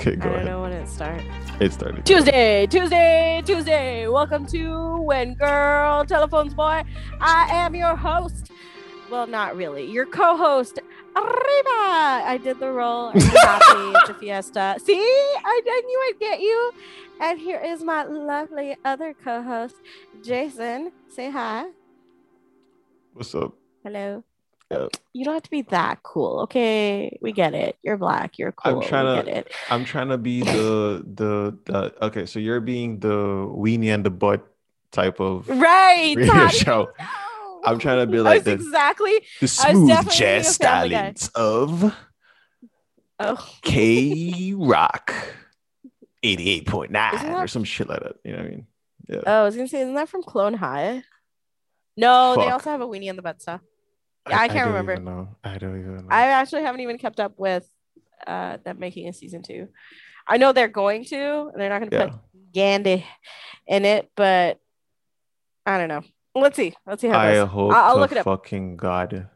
Okay, go ahead. I don't know when it starts. It started. Tuesday, Tuesday, Tuesday. Welcome to When Girl Telephones Boy. I am your host. Well, not really. Your co-host, Arriba. I did the role. I'm happy. it's a fiesta. See, I, I knew I'd get you. And here is my lovely other co-host, Jason. Say hi. What's up? Hello. You don't have to be that cool, okay? We get it. You're black. You're cool. I'm trying we to- get it. I'm trying to be the the the okay. So you're being the weenie and the butt type of Right. radio show. No. I'm trying to be like the, exactly. the smooth jazz Guy. of Oh, K Rock 88.9 Isn't or some shit like that. You know what I mean? Yeah. oh, I was gonna say, isn't that from Clone High? No, they also have a weenie on the butt stuff. Yeah, I can't don't remember. No. I don't even know. I actually haven't even kept up with uh them making a season two. I know they're going to, and they're not gonna yeah. put Gandhi in it, but I don't know. Let's see. Let's see how I goes. hope I'll to look it up. fucking God.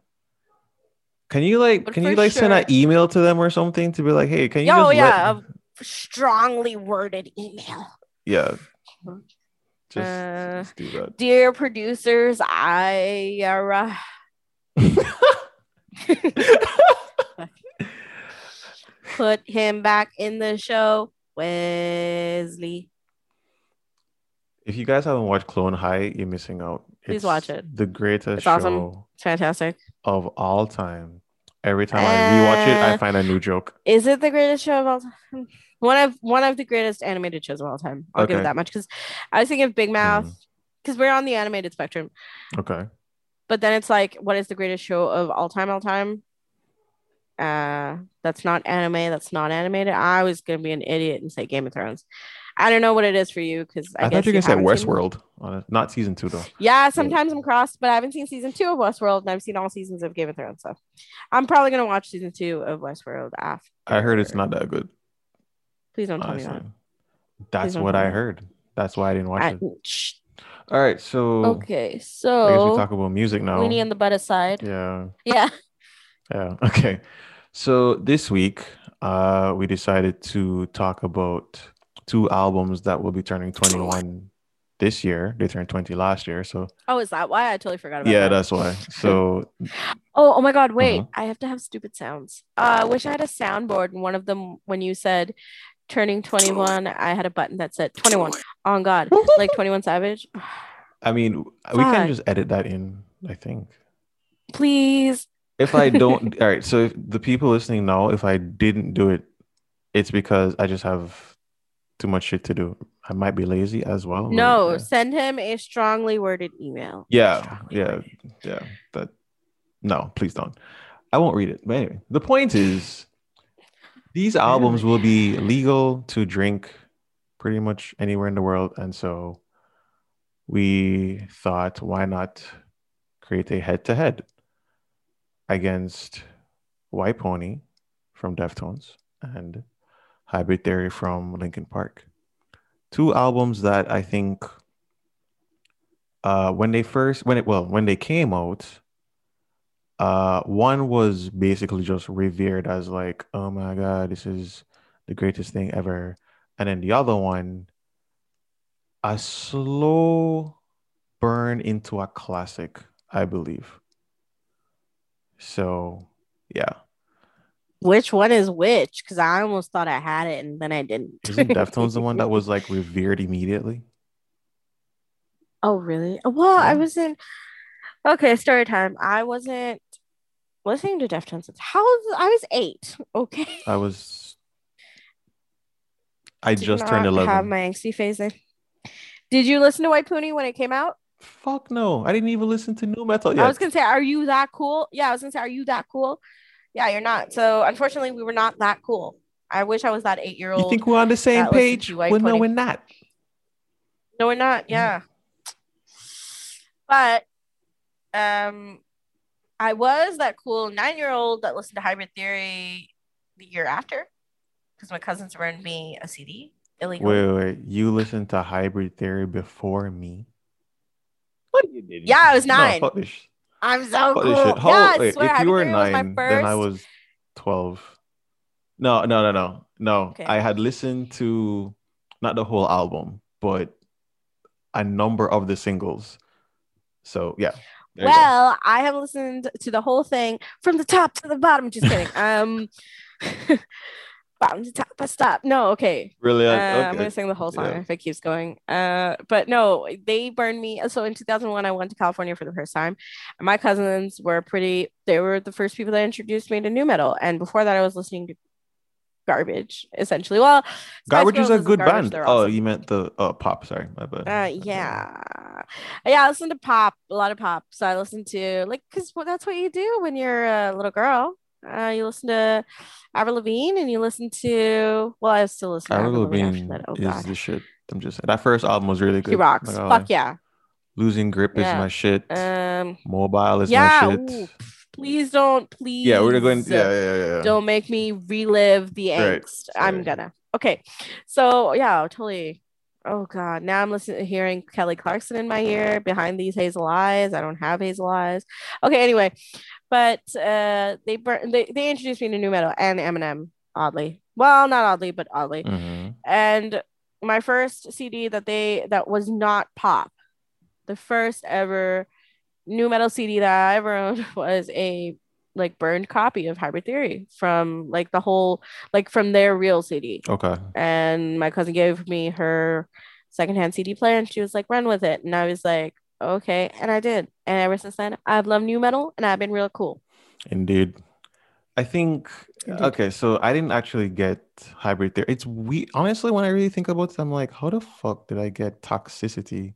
Can you like But can you like send an email to them or something to be like, hey, can you Oh yeah, let- a strongly worded email. yeah. Just, Uh, just do that. Dear producers, I uh, put him back in the show. Wesley. If you guys haven't watched Clone High, you're missing out. Please It's watch it. The greatest It's awesome. show It's fantastic. of all time. Every time I rewatch it, I Uh, find a new joke. Is it the greatest show of all time? One of one of the greatest animated shows of all time. I'll give it that much because I was thinking of Big Mouth Mm. because we're on the animated spectrum. Okay. But then it's like, what is the greatest show of all time? All time. Uh, that's not anime. That's not animated. I was gonna be an idiot and say Game of Thrones. I don't know what it is for you because I, I, guess thought you said haven't seen- Westworld on it. Not season two though. Yeah, sometimes I'm crossed, but I haven't seen season two of Westworld, and I've seen all seasons of Game of Thrones. So I'm probably gonna watch season two of Westworld after. I heard it's not that good. Please don't tell me that. That's what I heard. That's why I didn't watch I, it. All right, so Okay, I guess we talk about music now. Weenie and the butt aside. yeah, Yeah. yeah. Okay. So this week, uh, we decided to talk about two albums that will be turning 21 this year. They turned 20 last year, so Oh, is that why? I totally forgot about yeah, that. that's why. So Oh, oh my God! Wait, Mhm. I have to have stupid sounds. Uh, I wish I had a soundboard, and one of them, when you said turning 21, I had a button that said 21. On God, like 21 Savage. I mean, we can just edit that in. I think. Please. If I don't, all right. So if the people listening know, if I didn't do it, it's because I just have too much shit to do. I might be lazy as well. but No, yeah. send him a strongly worded email. Yeah, Strongly yeah, worded. yeah. That no, please don't. I won't read it. But anyway, the point is, these albums will be legal to drink pretty much anywhere in the world, and so we thought, why not create a head-to-head against White Pony from Deftones and Hybrid Theory from Linkin Park. Two albums that I think uh when they first when it well when they came out uh one was basically just revered as like oh my god this is the greatest thing ever and then the other one a slow burn into a classic i believe so yeah Which one is which? Because I almost thought I had it and then I didn't. isn't deftones the one that was like revered immediately Oh, really? Well, I wasn't. Okay, story time. I wasn't listening to Deftones. How was I was eight. Okay. i was i Did just turned 11 Have my angsty phase then. Did you listen to White Pony when it came out? Fuck no. I didn't even listen to new metal I was gonna say, are you that cool? Yeah, I was gonna say, are you that cool? Yeah, you're not. So unfortunately, we were not that cool. I wish I was that eight year old. you think we're on the same page? Well, no, we're not. No, we're not. Yeah. But um I was that cool nine year old that listened to Hybrid Theory the year after because my cousins burned me a CD illegally. Wait, wait, wait. You listened to Hybrid Theory before me? What you did? Yeah, I was No, nine. fuck this, I'm so fuck cool. this shit. How, yeah, I wait, swear, if Hybrid you were Theory was my nine, first. then I was 12. No, no, no, no, no. Okay. I had listened to not the whole album, but a number of the singles. So yeah. There. Well, I have listened to the whole thing from the top to the bottom. Just kidding. Um, bottom to top, but stop. No, okay. really, Uh, uh, I'm gonna sing the whole song Yeah. if it keeps going. Uh, but no, they burned me. So in 2001, I went to California for the first time. My cousins were pretty. They were the first people that introduced me to new metal. And before that, I was listening to garbage essentially. Well, Garbage is a good garbage, band. Oh, awesome. you meant the uh, pop. Sorry, my bad. Uh, yeah, yeah. I listen to pop, a lot of pop. So I listen to like, cause well, that's what you do when you're a little girl. Uh, you listen to Avril Lavigne, and you listen to. Well, I still listen to Avril Avril Lavigne that. Oh is God, the shit. I'm just. That first album was really good. she rocks. Gonna Fuck yeah. Losing grip is my shit. Um, Mobile is yeah. my shit. ooh, please don't. Please. yeah, we're going. Yeah, yeah, yeah. yeah. Don't make me relive the Right, angst. I'm gonna. Okay. So yeah, totally. Oh god. Now I'm listening hearing Kelly Clarkson in my ear behind these hazel eyes. I don't have hazel eyes. Okay, anyway. But uh they bur- they, they introduced me to new metal and Eminem, oddly. Well, not oddly, but oddly. Mhm. And my first CD that they that was not pop, the first ever new metal CD that I ever owned was a like burned copy of Hybrid Theory from like the whole like from their real CD. Okay. And my cousin gave me her secondhand CD player and she was like, run with it. And I was like, okay. And I did. And ever since then, I've loved new metal and I've been real cool. Indeed. I think Indeed. okay, so I didn't actually get hybrid theory. It's we honestly when I really think about it, I'm like, how the fuck did I get toxicity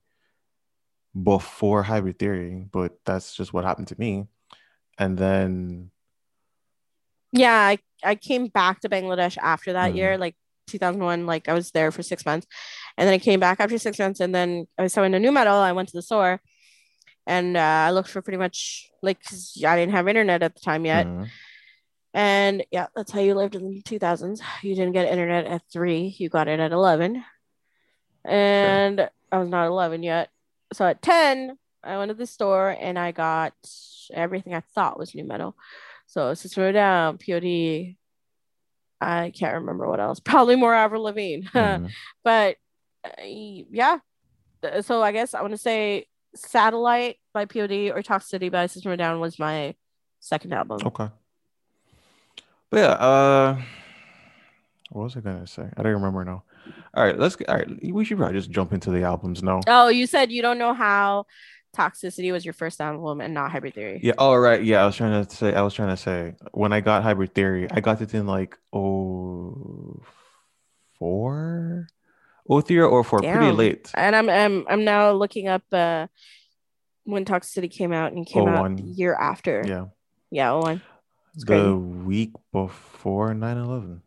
before hybrid theory? But that's just what happened to me. And then Yeah, I, I came back to Bangladesh after that Mhm. year, like 2001. Like I was there for six months, and then I came back after six months, and then I was so a new metal. I went to the store, and uh, I looked for pretty much like 'cause I didn't have internet at the time yet, mhm, and yeah, that's how you lived in the 2000s. You didn't get internet at three, you got it at 11, and I was not 11 yet. So at 10, I went to the store and I got everything I thought was new metal. So a Down, POD. I can't remember what else. Probably more Avril Lavigne. mhm. but uh, yeah. So I guess I want to say Satellite by POD or Toxicity by System Down was my second album. Okay. But yeah, uh what was I gonna say? I don't remember now. All right, let's get all right. We should probably just jump into the albums now. Oh, you said you don't know how Toxicity was your first album and not Hybrid Theory. Yeah. All right. Yeah. I was trying to say. I was trying to say when I got Hybrid Theory, I got it in like oh four, oh three or four, pretty late. And I'm I'm I'm now looking up uh when Toxicity came out and came out 01. the year after. Yeah. Yeah, oh one. The week before 9-11.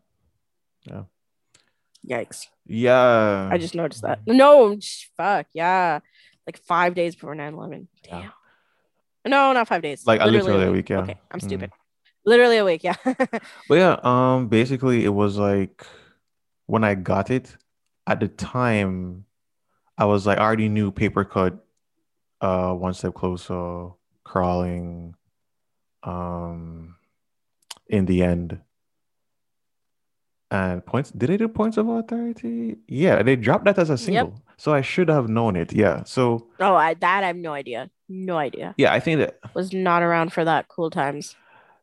Yikes. Yeah. I just noticed that. No, fuck, yeah. Like five days before 9 11. Yeah. Damn. No, not five days. Like, uh, literally a week. week, yeah. Okay, I'm Mm. stupid. Literally a week, yeah. But yeah, um, basically it was like when I got it at the time, I was like I already knew paper cut, uh, one step closer, crawling, um, in the end. And points, did they do points of authority? Yeah, they dropped that as a single. So I should have known it. Yeah. So oh, I, that I have no idea. No idea. yeah, I think that Was not around for that cool times.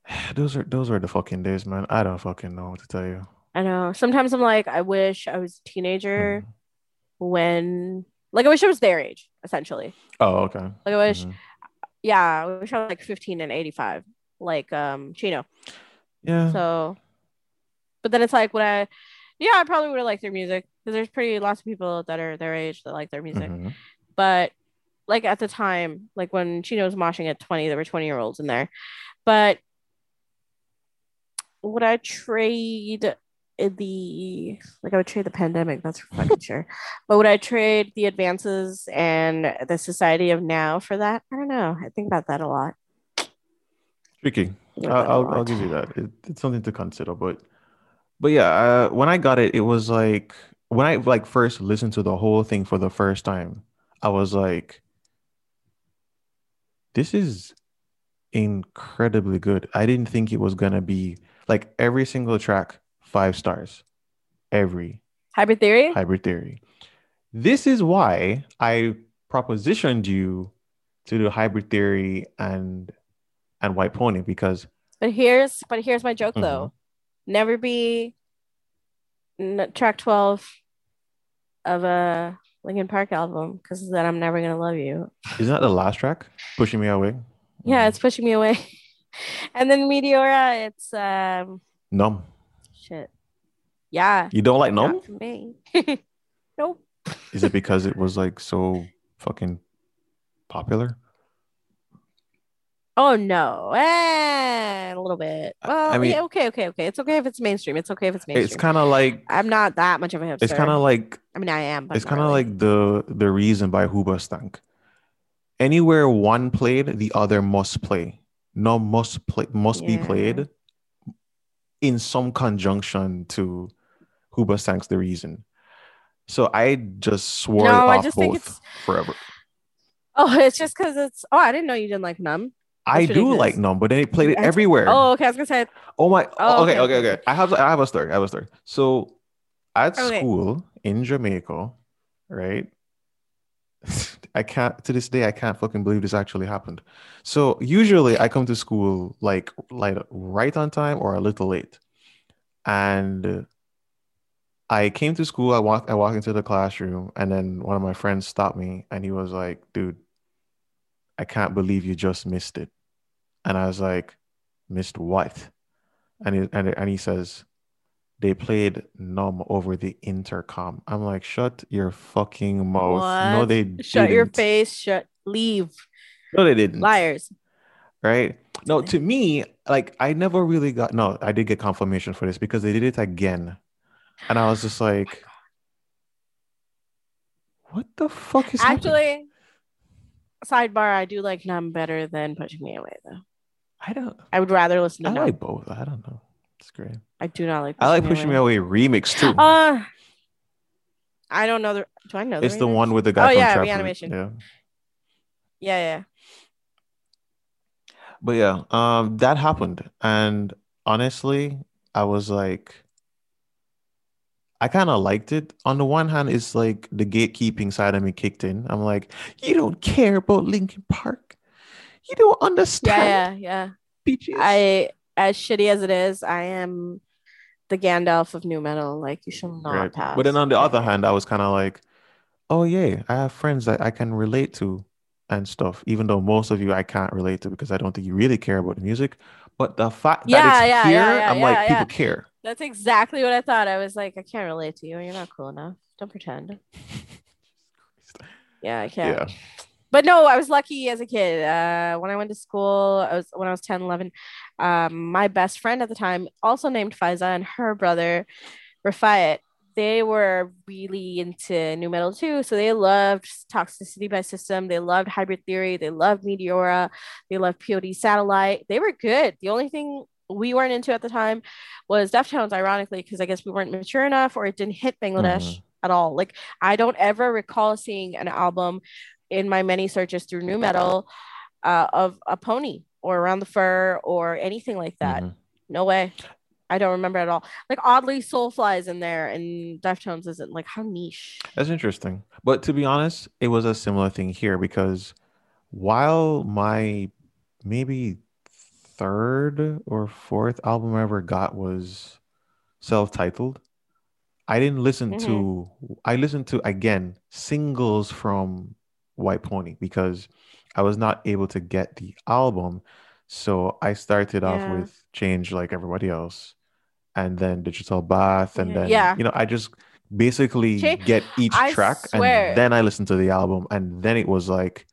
those are those were the fucking days, man. I don't fucking know what to tell you. I know. Sometimes I'm like, I wish I was a teenager Mhm. when, like, I wish I was their age, essentially. Oh, okay. Like, I wish, Mhm. yeah, I wish I was like 15 and 85, like um Chino. Yeah. So, but then it's like, when I, yeah, I probably would have liked their music because there's pretty lots of people that are their age that like their music. Mhm. But like at the time, like when Chino was moshing at 20, there were 20 year olds in there. But would I trade the, like, I would trade the pandemic, that's for fucking sure. But would I trade the advances and the society of now for that? I don't know. I think about that a lot. Tricky. I'll, about that a I'll, I'll give you that. It, it's something to consider, but but yeah, uh, when I got it, it was like when I like first listened to the whole thing for the first time, I was like, this is incredibly good. I didn't think it was gonna be like every single track five stars. Every Hybrid theory. hybrid theory. This is why I propositioned you to do hybrid theory and and white pony because But here's but here's my joke Mhm. though. Never be n- track 12 of a Linkin Park album because then I'm never gonna love you. isn't that the last track? Pushing me away. Yeah, it's pushing me away. and then Meteora, it's um numb. shit. Yeah. You don't like numb? Me. nope. Is it because it was like so fucking popular? Oh no. Eh, a little bit. Well, I mean- yeah, okay, okay, okay. It's okay if it's mainstream. It's okay if it's mainstream. It's kind of like I'm not that much of a hipster. it's kind of like I mean, I am. But it's kind of really. like the the reason by Hoobastank. Anywhere one played, the other must play. No must play must be played in some conjunction to Hoobastank's the reason. So I just swore No, it I off just think both it's- forever. Oh, it's just because it's. Oh, I didn't know you didn't like Numb. I do ridiculous. like Numb, but then it played it everywhere. Oh, okay. I was gonna say. Oh my. Oh, okay, okay, okay, okay, okay. I have I have a story. I have a story. So at Okay. school in Jamaica, right? I can't to this day I can't fucking believe this actually happened. So usually I come to school like like right on time or a little late. And I came to school, I walked I walked into the classroom and then one of my friends stopped me and he was like, "Dude, I can't believe you just missed it." And I was like, "Missed what?" And he, and, and he says, they played Numb over the intercom. I'm like, shut your fucking mouth. No, they Shut your didn't. face. Shut. Leave. No, they didn't. Liars. Right? No, to me, like I never really got no, I did get confirmation for this because they did it again. And I was just oh like, what the fuck is happening? Actually, sidebar. I do like Numb better than Pushing Me Away, though. I don't I would rather listen to I Numb. like both. I don't know. It's great. I do not like. I like Pushing Me Away remix too. Uh, I don't know the. Do I know? it's the one with the guy Oh, from yeah, Trap Reanimation. Yeah. Yeah, yeah. But yeah, um, that happened, and honestly, I was like, I kind of liked it. On the one hand, it's like the gatekeeping side of me kicked in. I'm like, you don't care about Linkin Park, you don't understand, yeah, yeah. bitches. I, as shitty as it is, I am the Gandalf of new metal. Like you should not Right. pass. But then on the other hand, I was kind of like, oh yeah, I have friends that I can relate to and stuff. Even though most of you I can't relate to because I don't think you really care about the music. But the fact Yeah, that it's yeah, here, yeah, yeah, I'm like, yeah, people care. that's exactly what I thought. I was like, I can't relate to you. You're not cool enough. Don't pretend. Yeah, I can't. Yeah. But no, I was lucky as a kid. Uh, when I went to school, I was when I was 10, 11. Um, my best friend at the time, also named Faiza, and her brother, Rafayat, they were really into new metal too. So they loved Toxicity by System. They loved Hybrid Theory. They loved Meteora. They loved POD Satellite. They were good. The only thing we weren't into at the time was Deftones, ironically, because I guess we weren't mature enough or it didn't hit Bangladesh Mhm. at all. Like I don't ever recall seeing an album in my many searches through new metal uh, of a pony or around the fur or anything like that. Mhm. No way. I don't remember at all. Like oddly, Soulfly is in there and Deftones isn't. Like how niche. That's interesting. But to be honest, it was a similar thing here because while my maybe third or fourth album I ever got was self-titled, I didn't listen to I listened to again singles from White Pony because I was not able to get the album. So I started Yeah. off with Change like everybody else and then Digital Bath and Yeah. then Yeah. you know I just basically get each I track swear. and then I listened to the album and then it was like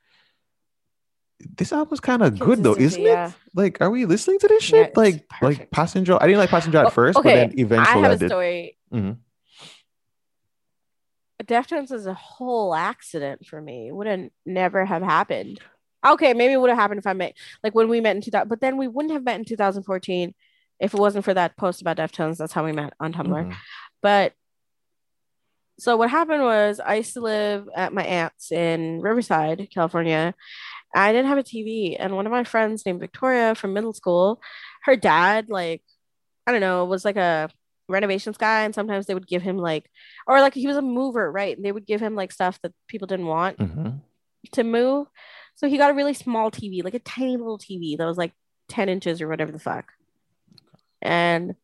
this album's kind of good though, isn't Consistency, it? Like, are we listening to this shit? like, like. Passenger. I didn't like Passenger at Oh, first, okay, but then I eventually have I, a did. story. Mhm. Deftones is a whole accident for me. wouldn't never have happened. Okay, maybe it would have happened if I met like when we met in 2000, but then we wouldn't have met in 2014 if it wasn't for that post about Deftones. That's how we met on Tumblr. Mhm. But so what happened was I used to live at my aunt's in Riverside, California. I didn't have a TV, and one of my friends named Victoria from middle school, her dad, like, I don't know, was like a renovations guy, and sometimes they would give him like, or like he was a mover, right? And they would give him like stuff that people didn't want hmm to move. So he got a really small TV, like a tiny little TV that was like 10 inches or whatever the fuck. And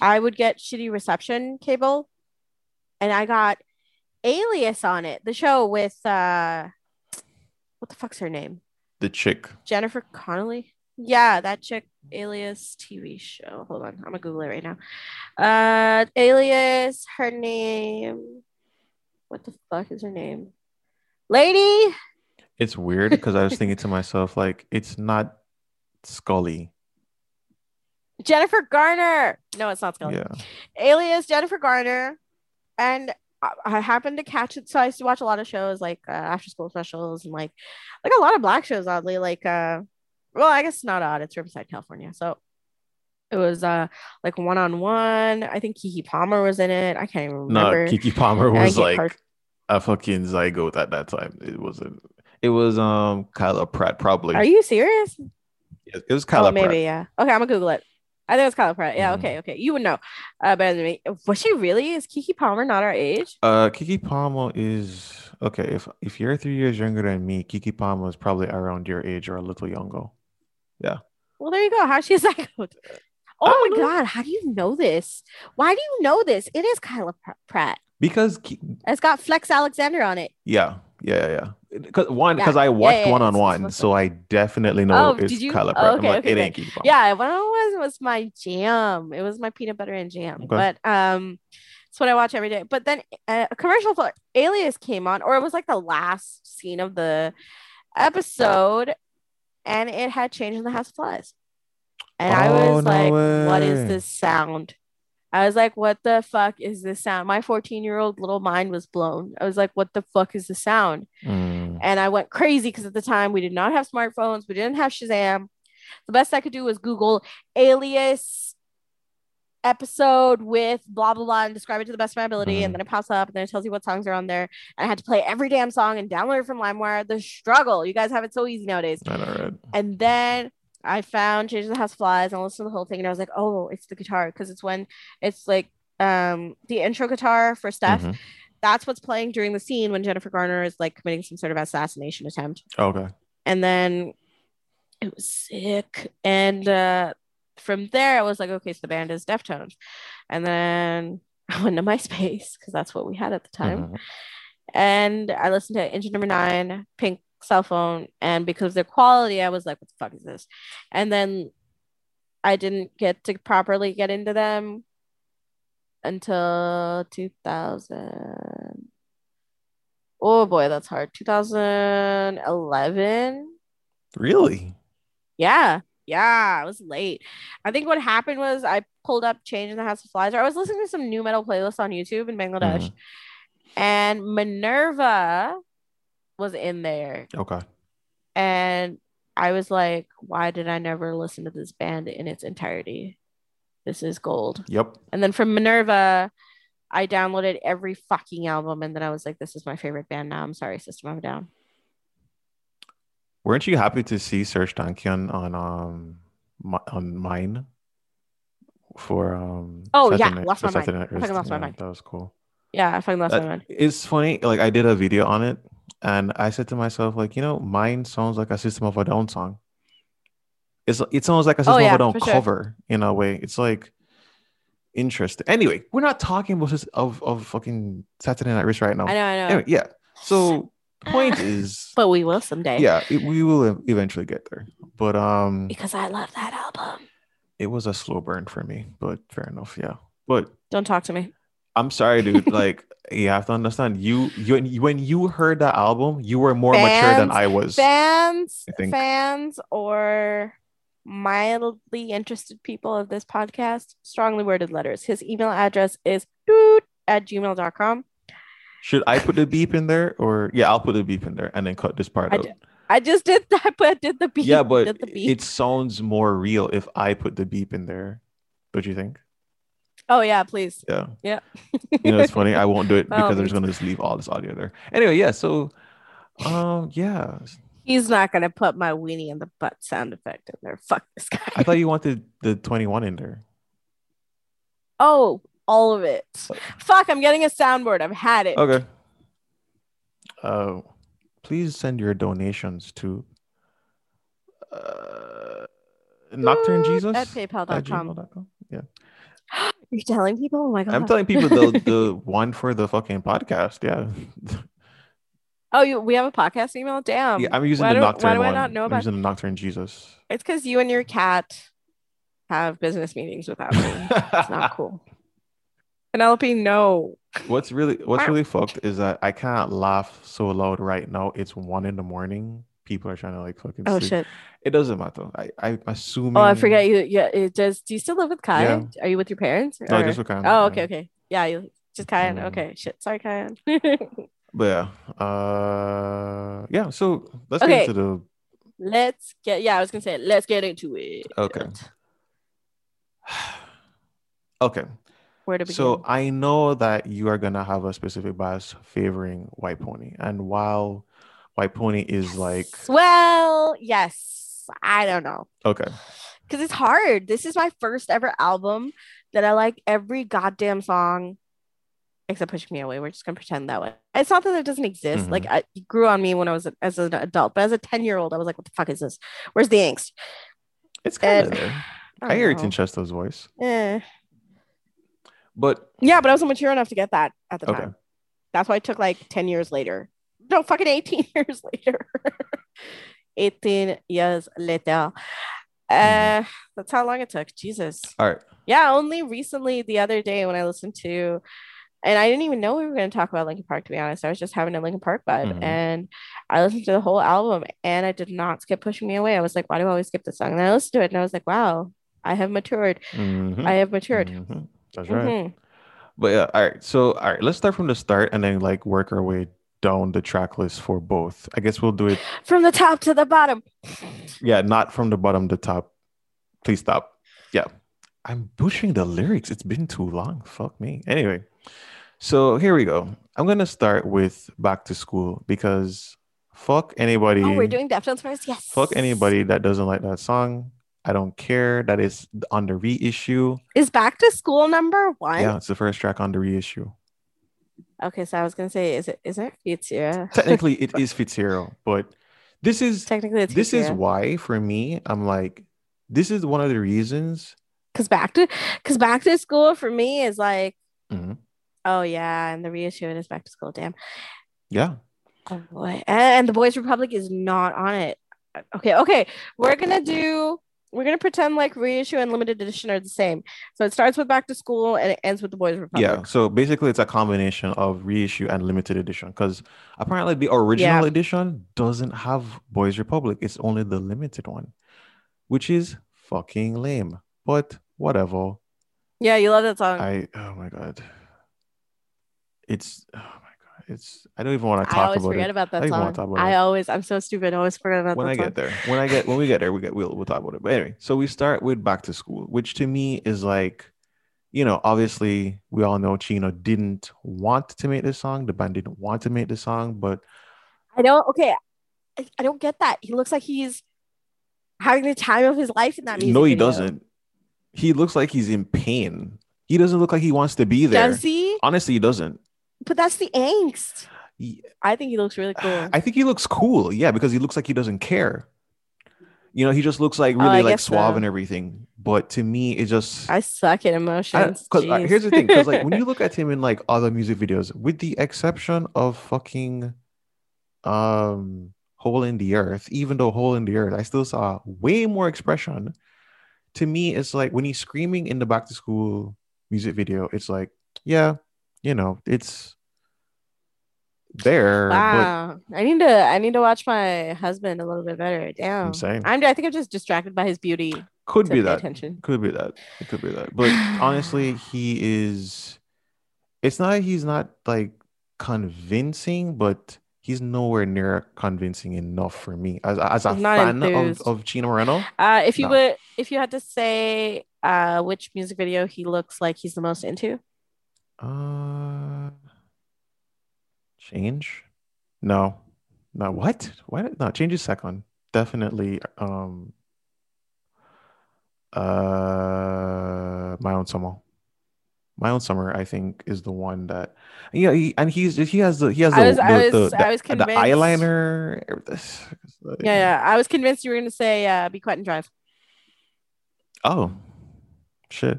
I would get shitty reception cable. And I got Alias on it, the show with uh what the fuck's her name? The chick. Jennifer Connelly. Yeah, that chick Alias TV show. Hold on, I'm gonna Google it right now. Uh Alias, her name. What the fuck is her name? Lady. It's weird because I was thinking to myself, like, it's not Scully. Jennifer Garner. No, it's not Scully. Yeah. Alias Jennifer Garner, and I, happened to catch it. So I used to watch a lot of shows like uh, after school specials and like like a lot of black shows. Oddly, like uh, well, I guess not odd. It's Riverside, California. So it was uh like one on one. I think Keke Palmer was in it. I can't even remember. No. Keke Palmer was like a fucking zygote at that time. It wasn't. It was um Kyla Pratt probably. Are you serious? It was Kyla oh, maybe Pratt. yeah. Okay, I'm gonna Google it. I think it's Kyla Pratt. Yeah. Mhm. Okay. Okay. You would know uh, better than me. Was she really? Is Keke Palmer not our age? Uh, Keke Palmer is okay. If if you're three years younger than me, Keke Palmer is probably around your age or a little younger. Well, there you go. How she a psycho? Oh my know. god, how do you know this? Why do you know this? It is Kyla Pr- Pratt. Because It's got Flex Alexander on it. yeah, yeah, yeah. Because one, Yeah, because I watched yeah, yeah, one on one, so I definitely know Oh, it's did you? Kyla Oh, Pratt. I'm okay, like, okay, it ain't Yeah, one on one was my jam. It was my peanut butter and jam. Okay. But um, it's what I watch every day. But then uh, a commercial for Alias came on, or it was like the last scene of the episode, and it had changed in the House of Flies. And I Oh, was no like, "What is this sound?" I was like, "What the fuck is this sound?" My 14 year old little mind was blown. I was like, "What the fuck is the sound?" Mm, and I went crazy because at the time we did not have smartphones, we didn't have Shazam. The best I could do was Google alias episode with blah blah blah and describe it to the best of my ability, Mhm. and then it pops up and then it tells you what songs are on there. And I had to play every damn song and download it from LimeWire. The struggle. You guys have it so easy nowadays. I know, right? And then I found Change the House Flies and I listened to the whole thing and I was like, oh, it's the guitar because it's when it's like um the intro guitar for Stef. Mhm. That's what's playing during the scene when Jennifer Garner is like committing some sort of assassination attempt. Okay. And then it was sick. And uh from there I was like, okay, so the band is Deftones. And then I went to MySpace because that's what we had at the time Mhm. and I listened to Engine Number Nine, Pink Cell Phone, and because of their quality, I was like, "What the fuck is this?" And then I didn't get to properly get into them until 2000. Oh boy, that's hard. 2011. Really? Yeah, yeah, I was late. I think what happened was I pulled up Change in the House of Flies, or I was listening to some new metal playlist on YouTube in Bangladesh, Mhm. and Minerva was in there. Okay. And I was like, why did I never listen to this band in its entirety? This is gold. Yep. And then from Minerva, I downloaded every fucking album, and then I was like, this is my favorite band now. I'm sorry, System of a Down. Weren't you happy to see Serj Tankian on um Mi- on Mein for um Oh, yeah, Saturday Night- lost my mind. Night I lost my mind. That was cool. Yeah, I fucking lost That- my mind. It's funny. Like I did a video on it, and I said to myself, like, you know, Mein sounds like a System of a Down song. It's it sounds like a System Oh, yeah, of a Down for sure. cover in a way. It's like interesting. Anyway, we're not talking about this of of fucking Saturday Night Wrist right now. I know, I know. Anyway, yeah. So point is, But we will someday. yeah, it, we will eventually get there. But um, Because I love that album. it was a slow burn for me. But fair enough, yeah. But Don't talk to me. I'm sorry, dude. like you have to understand, you you when you heard that album, you were more mature than I was. fans I think- fans or mildly interested people of this podcast strongly worded letters his email address is at gmail.com Should I put the beep in there, or yeah, I'll put the beep in there and then cut this part I out. did- i just did that but did the beep yeah, but beep it sounds more real if I put the beep in there. Don't you think? oh yeah please Yeah. Yeah. you know, it's funny. I won't do it because I'm just gonna just leave all this audio there. Anyway, yeah. So, um, yeah. he's not gonna put my weenie in the butt sound effect in there fuck this guy I thought you wanted the 21 in there. Oh, all of it. Fuck, I'm getting a soundboard. I've had it. Okay. Uh, please send your donations to uh, Nocturne Jesus at paypal.com. Yeah. You're telling people? Oh my god. I'm telling people the the one for the fucking podcast. Yeah. Oh, you, we have a podcast email. Damn. yeah, I'm using Why the do- why Nocturne do I not know I'm about- using the Nocturne Jesus. It's because you and your cat have business meetings without me. It's not cool. Penelope, no. What's really what's really fucked is that I can't laugh so loud right now. It's one in the morning. People are trying to like fucking Oh sleep. shit. It doesn't matter. I I'm assuming. Oh, I forget you. Yeah, it does. Do you still live with Kai? Yeah. Are you with your parents? No, just with Kyan, Oh, okay, okay. Yeah, you just Kai. Mm. Okay, shit. Sorry, Kai. But yeah, uh, yeah. So let's Okay. get into the let's get. Yeah, I was gonna say. Let's get into it. Okay. okay. Where to begin? So I know that you are gonna have a specific bias favoring White Pony, and while White Pony is like well, yes. I don't know. okay, because it's hard. This is my first ever album that I like every goddamn song except Pushing Me Away. We're just gonna pretend that way. It's not that it doesn't exist. Mhm. Like I, it grew on me when I was a- as an adult, but as a 10 year old, I was like, what the fuck is this? Where's the angst? it's kind of there. I, I hear don't it in Chester's voice, know. Eh. But Yeah, but I wasn't mature enough to get that at the Okay. time. That's why it took like 10 years later. No, fucking 18 years later. 18 years later. Uh, that's how long it took. Jesus. all right, Yeah, only recently the other day when I listened to, and I didn't even know we were going to talk about Linkin Park. To be honest, I was just having a Linkin Park vibe, Mhm. and I listened to the whole album, and I did not skip "Pushing Me Away." I was like, "Why do I always skip this song?" And I listened to it, and I was like, "Wow, I have matured. Mhm, I have matured." mhm. That's right. Mhm. But yeah, all right. So all right, let's start from the start and then like work our way down the track list for both. I guess we'll do it. From the top to the bottom. Yeah, not from the bottom to top. Please stop. Yeah. I'm butchering the lyrics. It's been too long. Fuck me. Anyway, so here we go. I'm gonna start with back to school because fuck anybody. Oh, we're doing Deftones first. Yes. fuck anybody that doesn't like that song. I don't care. That is on the reissue. Is Back to School number one? Yeah, it's the first track on the reissue. Okay, so I was gonna say, is it? Is it? Yeah. Technically, it is Feiticeira, but this is Technically, it's this is why for me i'm like this is one of the reasons because back to because back to school for me is like Mhm. oh yeah and the reissue it is back to school damn yeah oh boy and the boys republic is not on it okay okay we're gonna do we're gonna pretend like reissue and limited edition are the same. So it starts with back to school and it ends with the boys republic. Yeah so basically it's a combination of reissue and limited edition because apparently the original Yeah. edition doesn't have boys republic it's only the limited one which is fucking lame but whatever. Yeah you love that song. I oh my god. It's oh it's i don't even want to talk I talk always about forget it about I that even song. about I it. always, I'm so stupid. I always forget about that. Song. When I song. get there, when I get when we get there, we get we'll we'll talk about it. But anyway, so we start with back to school, which to me is like, you know, obviously we all know Chino didn't want to make this song. The band didn't want to make this song, but I don't. Okay, I, I don't get that. He looks like he's having the time of his life in that music. no, he video. doesn't. He looks like he's in pain. He doesn't look like he wants to be there. Does he? Honestly, he doesn't. But that's the angst. He- I think he looks really cool. I think he looks cool, yeah, because he looks like he doesn't care. You know, he just looks like Oh, really like suave so. and everything. But to me, it just I suck at emotions. cause, uh, here's the thing, because like when you look at him in like other music videos, with the exception of fucking um Hole in the Earth, even though Hole in the Earth, I still saw way more expression. To me, it's like when he's screaming in the back to school music video, it's like, yeah, you know, it's there, but wow, I need to. I need to watch my husband a little bit better. Damn, I'm saying I'm. I think I'm just distracted by his beauty. Could be that. attention. Could be that. It could be that. But honestly, he is. It's not. He's not like convincing, but he's nowhere near convincing enough for me as as a fan of, enthused. of Chino Moreno. Uh, if you No. would, if you had to say, uh, which music video he looks like he's the most into, Uh, change? No, no. What? What? No, change is second. Definitely. Um. Uh, my own summer. My own summer, I think, is the one that yeah, he, and he's he has the he has the I was- I the, was- the, I was the eyeliner. Yeah, yeah. I was convinced you were gonna say uh, "Be Quiet and Drive" Oh, shit.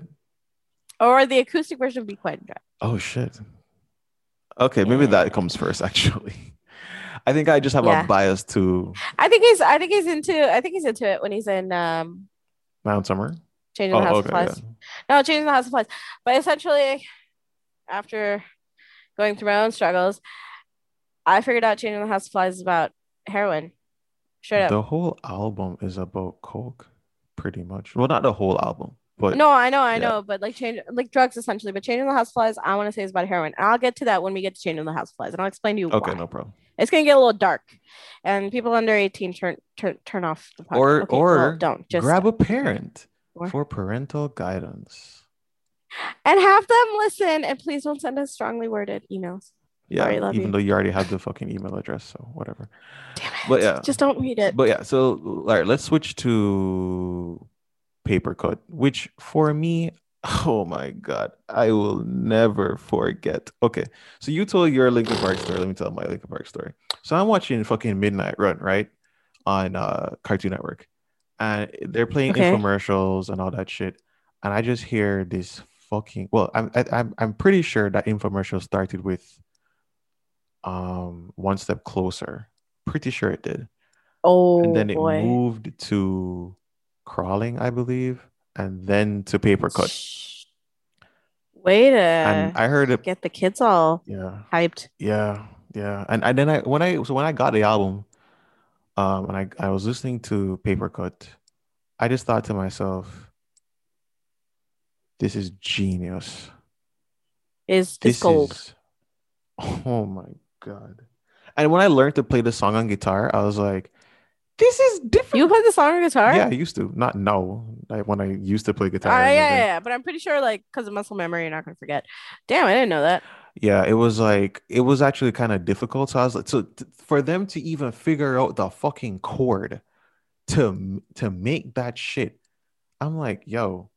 or the acoustic version of "Be Quiet and Drive." Oh shit. Okay, maybe Yeah. that comes first. Actually, I think I just have Yeah. a bias to I think he's. I think he's into. I think he's into it when he's in um, Mount Summer. changing Oh, the house okay, of flies. No, changing the house of flies. But essentially, after going through my own struggles, I figured out changing the house of flies is about heroin. Straight up. The whole album is about coke, pretty much. Well, not the whole album, but no, I know, I yeah. know, but like change, like drugs essentially. But changing the house of flies, I want to say is about heroin. And I'll get to that when we get to changing the house of flies, and I'll explain to you okay, why. no problem. It's gonna get a little dark, and people under eighteen turn turn turn off the podcast. Or- Okay, or well, don't just Grab a parent Or- for parental guidance. and have them listen, and please don't send us strongly worded emails. Yeah, Sorry, even you. though you already have the fucking email address, so whatever. Damn it! But yeah. just don't read it. But yeah, so all right, let's switch to paper cut, which for me, oh my god, I will never forget. Okay, so you told your Linkin Park story. Let me tell my Linkin Park story. So I'm watching fucking Midnight Run, right, on uh Cartoon Network, and they're playing Okay. infomercials and all that shit, and I just hear this fucking. Well, I'm I, I'm I'm pretty sure that infomercial started with um one step closer. Pretty sure it did oh and then it boy. moved to crawling, I believe, and then to paper cut. Way to And I heard it. get the kids all Yeah, hyped. yeah, yeah. And and then I when I so when I got the album, um, and I I was listening to paper cut, I just thought to myself, this is genius. Is This this gold? is, oh my god! And when I learned to play the song on guitar, I was like, this is different. You play the song on guitar? Yeah, I used to. Not no. Like when I used to play Uh, guitar. yeah, yeah, yeah, but I'm pretty sure, like, because of muscle memory, you're not gonna forget. Damn, I didn't know that. Yeah, it was like it was actually kind of difficult. So I was like, so t- for them to even figure out the fucking chord to to make that shit, I'm like, yo,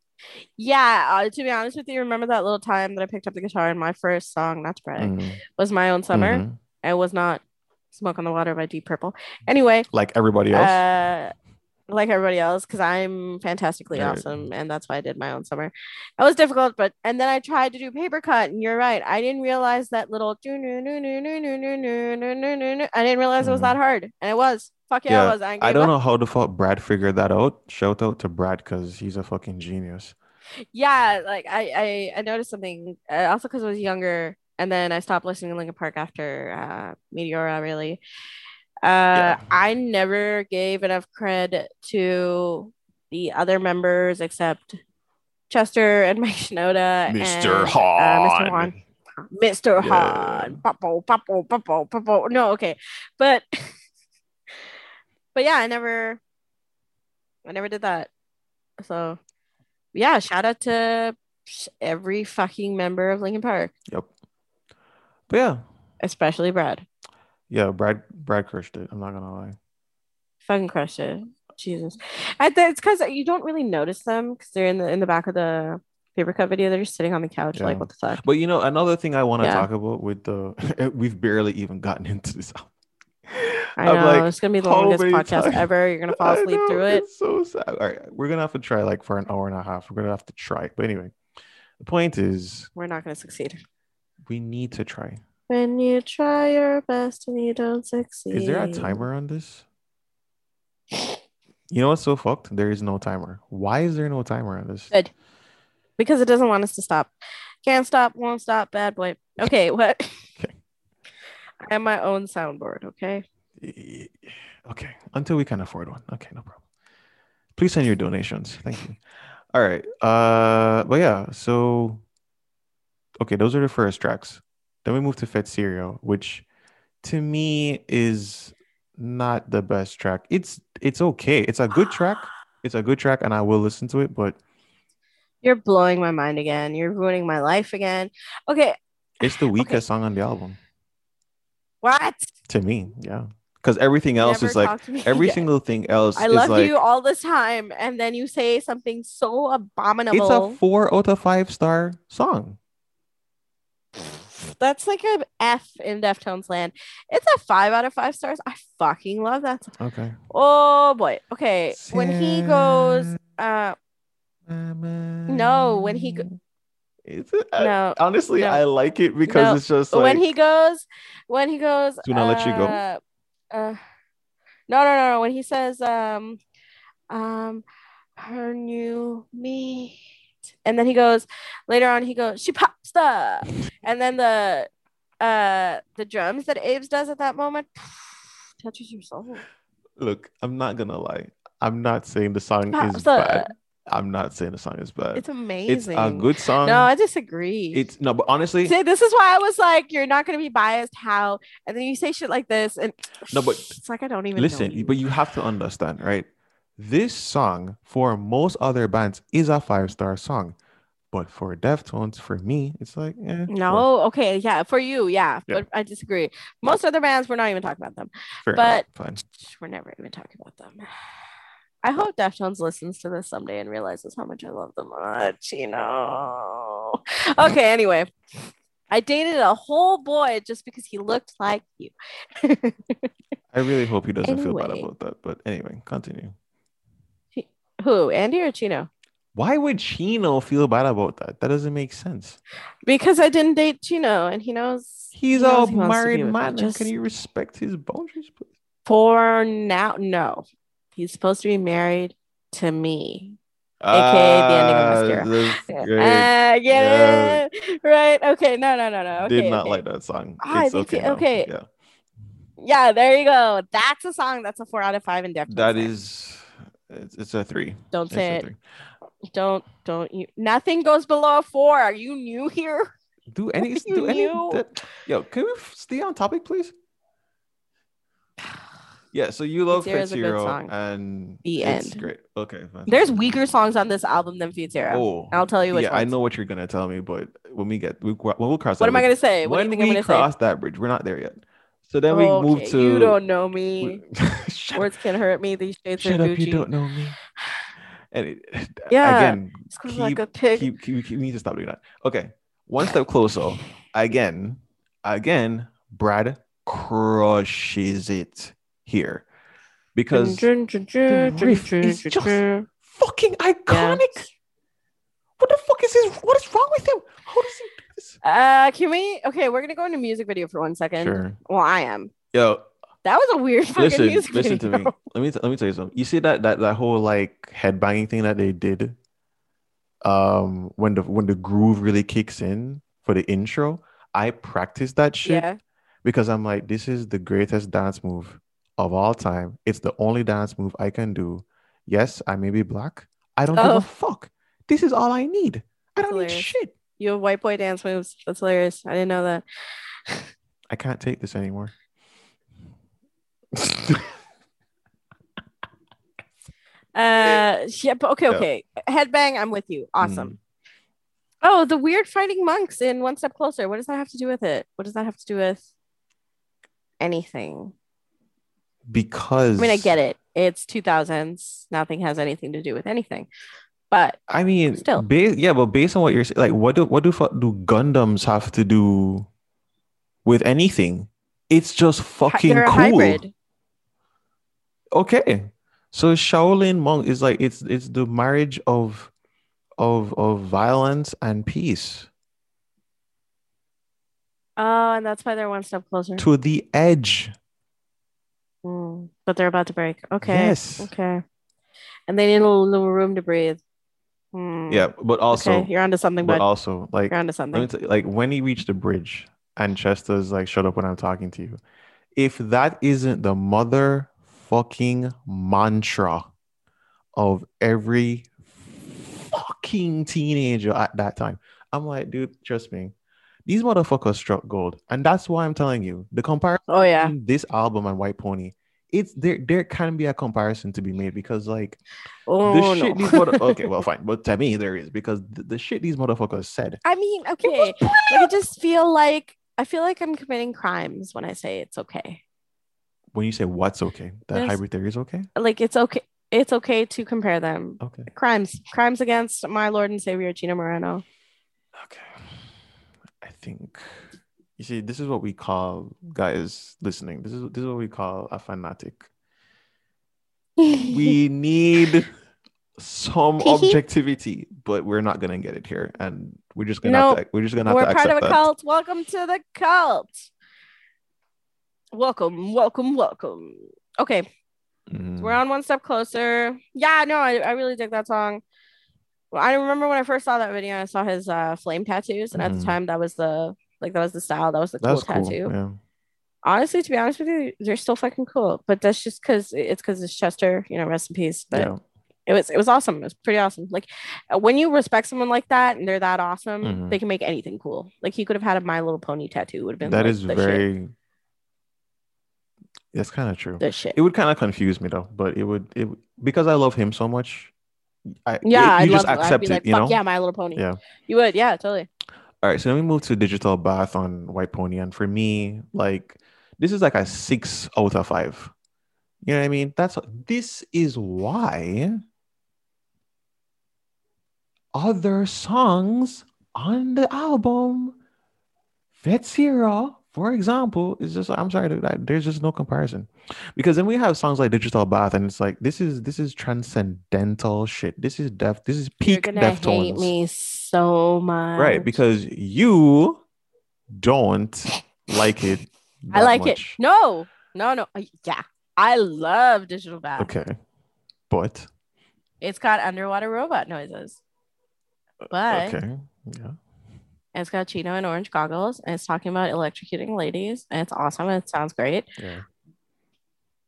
Yeah, uh, to be honest with you, remember that little time that I picked up the guitar and my first song, not to brag, mm, was My Own Summer. mhm. It was not Smoke on the Water by Deep Purple. Anyway, like everybody else. uh, like everybody else, because I'm fantastically Right. awesome, and that's why I did My Own Summer. It was difficult, but and then I tried to do paper cut, and you're right, I didn't realize that little. I didn't realize it was Mhm. that hard, and it was. Fuck yeah, Yeah, it was. I, I don't know how the fuck Brad figured that out. Shout out to Brad because he's a fucking genius. yeah like i i, I noticed something uh, also because i was younger and then i stopped listening to linkin park after uh meteora really uh Yeah. i never gave enough cred to the other members except chester and mike shinoda and, uh, mr Juan. Mr. Yeah. Hahn, Papo, Papo, Papo, Papo. No, okay, but but yeah, I never, I never did that. So yeah, shout out to every fucking member of Linkin Park, Yep. But yeah, especially Brad. yeah, Brad Brad crushed it. I'm not gonna lie. Fucking crushed it. Jesus, I th- it's because you don't really notice them because they're in the in the back of the paper cut video. They're just sitting on the couch, Yeah. like what the fuck. But you know, another thing I want to Yeah. talk about with the we've barely even gotten into this album. I know like, it's gonna be the longest podcast times- ever. You're gonna fall asleep know, through it. It's so sad. All right, we're gonna have to try like for an hour and a half. We're gonna have to try. But anyway, the point is We're not gonna succeed. We need to try. When you try your best and you don't succeed. Is there a timer on this? You know what's so fucked? There is no timer. Why is there no timer on this? Good. Because it doesn't want us to stop. Can't stop, won't stop, bad boy. Okay, what? Okay. I have my own soundboard, okay? Okay, until we can afford one. Okay, no problem. Please send your donations. Thank you. All right. Uh, but yeah. So, okay, those are the first tracks. Then we move to Feiticeira, which to me is not the best track. It's it's okay. It's a good track. It's a good track, and I will listen to it. But You're blowing my mind again. You're ruining my life again. Okay, it's the weakest song on the album what? to me. Yeah, because everything else Never is like talk to me every again. single thing else. I love like, you all the time, and then you say something so abominable. It's a four out of five star song. That's like a F in Deftones land. It's a five out of five stars. I fucking love that. song. Okay. Oh boy. Okay. When he goes, uh, No, when he go- Is it? I- no, honestly, no. I like it because No, it's just like when he goes, when he goes, Do not let you go? uh, Uh, no, no, no, no. When he says, um, um, her new meat, and then he goes later on. He goes, she pops the, and then the, uh, the drums that Abe's does at that moment touches your soul. look. I'm not gonna lie. I'm not saying the song is bad. I'm not saying the song is bad. It's amazing. It's a good song. No, I disagree. it's no, but honestly, See, this is why I was like, you're not going to be biased. How? And then you say shit like this, and No, but it's like I don't even listen. Know you. But you have to understand, right? This song for most other bands is a five star song, but for Deftones, for me, it's like eh, no, okay, yeah, for you, yeah, Yeah. but I disagree. Most other bands, we're not even talking about them. Fair but- enough. We're never even talking about them. I hope Deftones listens to this someday and realizes how much I love them much. You know. Okay. Anyway, I dated a whole boy just because he looked like you. I really hope he doesn't feel bad about that. But anyway, continue. Who? Andy or Chino? Why would Chino feel bad about that? That doesn't make sense. Because I didn't date Chino, and he knows He's he knows a he wants to be married man. Just Can you respect his boundaries, please? for now, no. He's supposed to be married to me. AKA the ending of Ah, Mascara. Ah, get it? Right. Okay. No, no, no, no. Okay, Did not okay. like that song. Ah, it's okay. now. okay. Yeah. Yeah, there you go. That's a song. That's a four out of five in depth. That is, it's, it's a three. Don't It's say it. three. Don't don't you. Nothing goes below a four. Are you new here? Do any, You do any, that- yo, can we stay on topic, please? Yeah, so you love Feiticeira Fit is a good Zero song. and The it's end. great. Okay, fine. There's weaker songs on this album than Feiticeira. Oh, I'll tell you which yeah, I know what you're gonna tell me, but when we get we, when we'll cross What that am I gonna say? What do when you think I'm we gonna cross that bridge, we're not there yet. So then we move Okay, to You don't know me. Words can hurt me. These shades shut are up, Gucci. you don't know me. And it, Yeah, again, It's keep, like a pig. keep, keep, keep, we need to stop doing that. Okay, one step closer. Again, again, Brad crushes it here because the riff is just fucking iconic. What the fuck is his? What is wrong with him? How does he this? Uh, can we? Okay, we're gonna go into music video for one second. Sure. Well, I am. Yo, That was a weird fucking listen, music listen video. to me. Let me t- let me tell you something. You see that that that whole like headbanging thing that they did, um, when the when the groove really kicks in for the intro. I practiced that shit Yeah. because I'm like, this is the greatest dance move of all time. It's the only dance move I can do. Yes, I may be black. I don't give Oh. a fuck. This is all I need. I don't need Hilarious. shit. You have white boy dance moves. That's hilarious. I didn't know that. I can't take this anymore. Uh, yeah, but okay, okay. Headbang, I'm with you. Awesome. Oh, the weird fighting monks in One Step Closer. What does that have to do with it? What does that have to do with anything? because I mean, I get it. It's 2000s. Nothing has anything to do with anything. But I mean, Still. ba- yeah, but based on what you're saying, like, what do what do do Gundams have to do with anything? It's just fucking they're cool. hybrid. Okay, so Shaolin monk is like it's it's the marriage of of of violence and peace Oh, and that's why they're one step closer. to the edge. Mm, but they're about to break. Okay. Yes. Okay. And they need a little, little room to breathe. Hmm. Yeah, but also, okay, you're onto something, but bud. also, like, You're onto something. me tell like when he reached the bridge and Chester's like, "Shut up when I'm talking to you." If that isn't the motherfucking mantra of every fucking teenager at that time, I'm like, dude, trust me, these motherfuckers struck gold, and that's why I'm telling you the comparison oh yeah. between this album and White Pony. It's there. There can be a comparison to be made because, like, Oh the no. shit these mother- okay, well, fine, but to me there is because the, the shit these motherfuckers said. I mean, okay. Like I just feel like I feel like I'm committing crimes when I say it's okay. When you say what's okay, that There's- hybrid theory is okay. Like it's okay. It's okay to compare them. Okay, Crimes, crimes against my Lord and Savior Chino Moreno. okay. I think. You see, this is what we call guys listening. This is this is what we call a fanatic. We need some objectivity, but we're not gonna get it here, and we're just gonna have to, we're just gonna have We're to part of a that. cult. Welcome to the cult. Welcome, welcome, welcome. Okay, Mhm. we're on one step closer. Yeah, no, I, I really dig that song. Well, I remember when I first saw that video, I saw his uh, flame tattoos, and at Mhm. the time, that was the like that was the style, that was the cool tattoo. Yeah. Honestly, to be honest with you, they're still fucking cool. But that's just because it's because it's Chester, you know, rest in peace. But yeah. it was it was awesome. It was pretty awesome. Like uh, when you respect someone like that and they're that awesome, Mhm. they can make anything cool. Like he could have had a My Little Pony tattoo. Would have been That like, is the shit. very. That's kind of true. the shit. It would kind of confuse me though, but it would it because I love him so much. I, yeah, it- I'd just love it. I'd accept it, like, you know. yeah, My Little Pony. Yeah. you would. Yeah, totally. All right, so then we move to digital bath on White Pony, and for me, like this is like a six out of five. You know what I mean? That's this is why other songs on the album, Feiticeira, for example, it's just I'm sorry, that- there's just no comparison. Because then we have songs like Digital Bath, and it's like this is this is transcendental shit. This is def this is You're peak gonna hate me so much. Right, because you don't like it. I like much. it. No, no, no. Uh, yeah, I love Digital Bath. Okay. But It's got underwater robot noises, but okay. Yeah. It's got Chino and orange goggles, and it's talking about electrocuting ladies, and it's awesome. And it sounds great. Yeah.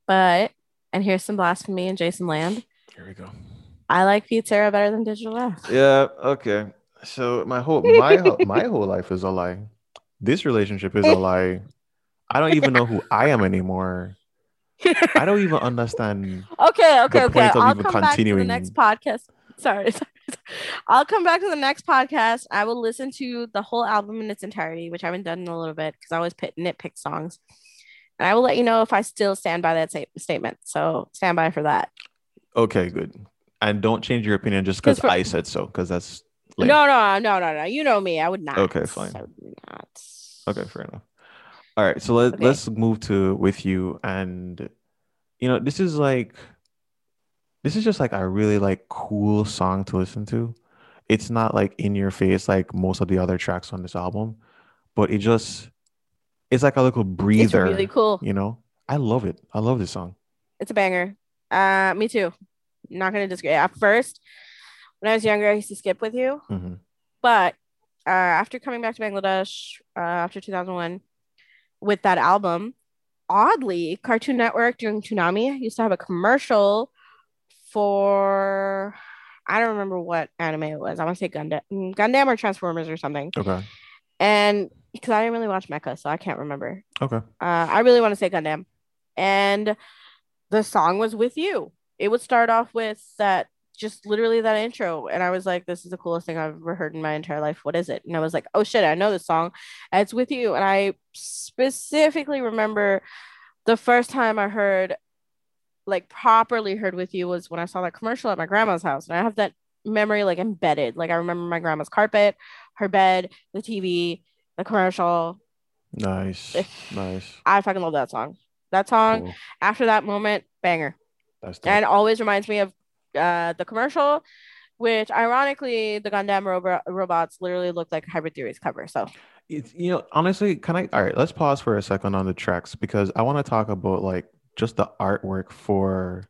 But and here's some blasphemy and Jason Land. Here we go. I like Feiticeira better than Digital Bath. Yeah, okay. So my whole my whole- my whole life is a lie. This relationship is a lie. I don't even know who I am anymore. I don't even understand. Okay, okay, the okay. point of I'll even come back to the next podcast. Sorry, sorry. I'll come back to the next podcast. I will listen to the whole album in its entirety, which I haven't done in a little bit because I always pit, nitpick songs. And I will let you know if I still stand by that sa- statement. So stand by for that. Okay, good. And don't change your opinion just because for- I said so, because that's lame. No, no, no, no, no. You know me. I would not. Okay, fine. I would not. Okay, fair enough. All right, so let, Okay. let's move to with you and you know, this is like this is just like a really like cool song to listen to. It's not like in your face like most of the other tracks on this album, but it just it's like a little breather. It's really cool. you know? I love it. I love this song. It's a banger. Uh, me too. Not gonna disagree. At first, when I was younger, I used to skip with you. Mhm. But uh, after coming back to Bangladesh uh, after 2001 with that album, oddly, Cartoon Network during Toonami used to have a commercial for I don't remember what anime it was. I want to say Gundam, Gundam or Transformers or something. Okay. And because I didn't really watch Mecha, so I can't remember. Okay. Uh, I really want to say Gundam. And the song was with you. It would start off with that, just literally that intro. And I was like, this is the coolest thing I've ever heard in my entire life. What is it? And I was like, oh shit, I know this song. And it's with you. And I specifically remember the first time I heard, like, properly heard with you was when I saw that commercial at my grandma's house. And I have that memory like embedded. Like, I remember my grandma's carpet, her bed, the TV, the commercial. Nice. Nice. I fucking love that song. That song Cool. after that moment, banger, and always reminds me of uh, the commercial, which ironically the Gundam robo- robots literally look like Hybrid Theory's cover. So It's, you know, honestly, can I? All right, let's pause for a second on the tracks because I want to talk about like just the artwork for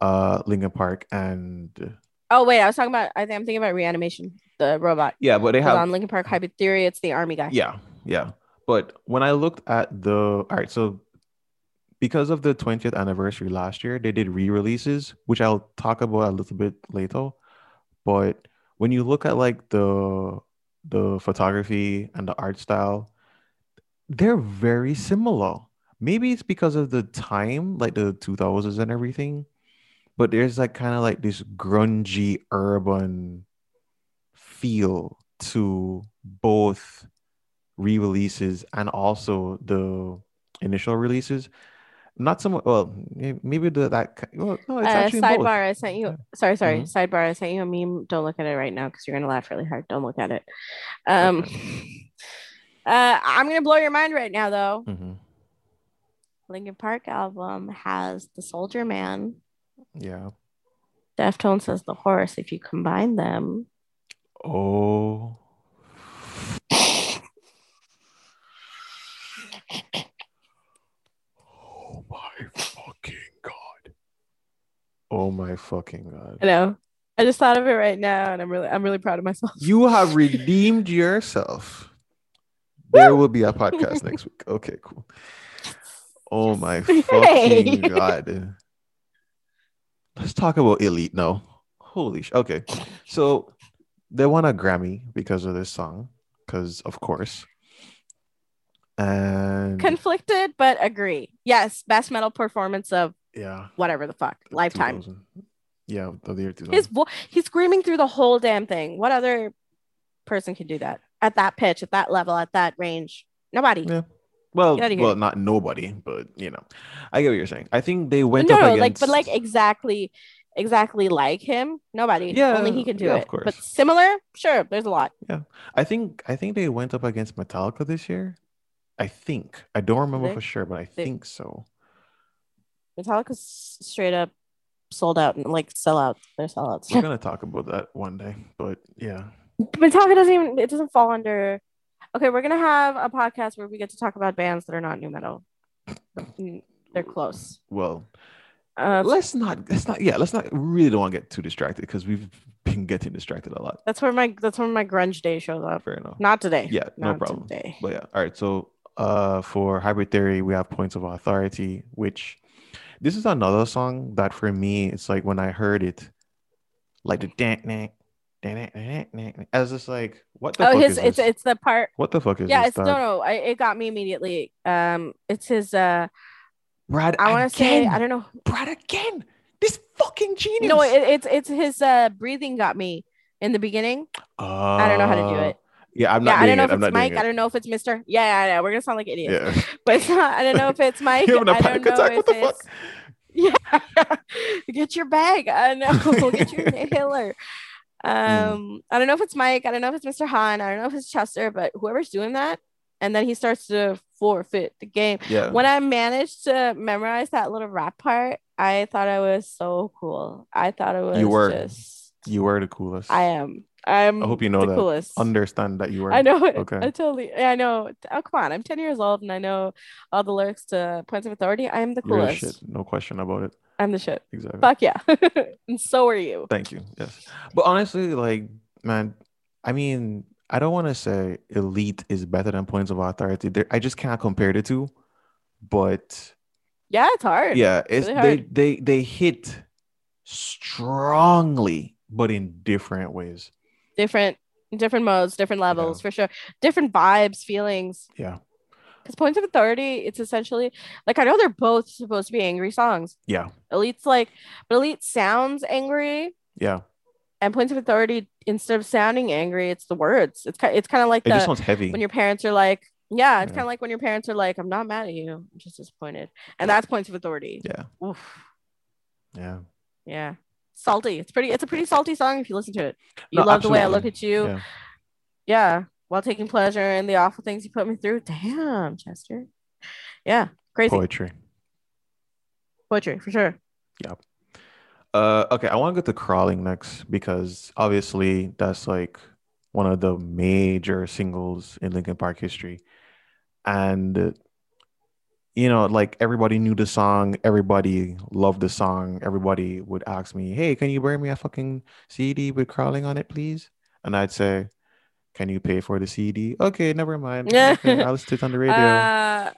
uh Linkin Park and oh wait, I was talking about I think I'm thinking about reanimation, the robot. yeah, but they have on Linkin Park Hybrid Theory, it's the army guy. yeah, yeah. But when I looked at the all right, so because of the 20th anniversary last year, they did re-releases, which I'll talk about a little bit later. But when you look at like the the photography and the art style, they're very similar. Maybe it's because of the time, like the 2000s and everything, but there's like kind of like this grungy urban feel to both re-releases and also the initial releases. Not so much. Well, maybe the that. Well, no, it's Uh, actually both. sidebar, I sent you. Sorry, sorry. Mhm. Sidebar, I sent you a meme. Don't look at it right now because you're gonna laugh really hard. Don't look at it. Um, Uh, I'm gonna blow your mind right now, though. hmm Linkin Park album has the Soldier Man. Yeah. Deftones says the horse. If you combine them, Oh. Oh my fucking god. Oh my fucking god. I know. I just thought of it right now, and I'm really, I'm really proud of myself. You have redeemed yourself. There will be a podcast next week. Okay, cool. Oh my fucking god. Let's talk about Elite now. Holy sh. Okay. So they won a Grammy because of this song, because of course. And Conflicted, but agree. Yes, best metal performance of yeah, whatever the fuck lifetime. Yeah, of the year 2000. His vo- he's screaming through the whole damn thing. What other person can do that at that pitch, at that level, at that range? Nobody. Yeah. Well, Get outta here. well, not nobody, but you know, I get what you're saying. I think they went no, up no, against. like, but like exactly, exactly like him. Nobody. Yeah, only he can do yeah, of it. course. But similar, sure. There's a lot. Yeah, I think I think they went up against Metallica this year. I think I don't remember they? for sure, but I They- think so. Metallica's straight up sold out and like sell out. They're sellouts. We're gonna talk about that one day, but yeah, Metallica doesn't even it doesn't fall under okay, we're gonna have a podcast where we get to talk about bands that are not nu metal. They're close. well, Uh, let's not let's not yeah let's not really don't want to get too distracted because we've been getting distracted a lot. that's where my that's where my grunge day shows up. Fair enough. Not today. Yeah, no Not problem. Today. But yeah, all right. So uh for hybrid theory, we have points of authority, which this is another song that for me it's like when I heard it, like the dan dan I was just like, what the Oh, fuck his is it's this? it's the part. What the fuck is Yeah, it's no no. I, it got me immediately. Um, it's his. Uh, Brad I want to say. I don't know. Brad again. This fucking genius. No, it, it's it's his uh breathing got me in the beginning. I don't know how to do Uh, it. Yeah, I'm not. yeah, I don't know it. if I'm it's Mike. I don't know if it's Mister. Yeah, yeah, yeah. We're gonna sound like idiots. Yeah. but it's not. I don't know if it's Mike. You're having a I don't panic know attack. if What the it's fuck? yeah. get your bag. I know. get your inhaler. Hmm. Um, I don't know if it's Mike. I don't know if it's Mr. Hahn. I don't know if it's Chester, but whoever's doing that, and then he starts to forfeit the game. Yeah. When I managed to memorize that little rap part, I thought I was so cool. I thought it was You were. just you were the coolest. I am. I'm I hope you know the that. coolest. Understand that you were. I know it. Okay. I totally. I know. Oh, come on. I'm 10 years old and I know all the lyrics to Points of Authority. I am the coolest. shit. No question about it. I'm the shit. Exactly. Fuck yeah. and so are you. Thank you. Yes. But honestly, like, man, I mean, I don't want to say elite is better than points of authority. There, I just can't compare the two. But Yeah, it's hard. yeah, it's really they hard. they they hit strongly, but in different ways. Different different modes, different levels for sure. Different vibes, feelings. Yeah. Because Points of Authority, it's essentially like I know they're both supposed to be angry songs. Yeah. Elite's like, but Elite sounds angry, Yeah. and Points of Authority, instead of sounding angry, it's the words. It's kind, it's kind of like It the just sounds heavy. when your parents are like, yeah, it's Yeah. kind of like when your parents are like, I'm not mad at you, I'm just disappointed, and that's Points of Authority. Yeah. Oof. Yeah. Yeah, salty. It's pretty. It's a pretty salty song if you listen to it. You No, love the way I look at you. Yeah. Yeah, while taking pleasure in the awful things you put me through. Damn, Chester. Yeah, crazy Poetry. poetry for sure. Uh, okay, I want to go to crawling next because obviously that's like one of the major singles in Linkin Park history, and you know, like everybody knew the song, everybody loved the song. Everybody would ask me, "Hey, can you bring me a fucking CD with crawling on it, please?" And I'd say, "Can you pay for the CD?" Okay, never mind. Yeah. Okay, I'll listen on the radio. Uh,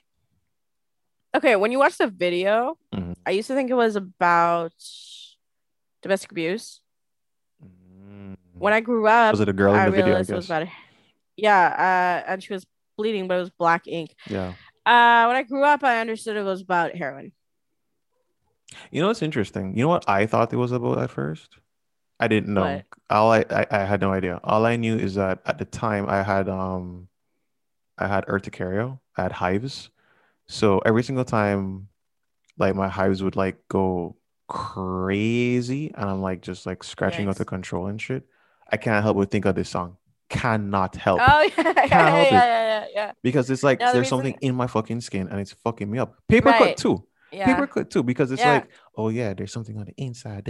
okay, when you watch the video, Mhm. I used to think it was about domestic abuse. Mm. When I grew up, was it a girl in I the video? I realized it was guess. about yeah, uh, and she was bleeding, but it was black ink. Yeah. Uh, when I grew up, I understood it was about heroin. You know what's interesting? You know what I thought it was about at first? I didn't know. What? All I, I I had no idea. All I knew is that at the time I had um I had urticaria, I had hives. So every single time like my hives would like go crazy and I'm like just like scratching out the control and shit. I can't help but think of this song. cannot help Oh yeah, yeah, yeah, yeah, yeah, because it's like No, there's something in my fucking skin and it's fucking me up. Paper cut too. Yeah. Paper cut too because it's Yeah. like, oh yeah, there's something on the inside.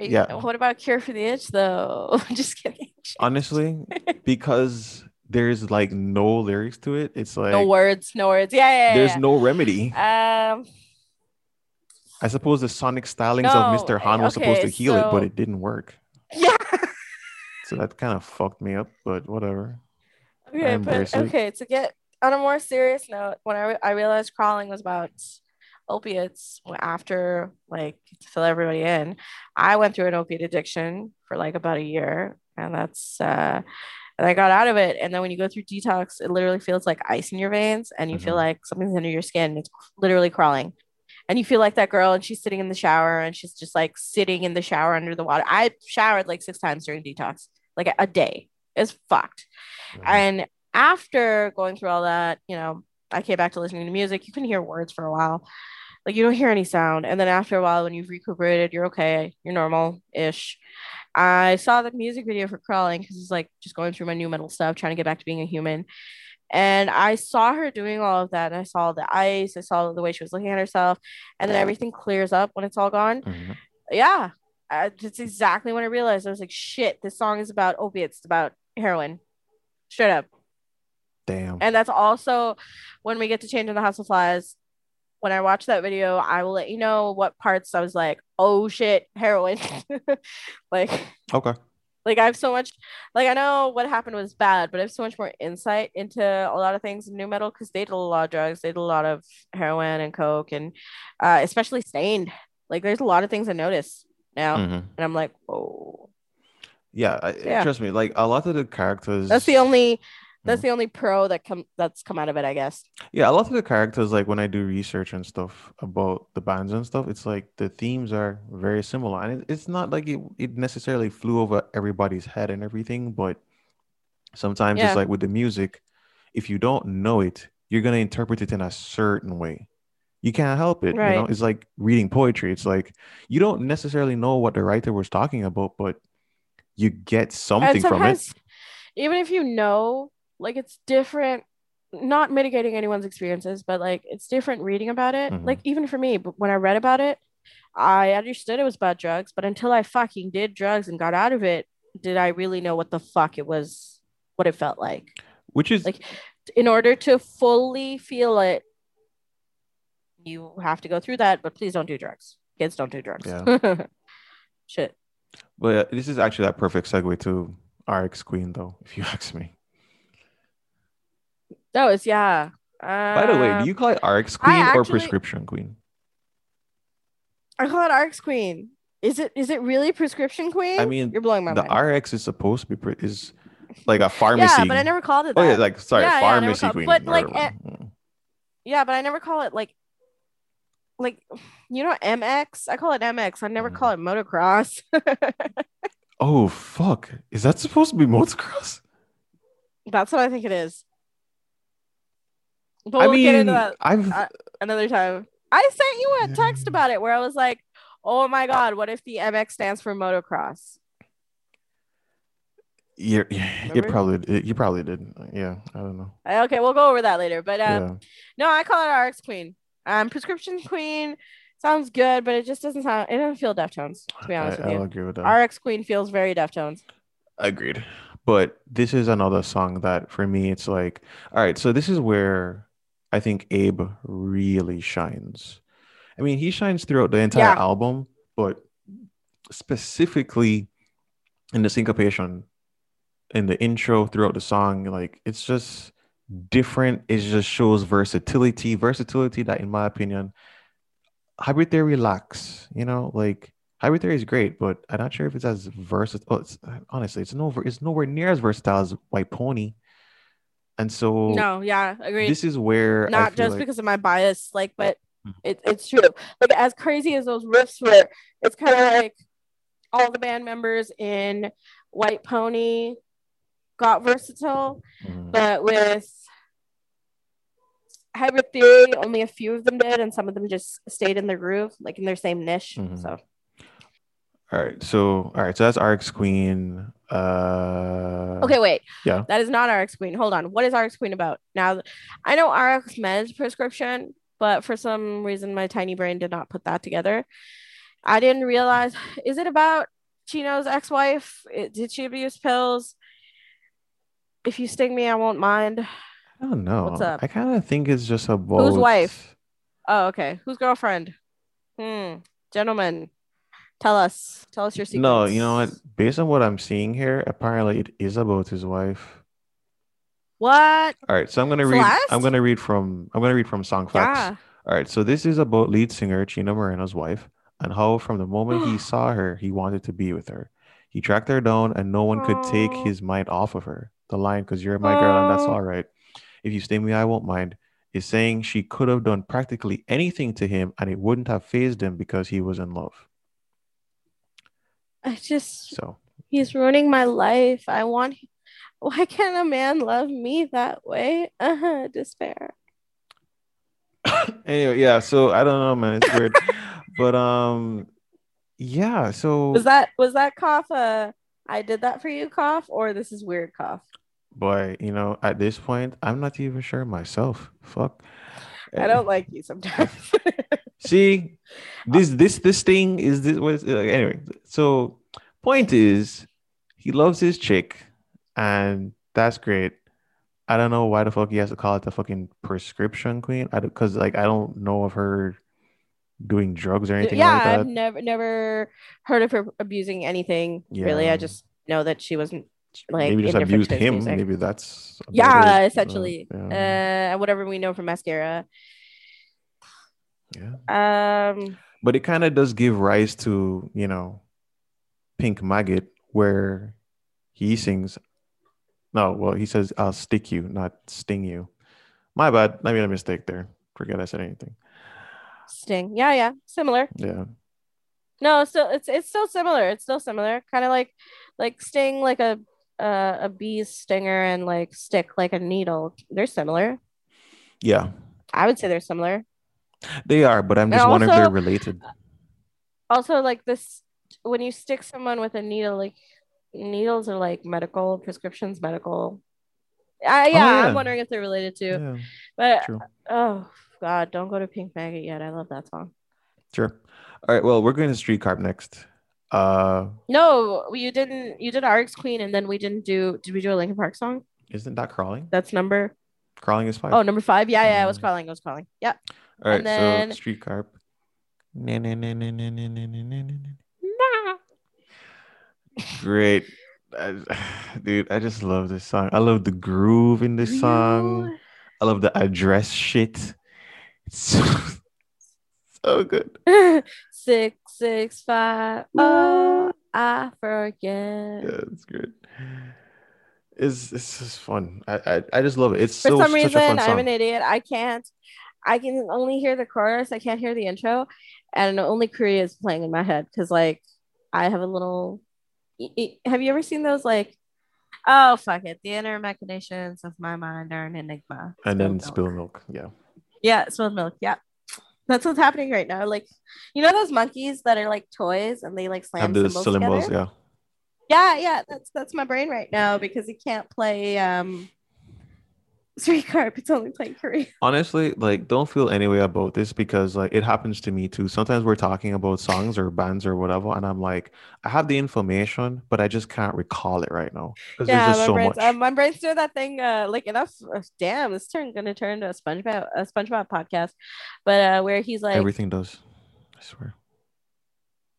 Yeah, What about cure for the itch though? Just kidding. honestly, because there's like no lyrics to it. It's like no words, no words. Yeah, yeah. there's no remedy. Um, I suppose the sonic stylings No, of Mr. Hahn was supposed to okay, heal it, but it didn't work. yeah. So that kind of fucked me up. But whatever. Okay, but okay. To get on a more serious note, when I, re- I realized crawling was about opiates after like to fill everybody in, I went through an opiate addiction for like about a year, and that's uh, and I got out of it. And then when you go through detox, it literally feels like ice in your veins, and you feel Mhm. like something's under your skin. It's literally crawling. And you feel like that girl, and she's sitting in the shower, and she's just like sitting in the shower under the water. I showered like six times during detox, like a, a day. It's fucked. And after going through all that, you know, I came back to listening to music. You can hear words for a while. Like you don't hear any sound. And then after a while, when you've recuperated, you're okay. You're normal ish. I saw the music video for Crawling because it's like just going through my nu metal stuff, trying to get back to being a human. And I saw her doing all of that. And I saw the ice. I saw the way she was looking at herself. And then everything clears up when it's all gone Mhm. yeah uh, that's exactly when i realized i was like shit this song is about opiates it's about heroin straight up Damn. and that's also when we get to change in the house of flies when i watch that video i will let you know what parts i was like oh shit heroin like Okay. like i have so much like i know what happened was bad but i have so much more insight into a lot of things in nu metal because they did a lot of drugs they did a lot of heroin and coke and uh, especially Staind like there's a lot of things i notice now Mhm. and i'm like oh Yeah, I, Yeah. Trust me. Like a lot of the characters. that's the only that's Mhm. the only pro that come that's come out of it i guess Yeah, a lot of the characters, like when I do research and stuff about the bands and stuff, it's like the themes are very similar, and it, it's not like it, it necessarily flew over everybody's head and everything, but sometimes Yeah. it's like with the music, if you don't know it, you're gonna interpret it in a certain way. You can't help it, you know. Right. It's like reading poetry. It's like you don't necessarily know what the writer was talking about, but you get something from it. even if you know like it's different not mitigating anyone's experiences but like it's different reading about it Mhm. like even for me but when i read about it i understood it was about drugs but until i fucking did drugs and got out of it did i really know what the fuck it was what it felt like Which is like in order to fully feel it you have to go through that but please don't do drugs kids don't do drugs yeah. shit But uh, this is actually that perfect segue to RX Queen, though, if you ask me. That was yeah By the way, Um, do you call it RX Queen or actually- Prescription Queen? I call it RX Queen. Is it is it really prescription queen? I mean, you're blowing my The mind. RX is supposed to be pre- is like a pharmacy. yeah, but I never called it that. Oh yeah, like sorry, Yeah, yeah, pharmacy called- queen. but, like, whatever. eh, Mm. yeah, but I never call it like like you know MX. I call it MX. I never Mhm. call it motocross. oh fuck, is that supposed to be motocross? That's what I think it is. But I we'll get mean, into that I've uh, another time. I sent you a text about it where I was like, "Oh my god, what if the MX stands for motocross?" you you probably you probably did. Yeah, I don't know. Uh, Okay, we'll go over that later. But um, yeah. No, I call it RX Queen. Um, Prescription Queen sounds good, but it just doesn't sound. It doesn't feel Deftones. To be honest I, with I'll you, agree with that. RX Queen feels very Deftones. Agreed. But this is another song that for me it's like, all right, so this is where I think Abe really shines. I mean, he shines throughout the entire Yeah. album, but specifically in the syncopation, in the intro throughout the song, like it's just different. It just shows versatility, versatility that in my opinion, hybrid theory lacks, you know, like hybrid theory is great, but I'm not sure if it's as versatile. It's, honestly, it's no, it's nowhere near as versatile as White Pony. And so No, yeah, agreed. this is where Not just like- because of my bias, like, but Mhm. it, it's true. Like as crazy as those riffs were, it's kind of like all the band members in White Pony got versatile, Mhm. but with Hybrid Theory, only a few of them did, and some of them just stayed in their groove, like in their same niche. Mhm. So All right. So all right. So that's RX Queen. Uh Okay, wait. yeah. That is not RX Queen. Hold on. What is RX Queen about? Now, I know RX Men's prescription, but for some reason, my tiny brain did not put that together. I didn't realize. Is it about Chino's ex wife? Did she abuse pills? If you sting me, I won't mind. I don't know. What's up? I kind of think it's just about whose wife? Oh, okay. Whose girlfriend? Hmm. Gentlemen, tell us. Tell us your secrets. No, you know what? Based on what I'm seeing here, apparently it is about his wife. What? All right, so I'm gonna read. Celeste? I'm gonna read from. I'm gonna read from Songfacts. Yeah. All right, so this is about lead singer Chino Moreno's wife and how from the moment he saw her, he wanted to be with her. He tracked her down and no one could take oh. his mind off of her. The line, because you're my girl and that's oh. all right. If you stay with me, I won't mind, is saying she could have done practically anything to him and it wouldn't have phased him because he was in love. I just, So he's ruining my life. I want, why can't a man love me that way? Uh-huh, despair. anyway, yeah, so I don't know, man. It's weird. but um yeah, so Was that, was that cough I did that for you cough, or this is weird cough? boy, you know, at this point, I'm not even sure myself. Fuck. I don't like you sometimes. See, this this this thing is this was uh, anyway. So point is, he loves his chick, and that's great. I don't know why the fuck he has to call it the fucking prescription queen. I because like I don't know of her doing drugs or anything yeah, like that. I've never never heard of her abusing anything. Really, I just know that she wasn't like Maybe just abused to him. music. Maybe that's Yeah, essentially. Uh, yeah. Uh, whatever we know from mascara. yeah. Um, But it kind of does give rise to, you know, Pink Maggot, where he sings. No, well, he says, I'll stick you, not sting you. My bad. I made a mistake there. Forget I said anything. Sting. Yeah, yeah, similar. Yeah. No, so it's it's still similar. It's still similar. Kind of like like Sting, like a uh, a bee's stinger, and like stick like a needle. They're similar. Yeah. I would say they're similar. They are, but I'm just wondering if they're related. Also, like this, when you stick someone with a needle, like needles are like medical prescriptions, medical. Uh, yeah, yeah. I'm wondering if they're related too. Yeah, But true. oh god, don't go to Pink Maggot yet. I love that song. Sure. All right. Well, we're going to Street Carp next. Uh, No, you didn't. You did RX Queen, and then we didn't do. Did we do a Linkin Park song? isn't that crawling? That's number. Crawling is five. Oh, number five. Yeah, yeah. I was crawling. I was crawling. Yeah. All right. and then- So Street Carp. Na, na, na, na, na, na, na, na, na, na. Great. Dude, I just love this song. I love the groove in this song. I love the address shit. It's so, so good. six six five. Oh, I forget. Yeah, it's good. It's it's just fun. I I, I just love it. It's For so some such reason, a fun I'm an idiot. I can't. I can only hear the chorus. I can't hear the intro, and only Korea is playing in my head because, like, I have a little. Have you ever seen those like? Oh fuck it! The inner machinations of my mind are an enigma. and then Spilled spill milk. milk. Yeah. Yeah, spilled milk. Yeah, that's what's happening right now. Like, you know those monkeys that are like toys and they like slam Have the cymbals, together? yeah. Yeah, yeah, that's that's my brain right now because it can't play um Street Carp. It's only playing Korean. Honestly, like don't feel any way about this because like it happens to me too. Sometimes we're talking about songs or bands or whatever, and I'm like, I have the information, but I just can't recall it right now. Because Yeah, there's my just so brain's much. uh, my brain's doing that thing. Uh, like enough. uh, damn, this turn gonna turn to a SpongeBob a SpongeBob podcast, but uh, where he's like, Everything does. I swear.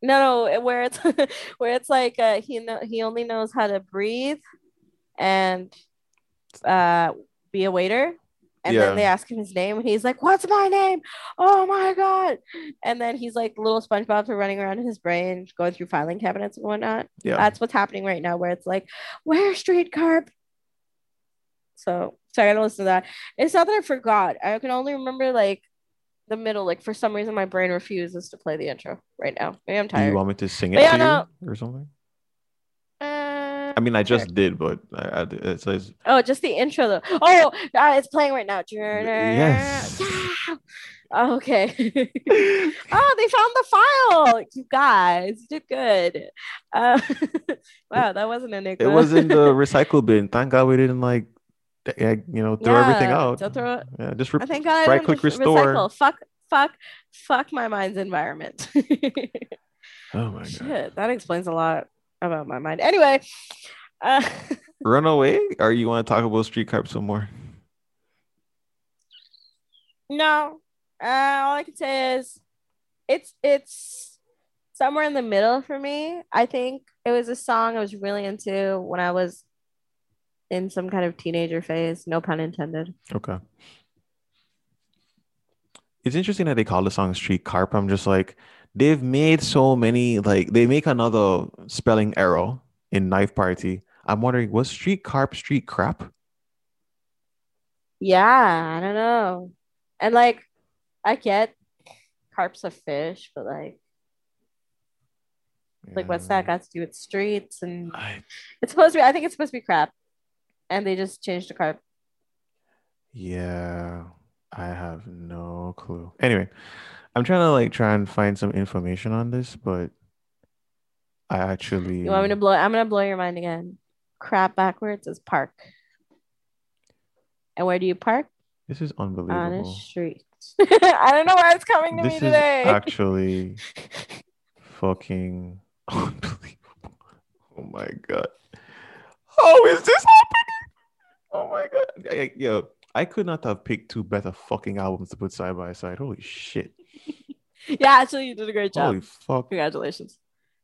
no, no, where it's where it's like uh, he know he only knows how to breathe, and uh, be a waiter. And Yeah. then they ask him his name, and he's like, "What's my name? Oh my god!" And then he's like, little SpongeBob's are running around in his brain, going through filing cabinets and whatnot. Yeah. That's what's happening right now, where it's like, "Where Street Carp?" So, so I gotta listen to that. It's not that I forgot. I can only remember like the middle. Like for some reason, my brain refuses to play the intro right now. Maybe I'm Do you want me to sing it yeah, to no. you or something? I mean, I just did, but I, I, it says Oh, just the intro though. Oh, uh, it's playing right now. Yes. wow. Okay. oh, they found the file. You guys you did good. Uh, wow, that wasn't an It was in the recycle bin. Thank God we didn't like, you know, throw everything out. Don't throw, It. yeah, just re- I think I right click restore. Recycle. Fuck, fuck, fuck my mind's environment. oh my god. Shit, that explains a lot about my mind. Anyway, uh, Runaway? Or you want to talk about Street Carp some more? no. Uh, all I can say is, it's it's somewhere in the middle for me. I think it was a song I was really into when I was in some kind of teenager phase. No pun intended. Okay. It's interesting that they call the song Street Carp. I'm just like, they've made so many, like, they make another spelling error in Knife Party. I'm wondering, was Street Carp Street Crap? Yeah, I don't know. And like, I get carp's a fish, but like, like what's that got to do with streets? And I, it's supposed to be. I think it's supposed to be crap, and they just changed the carp. yeah, I have no clue. Anyway, I'm trying to like try and find some information on this, but I actually You want me to blow? I'm gonna blow your mind again. Crap backwards is park. And where do you park? This is unbelievable. On a street. I don't know why it's coming to This me is today. actually fucking unbelievable. Oh my god. How is this happening? Oh my god. I- Yo, I could not have picked two better fucking albums to put side by side. Holy shit. yeah, actually, you did a great job. Holy fuck. Congratulations.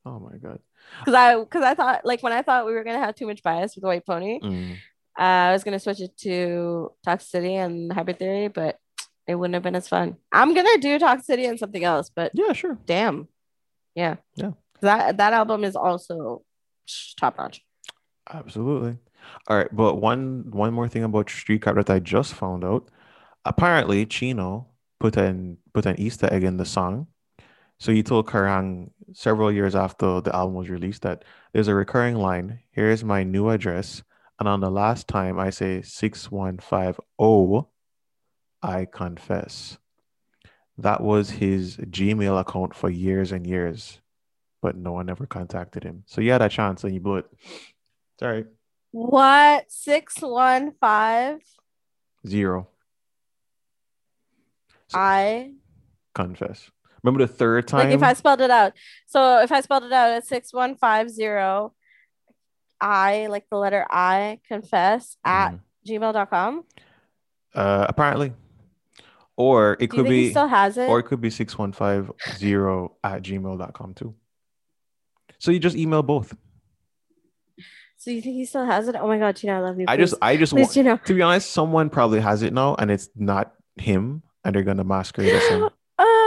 Oh my god. Because I, because I thought, like, when I thought we were gonna have too much bias with the White Pony, Mm. uh, I was gonna switch it to Toxicity and Hybrid Theory, but it wouldn't have been as fun. I'm gonna do Toxicity and something else, but Yeah, sure. damn, yeah, Yeah. That that album is also top notch. Absolutely. All right, but one one more thing about Street Carp that I just found out. Apparently, Chino put an put an Easter egg in the song. So he told Kerrang several years after the album was released that there's a recurring line. Here's my new address, and on the last time I say six one five oh, I confess. That was his Gmail account for years and years, but no one ever contacted him. So you had a chance and you blew it. Right. What six one five? Zero. So- I Confess. Remember the third time? like if I spelled it out. So if I spelled it out, at six one five zero. I like the letter I confess at Mhm. gmail.com. Uh, apparently. Or it Do you could be still has it? or it could be 6150 at gmail.com too. So you just email both. so you think he still has it? Oh my god, Gina, I love you. I just I just please, want Gina. to be honest, someone probably has it now and it's not him and they're gonna masquerade as him.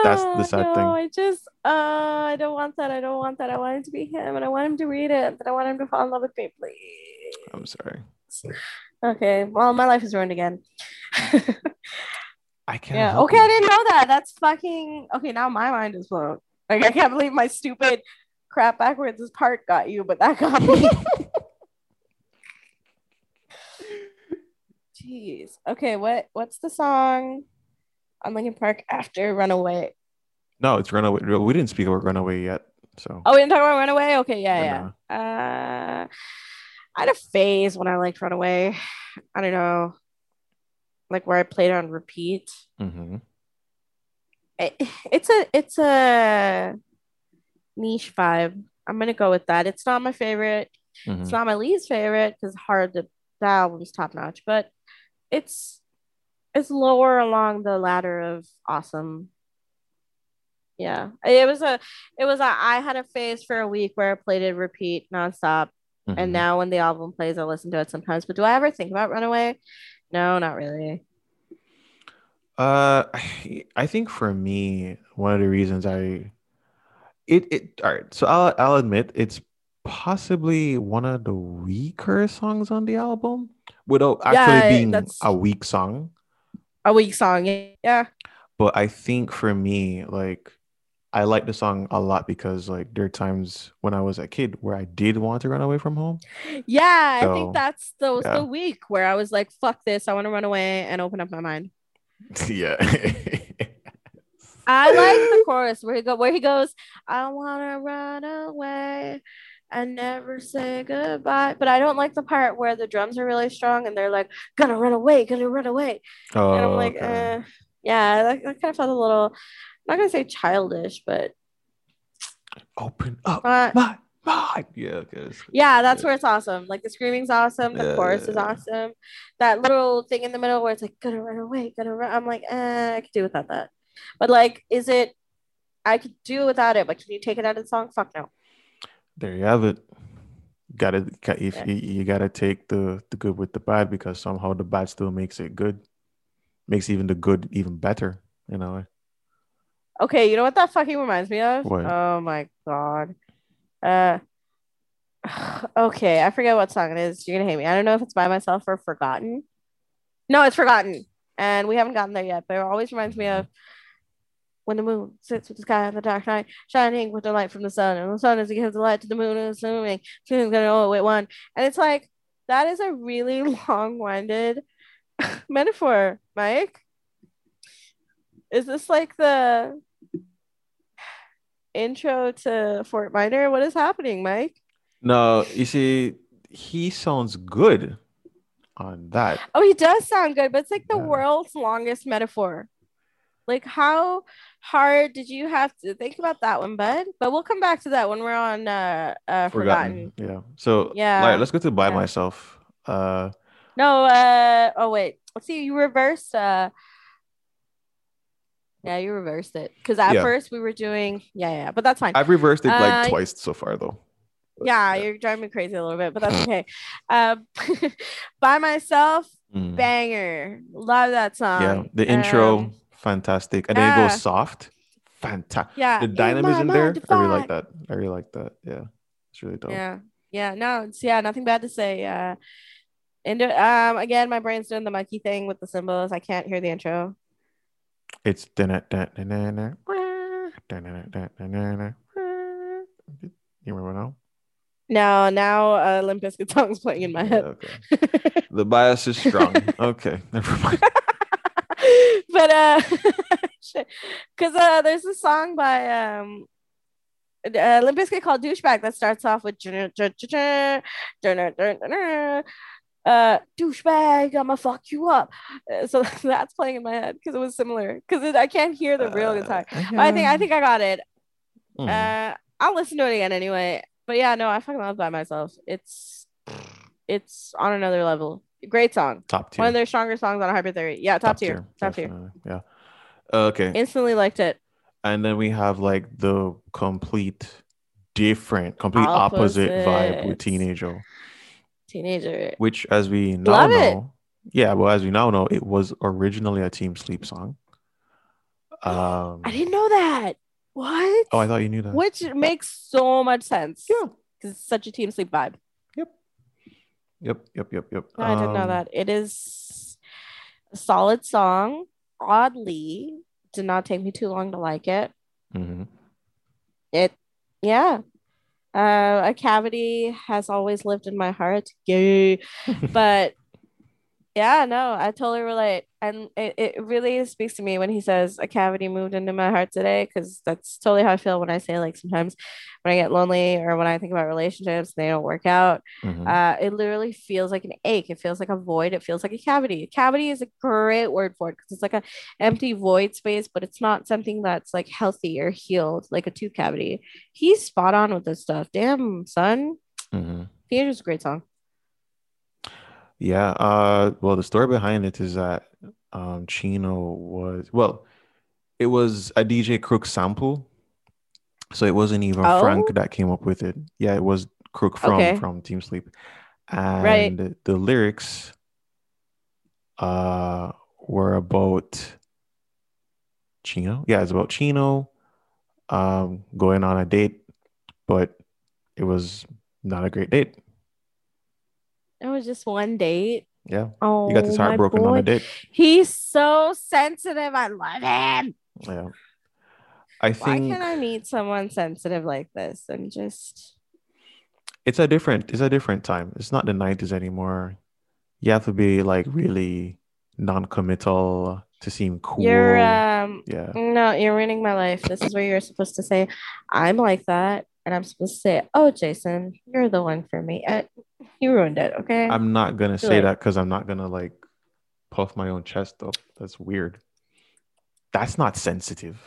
That's the Oh, sad no, thing. I just, uh, I don't want that. I don't want that. I want it to be him, and I want him to read it, but I want him to fall in love with me, please. I'm sorry. Okay, well, my life is ruined again. I can't yeah. Okay, it. I didn't know that. That's fucking. Okay, now my mind is blown. Like I can't believe my stupid crap backwards is part got you, but that got me. Jeez. Okay, what what's the song on Linkin Park after Runaway? No, it's runaway. We didn't speak about runaway yet. So Oh, we didn't talk about Runaway? Okay, yeah, yeah. Uh I had a phase when I liked Runaway. I don't know. Like where I played on repeat. Mhm. It, it's a it's a niche vibe. I'm gonna go with that. It's not my favorite. Mhm. It's not my least favorite because hard to the album's top notch, but it's it's lower along the ladder of awesome. Yeah, it was a it was a I had a phase for a week where I played it repeat nonstop, Mhm. and now when the album plays, I listen to it sometimes. But do I ever think about Runaway? No, not really. Uh, I- I think for me, one of the reasons I it it all right. So I'll I'll admit it's possibly one of the weaker songs on the album without actually Yeah, being that's- a weak song. A weak song, yeah. But I think for me, like I like the song a lot because like there are times when I was a kid where I did want to run away from home. Yeah, I think that's the yeah. the week where I was like, "Fuck this! I want to run away and open up my mind." yeah. I like the chorus where he go where he goes, I wanna run away and never say goodbye. But I don't like the part where the drums are really strong and they're like, gonna run away, gonna run away. oh, and I'm like, okay. eh. yeah, that, that kind of felt a little I'm not gonna say childish, but open up uh, my mind. Yeah, okay. yeah, that's where it's awesome. Like the screaming's awesome, the Yeah, chorus yeah, is awesome. That little thing in the middle where it's like gonna run away, gonna run. I'm like, eh, I could do without that. But like, is it? I could do without it, but can you take it out of the song? Fuck no. There you have it. Got to if Yeah. you, you got to take the the good with the bad because somehow the bad still makes it good, makes even the good even better. You know. Okay, you know what that fucking reminds me of? What? Oh my god. Uh. Okay, I forget what song it is. You're gonna hate me. I don't know if it's by myself or Forgotten. No, it's Forgotten, and we haven't gotten there yet. But it always reminds me of when the moon sits with the sky in the dark night, shining with the light from the sun, and the sun is gives the light to the moon and it's moving. Gonna know it one, and it's like that is a really long-winded metaphor, Mike. Is this like the intro to Fort Minor? What is happening, Mike? No, you see, he sounds good on that. Oh, he does sound good, but it's like the Yeah. world's longest metaphor. Like, how hard did you have to think about that one, bud? But we'll come back to that when we're on uh, uh Forgotten. Forgotten. Yeah. So Yeah. Lara, let's go to by Yeah. myself. Uh, No, uh oh wait. Let's see, you reversed uh yeah, you reversed it. Because at Yeah. first we were doing yeah, yeah, but that's fine. I've reversed it like Uh, twice so far though. But, yeah, you're driving me crazy a little bit, but that's okay. Um by myself, Mm. banger. Love that song. Yeah, the intro, Um, fantastic, and then it goes soft, fantastic. yeah. The dynamism there, I really like that. I really like that. Yeah, it's really dope. Yeah. Yeah. No, it's yeah, nothing bad to say. Uh and um again, my brain's doing the monkey thing with the cymbals. I can't hear the intro. It's you remember now? No, now uh Limp Bizkit song's playing in my Yeah, head. okay. The bias is strong. okay, never mind. But uh because uh there's a song by um uh, Limp Bizkit called douchebag that starts off with uh douchebag i'ma fuck you up. Uh, so that's playing in my head because it was similar because i can't hear the real guitar. Uh, But i think i think i got it. Hmm. uh i'll listen to it again anyway. But yeah no i fucking love by myself. It's it's on another level great song top tier. one of their stronger songs on Hybrid Theory. Yeah, top, tier. Top tier. Yeah. Okay. Instantly liked it. and then we have like the complete different, complete opposite vibe with. Teenager, Teenager. which, as we now Love it. know, yeah, well, as we now know, it was originally a Team Sleep song. Um, I didn't know that. What? oh, I thought you knew that. Which makes so much sense. Yeah. Because it's such a team sleep vibe. Yep, yep, yep, yep. No, I didn't know Um, that. It is a solid song. Oddly, did not take me too long to like it. mhm. It, yeah. Uh, a cavity has always lived in my heart. Yay. but yeah, no, I totally relate. And it, it really speaks to me when he says a cavity moved into my heart today, because that's totally how I feel when I say like sometimes when I get lonely or when I think about relationships, they don't work out. Mhm. Uh, it literally feels like an ache. It feels like a void. It feels like a cavity. Cavity is a great word for it because it's like a empty void space, but it's not something that's like healthy or healed, like a tooth cavity. He's spot on with this stuff. Damn, son. Mhm. Teenager's a great song. Yeah. Uh, well, the story behind it is that um, Chino was well, it was a DJ Crook sample, so it wasn't even Oh? Frank that came up with it. Yeah, it was Crook from Okay. from Team Sleep, and Right. the lyrics uh were about Chino. Yeah, it's about Chino um going on a date, but it was not a great date. It was just one date. Yeah, Oh, he got this heart my broken on a date. He's so sensitive. I love him. Yeah. I think. Why can't I meet someone sensitive like this and just it's a different it's a different time. It's not the 90s anymore. You have to be like really non-committal to seem cool. You're um yeah. no, you're ruining my life. This is where you're supposed to say, I'm like that. And I'm supposed to say, Oh, Jason, you're the one for me. Uh, you ruined it, okay? I'm not gonna say Like- that because I'm not gonna like puff my own chest up. That's weird. That's not sensitive.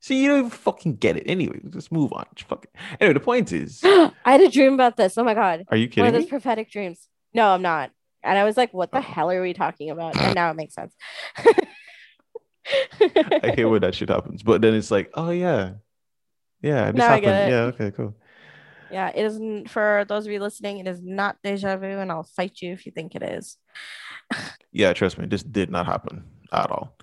See, you don't even fucking get it. Anyway, just move on. Just fucking. Anyway, the point is, I had a dream about this. Oh my god. are you One kidding of those me? prophetic dreams. No, I'm not. And I was like, what the Oh. hell are we talking about? And now it makes sense. I hate when that shit happens, but then it's like, oh yeah, yeah, this Now happened. it. Yeah, okay, cool. Yeah, it isn't for those of you listening, it is not deja vu, and I'll fight you if you think it is. Yeah, trust me, this did not happen at all.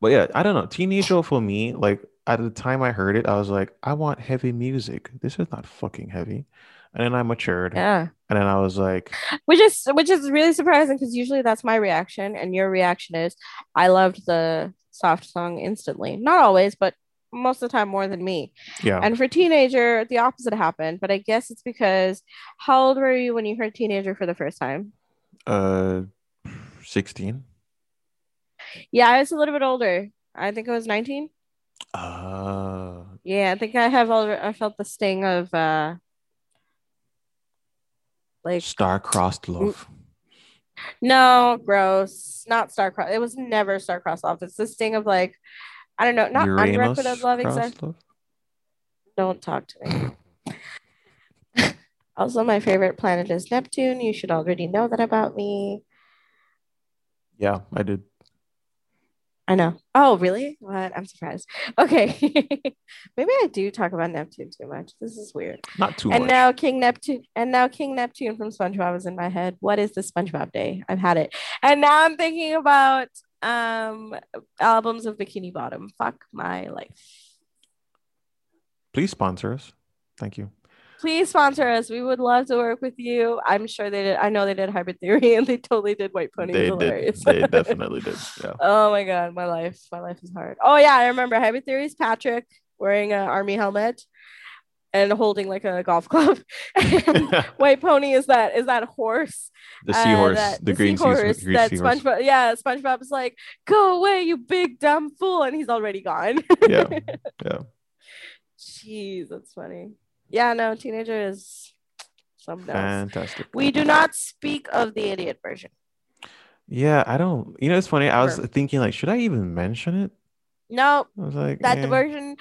But yeah, I don't know. Teenage Girl for me, like at the time I heard it, I was like, I want heavy music. This is not fucking heavy. And then I matured, Yeah. and then I was like, Which is which is really surprising because usually that's my reaction, and your reaction is I loved the soft song instantly. Not always, but most of the time more than me. yeah, And for teenager, the opposite happened. But I guess it's because how old were you when you heard teenager for the first time? uh, sixteen. Yeah, I was a little bit older. I think I was 19. Uh, Yeah, I think I have all I felt the sting of uh like star-crossed love. no, gross. Not star-crossed. It was never star-crossed love. It's the sting of like I don't know, not Uranus unrequited love exactly. love. Don't talk to me. also, my favorite planet is Neptune. You should already know that about me. Yeah, I did. I know. Oh, really? What? I'm surprised. Okay. Maybe I do talk about Neptune too much. This is weird. Not too and much. now King Neptune and now King Neptune from SpongeBob is in my head. What is the SpongeBob day? I've had it. And now I'm thinking about um albums of Bikini Bottom. Fuck my life. Please sponsor us. Thank you. Please sponsor us. We would love to work with you. I'm sure they did. I know they did Hybrid Theory and they totally did White Pony. they It was hilarious. did. They definitely did. Yeah. Oh my god, my life, my life is hard. Oh yeah, I remember Hybrid Theory's Patrick wearing an army helmet and holding like a golf club. White Pony is that is that horse, the uh, seahorse, that- the, green seahorse that seahorse. SpongeBob. Yeah, SpongeBob is like, "Go away, you big dumb fool," and he's already gone. Yeah, yeah. Jeez, that's funny. Yeah, no, teenager is something else. Fantastic. We do not speak of the idiot version. Yeah, I don't. You know, it's funny. I was thinking, like, should I even mention it? No, I was like, that eh. version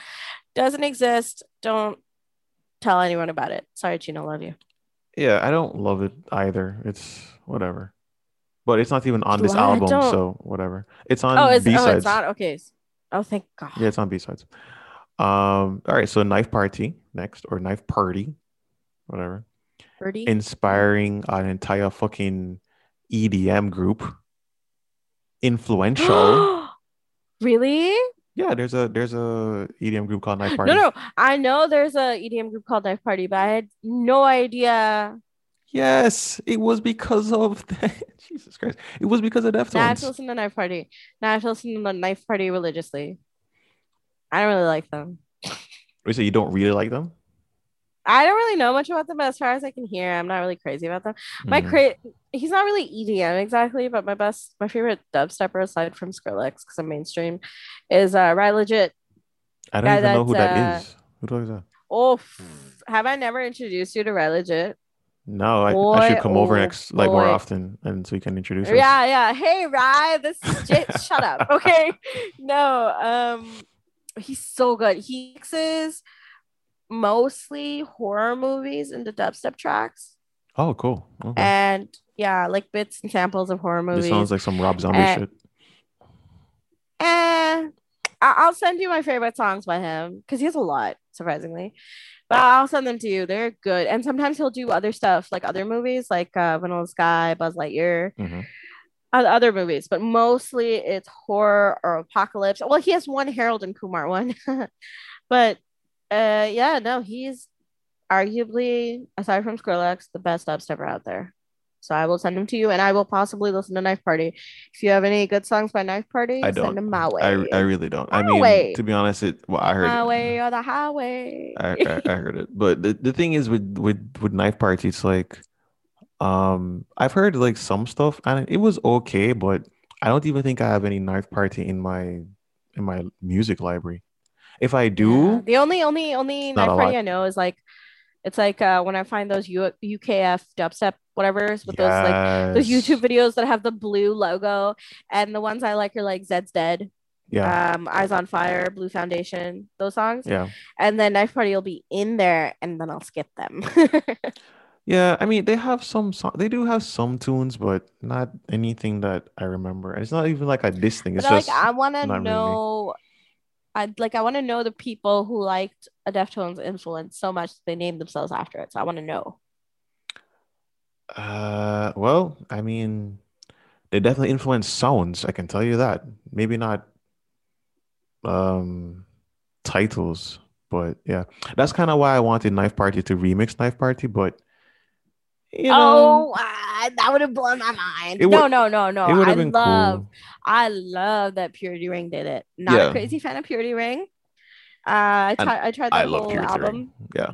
doesn't exist. Don't tell anyone about it. Sorry, Chino, love you. Yeah, I don't love it either. It's whatever. But it's not even on this What? album, so whatever. It's on Oh, it's, B oh, it's not okay. Oh, thank God. Yeah, it's on B sides. Um, all right, so Knife Party next, or Knife Party, whatever. Birdie. Inspiring an entire fucking EDM group. Influential. really? Yeah, there's a there's a EDM group called Knife Party. No, no. I know there's a EDM group called Knife Party, but I had no idea. Yes, it was because of that. Jesus Christ. It was because of Now I have to Deftones. listen to Knife Party. Now I have to listen to the Knife Party religiously. I don't really like them. You say you don't really like them? I don't really know much about them, but as far as I can hear, I'm not really crazy about them. My Mhm. cra- he's not really EDM exactly, but my best, my favorite dubstepper aside from Skrillex, because I'm mainstream, is uh Ride Legit. I don't guy even know who that uh, is. Who the is that? Oh, f- have I never introduced you to Ride Legit? No, I, I should come over oh next like more often and so we can introduce us. Yeah, yeah. Hey, Rye, this is J- Shut up. Okay. No, um, he's so good. He mixes mostly horror movies into dubstep tracks. Oh, cool. Okay. And yeah, like bits and samples of horror movies. This sounds like some Rob Zombie Uh, shit. Eh, I- I'll send you my favorite songs by him because he has a lot, surprisingly. But I'll send them to you. They're good. And sometimes he'll do other stuff, like other movies, like uh, Vanilla Sky, Buzz Lightyear, Mhm. other movies. But mostly it's horror or apocalypse. Well, he has one Harold and Kumar one. but uh, yeah, no, he's arguably, aside from Skrillex, the best dubstepper out there. So I will send them to you, and I will possibly listen to Knife Party. If you have any good songs by Knife Party, I send don't. them my way. I, I really don't. I mean, way. to be honest, it well, I heard my it. way or the highway. I, I, I heard it. But the, the thing is with with with Knife Party, it's like um I've heard like some stuff and it was okay, but I don't even think I have any knife party in my in my music library. If I do, Yeah. The only only only a party. I know is like it's like uh when I find those U- UKF dubstep whatever's with those like those. YouTube videos that have the blue logo and the ones I like are like Zed's Dead, Yeah, um, Eyes on Fire, Blue Foundation, those songs. yeah, And then Knife Party will be in there and then I'll skip them. yeah. I mean, they have some song. They do have some tunes, but not anything that I remember. And it's not even like a diss thing. but It's like just I want to know. really. I like I want to know the people who liked a Deftones influence so much they named themselves after it. So I want to know. Uh, well, I mean, they definitely influence sounds. I can tell you that. Maybe not um titles, but yeah, that's kind of why I wanted Knife Party to remix Knife Party, but you know, Oh, ah, that would have blown my mind. No, no, no, no. it would I have been love, cool. I love that Purity Ring did it. Not Yeah. a crazy fan of Purity Ring. Uh, I tried. I tried I that love whole album. Ring. Yeah.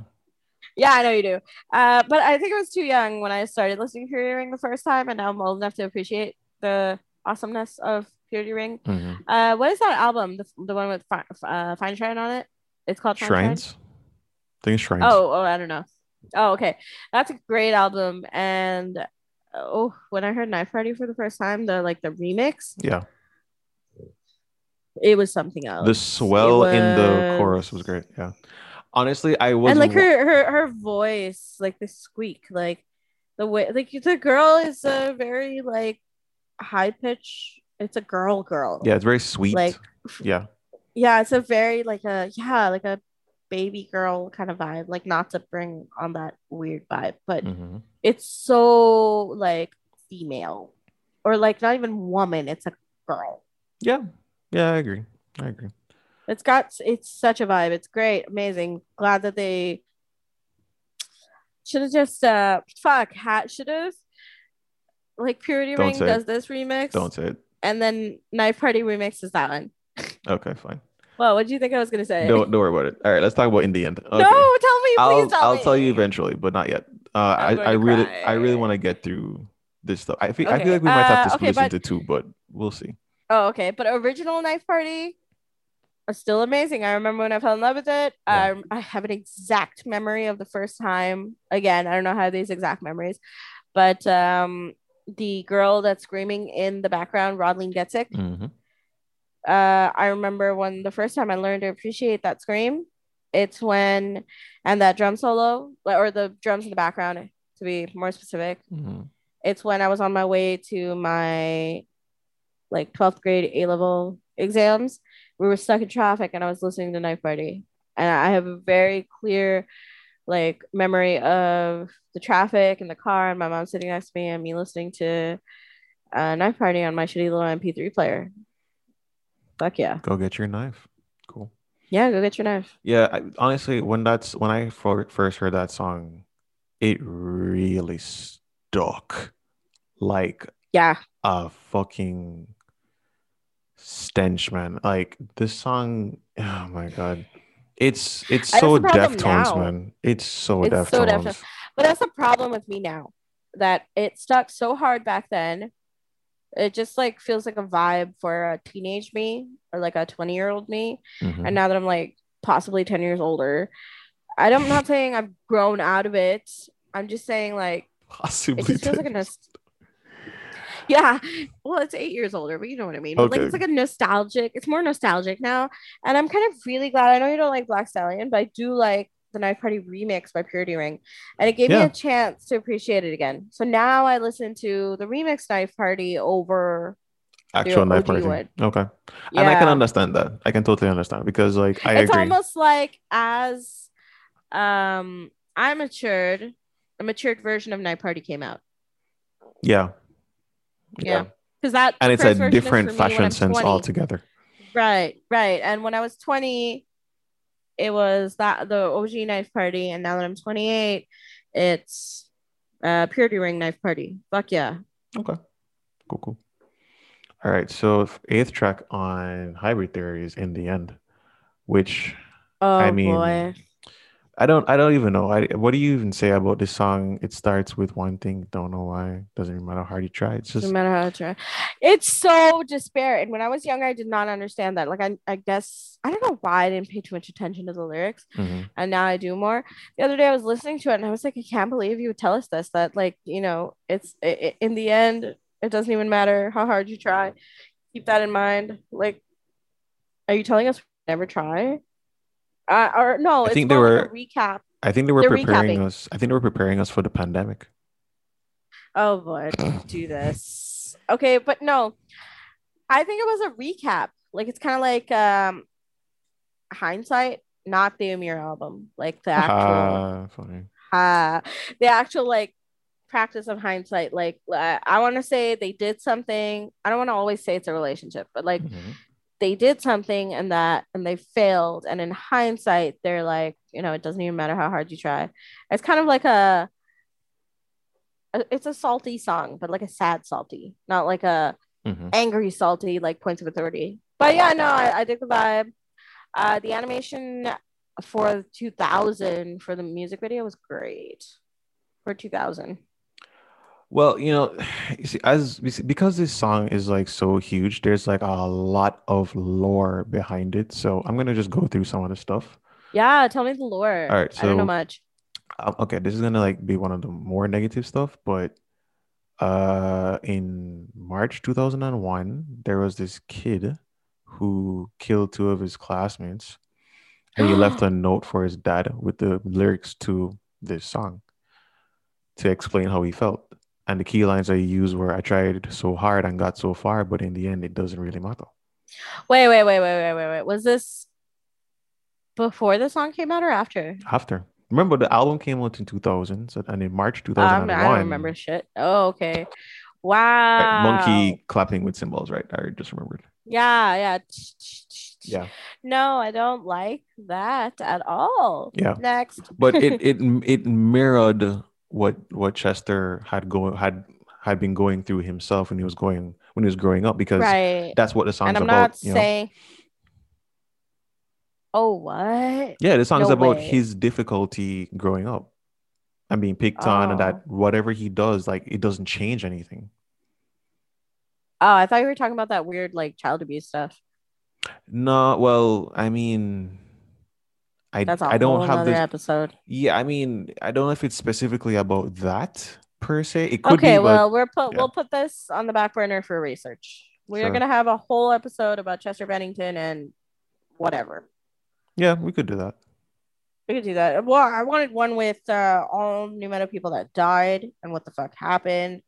Yeah, I know you do. Uh, but I think I was too young when I started listening to Purity Ring the first time, and now I'm old enough to appreciate the awesomeness of Purity Ring. Mhm. Uh, what is that album? The, the one with Fi- uh, Fineshrine on it? It's called Fineshrine? Shrines. I think it's Shrines. Oh, oh, I don't know. Oh, okay. That's a great album. And oh, when I heard Knife Party for the first time, the like the remix, Yeah. it was something else. The swell It in the chorus was great. Yeah. Honestly, I was and like her her her voice, like the squeak, like the way like the girl is a very like high pitch. It's a girl girl. Yeah, it's very sweet. Like yeah. yeah, it's a very like a yeah, like a baby girl kind of vibe. Like not to bring on that weird vibe, but Mhm. it's so like female or like not even woman it's a girl Yeah. Yeah, I agree. I agree. it's got it's such a vibe it's great amazing glad that they should have just uh fuck hat should have like purity Don't ring say it. does this remix Don't say it. and then knife party remixes that one Okay, fine. Well what do you think i was gonna say Don't, don't worry about it. All right, let's talk about in the end. Okay. no tell me please I'll tell I'll me tell you eventually, but not yet. Uh, I, going I to really cry. I really want to get through this stuff. I feel I feel like we might have to uh, split okay, this into two, but we'll see. Oh, okay. But original knife party are still amazing. I remember when I fell in love with it. Yeah. I, I have an exact memory of the first time. Again, I don't know how these exact memories, but um, the girl that's screaming in the background, Rodleen Getsic. hmm Uh, I remember when the first time I learned to appreciate that scream. It's when and that drum solo or the drums in the background, to be more specific hmm it's when I was on my way to my like 12th grade A level exams. We were stuck in traffic and I was listening to Knife Party. And I have a very clear like memory of the traffic and the car and my mom sitting next to me and me listening to uh, Knife Party on my shitty little MP3 player. Fuck yeah. Go get your knife. Cool. Yeah, go get your knife. Yeah, I, honestly, when that's when I fir- first heard that song, it really stuck like Yeah. a fucking stench, man. Like this song, oh my god, it's it's so Deftones, man. It's so It's so Deftones. Deftones. But that's the problem with me now that it stuck so hard back then. It just like feels like a vibe for a teenage me or like a 20 year old me. Mhm. And now that I'm like possibly 10 years older, I don't, I'm not saying I've grown out of it. I'm just saying like Possibly. it just feels like a yeah. Well, it's eight years older, but you know what I mean. But, Like it's like a nostalgic. It's more nostalgic now, and I'm kind of really glad. I know you don't like Black Stallion, but I do like the Knife Party remix by Purity Ring, and it gave me a chance to appreciate it again. So now I listen to the remix Knife Party over. Actual knife party. would. Okay. And I can understand that. I can totally understand because like I it's agree. almost like as um I matured, a matured version of Night Party came out. yeah. Yeah. Because that And it's a different for me when fashion sense 20. altogether. Right, right. And when I was 20, it was that the OG knife party, and now that I'm 28, it's uh purity ring knife party. Fuck yeah. Okay. Cool, cool. All right. So eighth track on hybrid theory is in the end, which Oh I mean, boy. I don't. I don't even know. I, what do you even say about this song? It starts with one thing. Don't know why. Doesn't even matter how hard you try. It's just No matter how I try. It's so disparate. And when I was younger, I did not understand that. Like I, I guess I don't know why I didn't pay too much attention to the lyrics. Mhm. And now I do more. The other day I was listening to it and I was like, I can't believe you would tell us this. That like, you know, it's i i- in the end, it doesn't even matter how hard you try. Keep that in mind. Like, are you telling us never try? Uh, or no, I it's think they like were- a recap. I think they were They're preparing recapping. us. I think they were preparing us for the pandemic. Oh boy, don't this. Okay, but no, I think it was a recap. Like it's kind of like um hindsight, not the Amir album, like the actual Ah, funny. uh the actual like practice of hindsight. Like uh, I want to say they did something. I don't want to always say it's a relationship, but like Mhm. They did something and that and they failed. And in hindsight they're like you know it doesn't even matter how hard you try. It's kind of like a, it's a salty song but like a sad salty not like a Mhm. angry salty like points of authority. But yeah no i, I dig the vibe. Uh the animation for 2000 for the music video was great. For 2000 Well, you know, you see, as because this song is like so huge, there's like a lot of lore behind it. So I'm gonna just go through some of the stuff. yeah tell me the lore All right, so i don't know much Um, okay, this is gonna like be one of the more negative stuff, but uh, in March 2001, there was this kid who killed two of his classmates, and he left a note for his dad with the lyrics to this song to explain how he felt. And the key lines I used were, "I tried so hard and got so far, but in the end, it doesn't really matter." Wait, wait, wait, wait, wait, wait, wait. Was this before the song came out or after? After, remember, the album came out in 2000, so, and in March Um, 2001, I don't remember shit. Oh, okay. Wow. Monkey clapping with cymbals, right? I just remembered. Yeah, yeah. Yeah, No, I don't like that at all. yeah. Next. But it it it mirrored what what Chester had going had had been going through himself when he was going when he was growing up because right. that's what the song's And I'm about. not you know? saying. Oh, what? Yeah, the song's No about way. his difficulty growing up and being picked on, and Oh. that whatever he does, like it doesn't change anything. Oh, I thought you were talking about that weird like child abuse stuff. No, well, I mean, I That's a I don't whole have this. episode. Yeah, I mean, I don't know if it's specifically about that per se. It could Okay, be, but well, we're put yeah. we'll put this on the back burner for research. We are Sure. gonna have a whole episode about Chester Bennington and whatever. yeah, we could do that. We could do that. Well, I wanted one with uh, all nu metal people that died and what the fuck happened.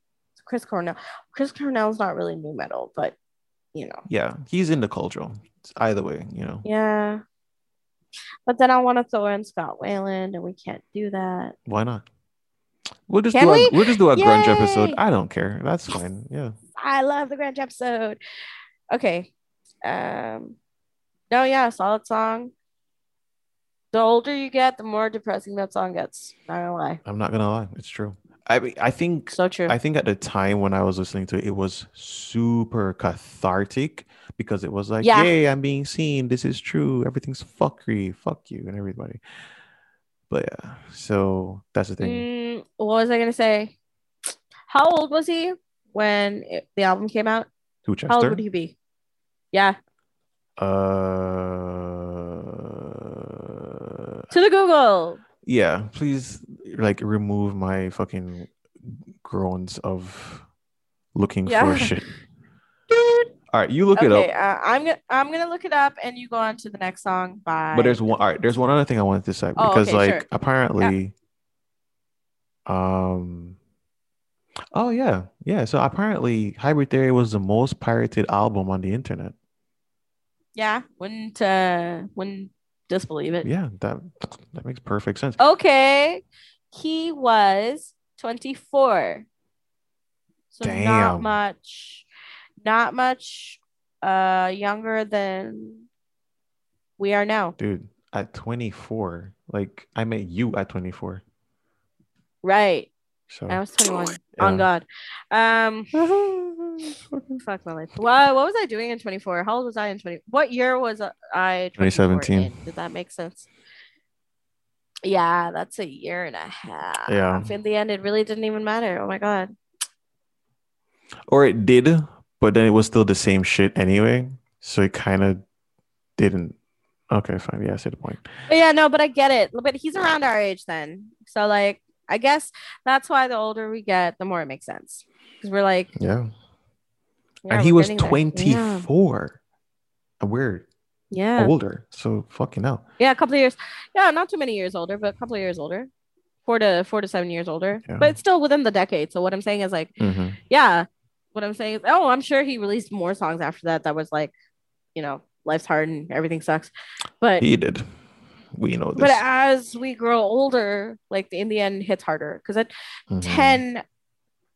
Chris Cornell. Chris Cornell's not really nu metal, but you know, Yeah, he's in the culture. It's either way, you know. yeah. But then I want to throw in Scott Weiland, and we can't do that. Why not? We'll just Can do a, we? we'll just do a grunge episode. I don't care. That's fine. Yeah. I love the Grunge episode. Okay. Um. No, yeah, solid song. The older you get, the more depressing that song gets. Not gonna lie. I'm not gonna lie. It's true. I mean, I think So true. I think at the time when I was listening to it, it was super cathartic because it was like, Yeah. "Yay, I'm being seen. This is true. Everything's fuckery. Fuck you and everybody." But yeah, so that's the thing. Mm, what was I gonna say? How old was he when it, the album came out? Who How old would he be? Yeah, Uh, to the Google. yeah. Please, like, remove my fucking groans of looking Yeah. for shit. All right, you look it up. uh, I'm gonna I'm gonna look it up, and you go on to the next song. Bye. But there's one. All right, there's one other thing I wanted to say Oh, because, okay, like, sure. apparently, um, oh yeah, yeah. So apparently, Hybrid Theory was the most pirated album on the internet. Yeah, wouldn't uh wouldn't disbelieve it. Yeah, that that makes perfect sense. Okay, he was 24, so not much, not much, uh, younger than we are now. Dude, at 24, like I met you at 24. Right. So I was 21. Yeah. On God. Um fuck my life. What what was I doing in 24? How old was I in 20? What year was I 2017. Did that make sense? Yeah, that's a year and a half. Yeah. In the end, it really didn't even matter. Oh my god. Or it did, but then it was still the same shit anyway. So it kind of didn't. Okay, fine. Yeah, I see the point. But yeah, no, but I get it. But he's around our age then. So like I guess that's why the older we get, the more it makes sense. Because we're like, Yeah. yeah, and he was 24. And we're Yeah. older. So fucking hell. Yeah, a couple of years. Yeah, not too many years older, but a couple of years older. Four to four to seven years older. Yeah. But it's still within the decade. So what I'm saying is like, hmm yeah. What I'm saying is, oh, I'm sure he released more songs after that. That was like, you know, life's hard and everything sucks. But He did. We know this. but as we grow older, like in the end hits harder. Because at Mhm. 10,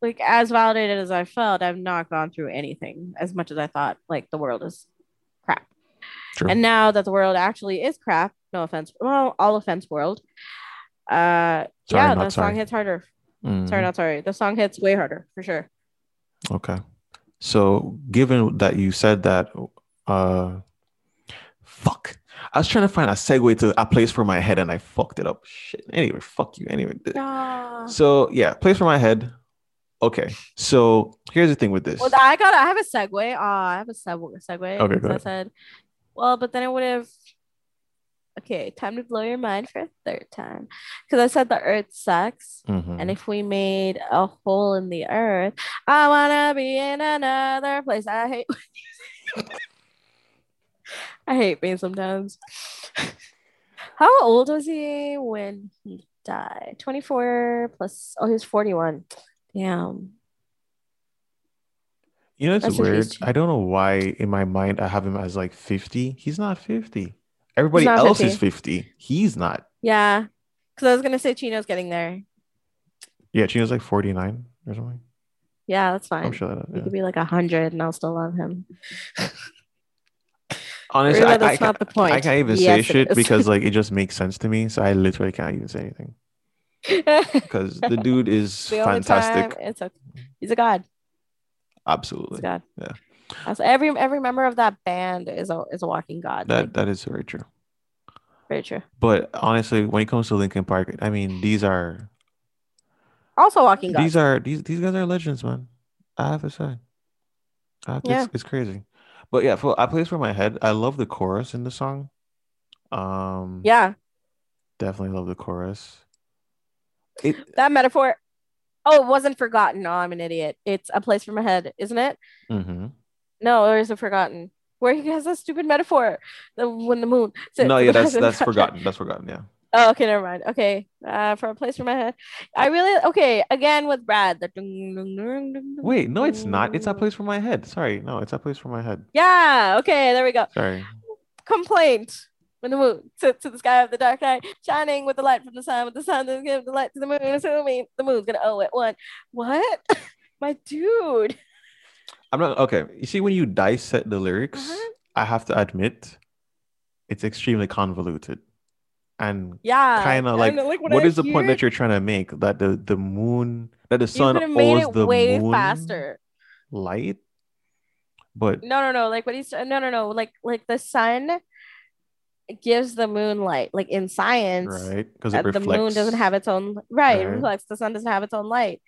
like as validated as I felt, I've not gone through anything as much as I thought like the world is. True. And now that the world actually is crap, no offense, well, all offense world. Uh Sorry, yeah, the song hits harder. Mhm. Sorry, not sorry. The song hits way harder for sure. Okay. So given that you said that uh fuck. I was trying to find a segue to a place for my head and I fucked it up. Shit. Anyway, fuck you. Anyway. So yeah, place for my head. Okay. So here's the thing with this. Well, I got. I have a segue. Uh, I have a segue. Segue. Okay, go I said, well, but then it would have. Okay, time to blow your mind for a third time, because I said the Earth sucks, Mhm. and if we made a hole in the Earth, I wanna be in another place. I hate. I hate being sometimes. How old was he when he died? Twenty four plus. Oh, he was forty one. Damn. You know, it's in weird. I don't know why in my mind I have him as like 50. He's not 50. Everybody not else 50. is 50. He's not. Yeah, because I was gonna say Chino's getting there. Yeah, Chino's like 49 or something. Yeah, that's fine. I'm sure that. He could be like a hundred, and I'll still love him. Honestly, I, that's I, not the point. I can't even Yes, say shit is. because like it just makes sense to me. So I literally can't even say anything because the dude is The fantastic. time- it's a, he's a god. Absolutely. god. Yeah. Also, every every member of that band is a is a walking god. That like, that is very true. very true. But honestly, when it comes to Linkin Park, I mean, these are Also, walking these are these these guys are legends, man. I have to say, I have to- Yeah. it's, it's crazy. But yeah, for I place for my head. I love the chorus in the song. Um, yeah, definitely love the chorus. It that metaphor. Oh, it wasn't forgotten. Oh, I'm an idiot. It's a place for my head, isn't it? mhm. No, or is it forgotten? Where he has a stupid metaphor. The when the moon. sits no, yeah, that's that's forgotten. That's forgotten. Yeah. Oh, okay, never mind. Okay, uh, for a place for my head, I really okay. Again with Brad, the Wait, no, it's not. It's a place for my head. Sorry, no, it's a place for my head. Yeah. Okay, there we go. Sorry. Complaint. When the moon sits to the sky of the dark night, shining with the light from the sun, with the sun to give the light to the moon, assuming the moon's gonna owe it one. What? My dude. I'm not okay. You see, when you dissect the lyrics, Uh-huh. I have to admit, it's extremely convoluted, and Yeah. kind of like, when what is the point that you're trying to make? That the the moon, that the sun owes the way moon faster. light, but No, no, no. Like what he's no, no, no. Like like the sun gives the moon light. Like in science, right because uh, the moon doesn't have its own right. It Right. reflects. The sun doesn't have its own light,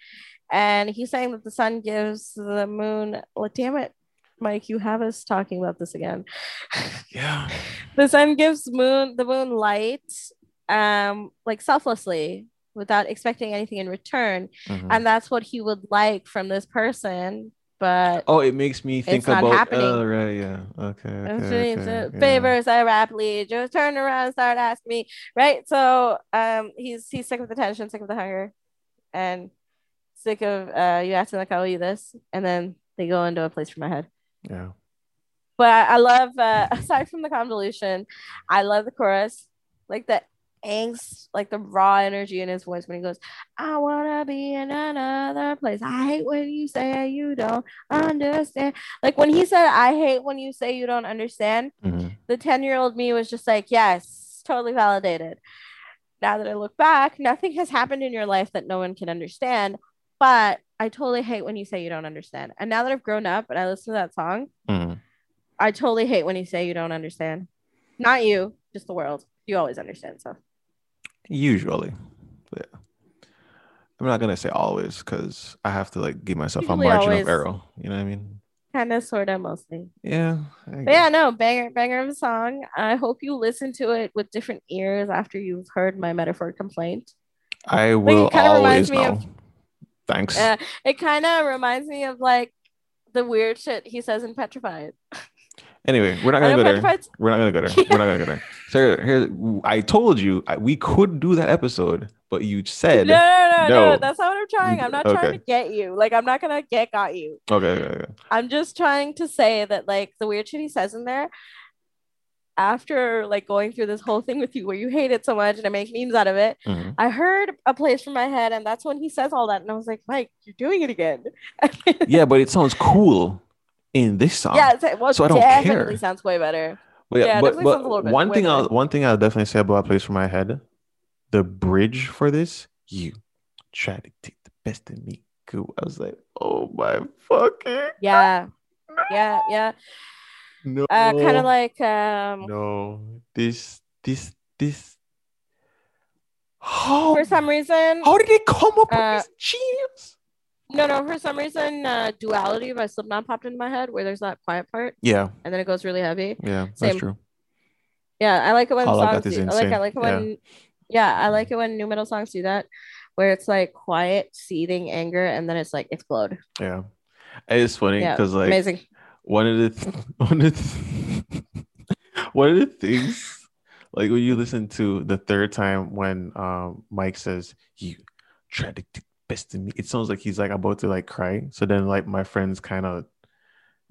and he's saying that the sun gives the moon. Well, damn it, Mike, you have us talking about this again. Yeah, the sun gives moon the moon light, um, like selflessly without expecting anything in return, mhm. and that's what he would like from this person. But oh, it makes me think about. happening. Oh, right, yeah, okay, okay, it's okay, yeah. favors I rapidly just turn around start asking me right so um he's he's sick of the tension sick of the hunger and sick of uh you asking like I owe you this and then they go into a place for my head Yeah, but I, I love uh aside from the convolution I love the chorus like the angst like the raw energy in his voice when he goes I wanna be in another place I hate when you say you don't understand like when he said I hate when you say you don't understand mhm. the 10 year old me was just like, yes, totally validated. Now that I look back, nothing has happened in your life that no one can understand. But I totally hate when you say you don't understand. And now that I've grown up and I listen to that song, Mhm. I totally hate when you say you don't understand. Not you, just the world. You always understand. So Usually. Yeah. I'm not gonna say always because I have to like give myself Usually a margin always. of error. You know what I mean? Kind of, sort of, mostly. Yeah. But yeah, no, banger, banger of a song. I hope you listen to it with different ears after you've heard my metaphor complaint. I will reminds always me know. of- Thanks. Uh, it kind of reminds me of like the weird shit he says in Petrified. anyway, we're not gonna go there. We're not gonna go there. We're not gonna go there. So here, I told you I, we could do that episode, but you said no, no, no, No. That's not what I'm trying. I'm not trying to get you. Like, I'm not gonna get got you. okay, okay, okay. I'm just trying to say that like the weird shit he says in there. After like going through this whole thing with you where you hate it so much and I make memes out of it, Mhm. I heard a place from my head, and that's when he says all that, and I was like, Mike, you're doing it again. Yeah, but it sounds cool in this song. yeah, it's, well, So I don't definitely care. sounds way better. But yeah, Yeah, it but, but one way thing I'll better. one thing I'll definitely say about Place from My Head, the bridge for this, you try to take the best of me. Cool. I was like, oh my fucking Yeah, yeah, yeah. no. Uh, kind of like um, no. This this this how for some reason, how did they come up uh, with this genius? No, no, for some reason, uh, duality by Slipknot popped into my head where there's that quiet part Yeah, and then it goes really heavy. yeah, that's Same. true. Yeah, I like it when All songs do. I like I like it when yeah, I like it when nu metal songs do that, where it's like quiet, seething anger, and then it's like explode. Yeah. It's funny Yeah, because like Amazing. one of the th- one of the one of the things like when you listen to the third time when um Mike says you try to best of me it sounds like he's like about to like cry so then like my friends kind of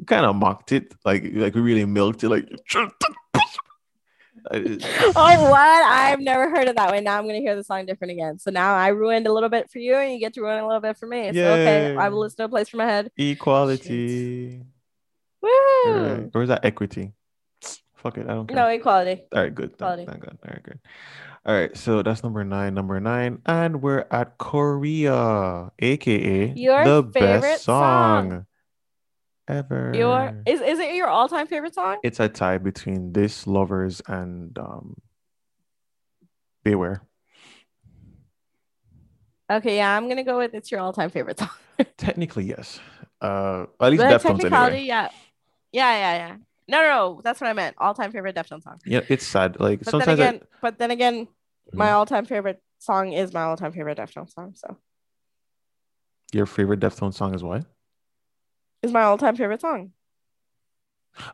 kind of mocked it like like we really milked it like "You try to take the best of me." I- Oh, what? I've never heard it that way. Now I'm gonna hear the song different again. So now I ruined a little bit for you, and you get to ruin a little bit for me. So okay, I will listen to a place for my head. equality Woo! Right. or is that equity fuck it I don't care No equality. All right, good. Thank, thank God. All right, good. All right, so that's number nine, number nine, and we're at Korea, aka Your the favorite best song. song, ever. Your is is it your all time favorite song? it's a tie between this lovers and um Beware. Okay, yeah, I'm gonna go with it's your all time favorite song. Technically, yes. Uh, at least But Deftones anyway. yeah, yeah, yeah, yeah. No, no, no, that's what I meant. All time favorite Deftones song. Yeah, it's sad. Like But then sometimes again, but then again, my Mhm. all time favorite song is my all time favorite Deftones song. So your favorite Deftones song is what? is my all time favorite song.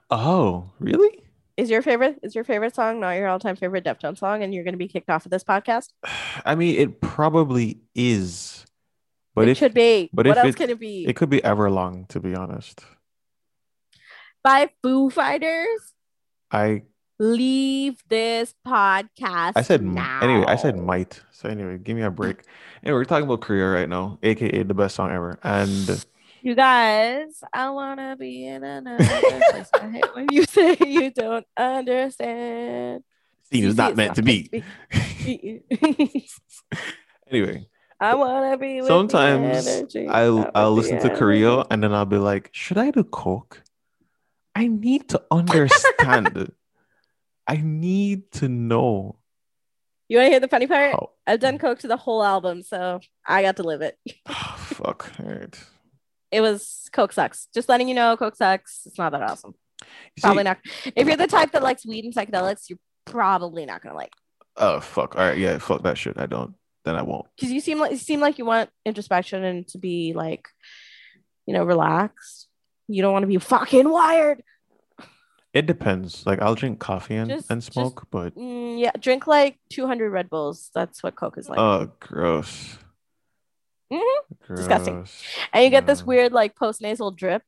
Oh, really? Is your favorite is your favorite song not your all time favorite Deftones song, and you're gonna be kicked off of this podcast? I mean, it probably is, but it if should be. but what else it- can it be? it could be Everlong, to be honest. By Foo Fighters. I Leave this podcast. I said now. anyway. I said might. So anyway, give me a break. Anyway, we're talking about Korea right now, aka the best song ever. And You guys, I wanna be in another place. I hate when you say you don't understand. You is not meant to be. anyway, I wanna be Sometimes I'll I'll listen to Korea and then I'll be like, should I do coke? I need to understand. I need to know You wanna hear the funny part? how. I've done coke to the whole album, so I got to live it. oh, Fuck. All right. It was coke sucks. Just letting you know, coke sucks. It's not that awesome. You Probably see- not. If you're the type that likes weed and psychedelics, you're probably not gonna like. Oh fuck. All right. Yeah. Fuck that shit. I don't. Then I won't. Because you seem like you seem like you want introspection and to be like, you know, relaxed. You don't want to be fucking wired. It depends. Like I'll drink coffee and, Just- and smoke, but Mm, yeah, drink like 200 Red Bulls. That's what Coke is like. oh, gross. Mhm. Gross. Disgusting. and you get this no. weird like post nasal drip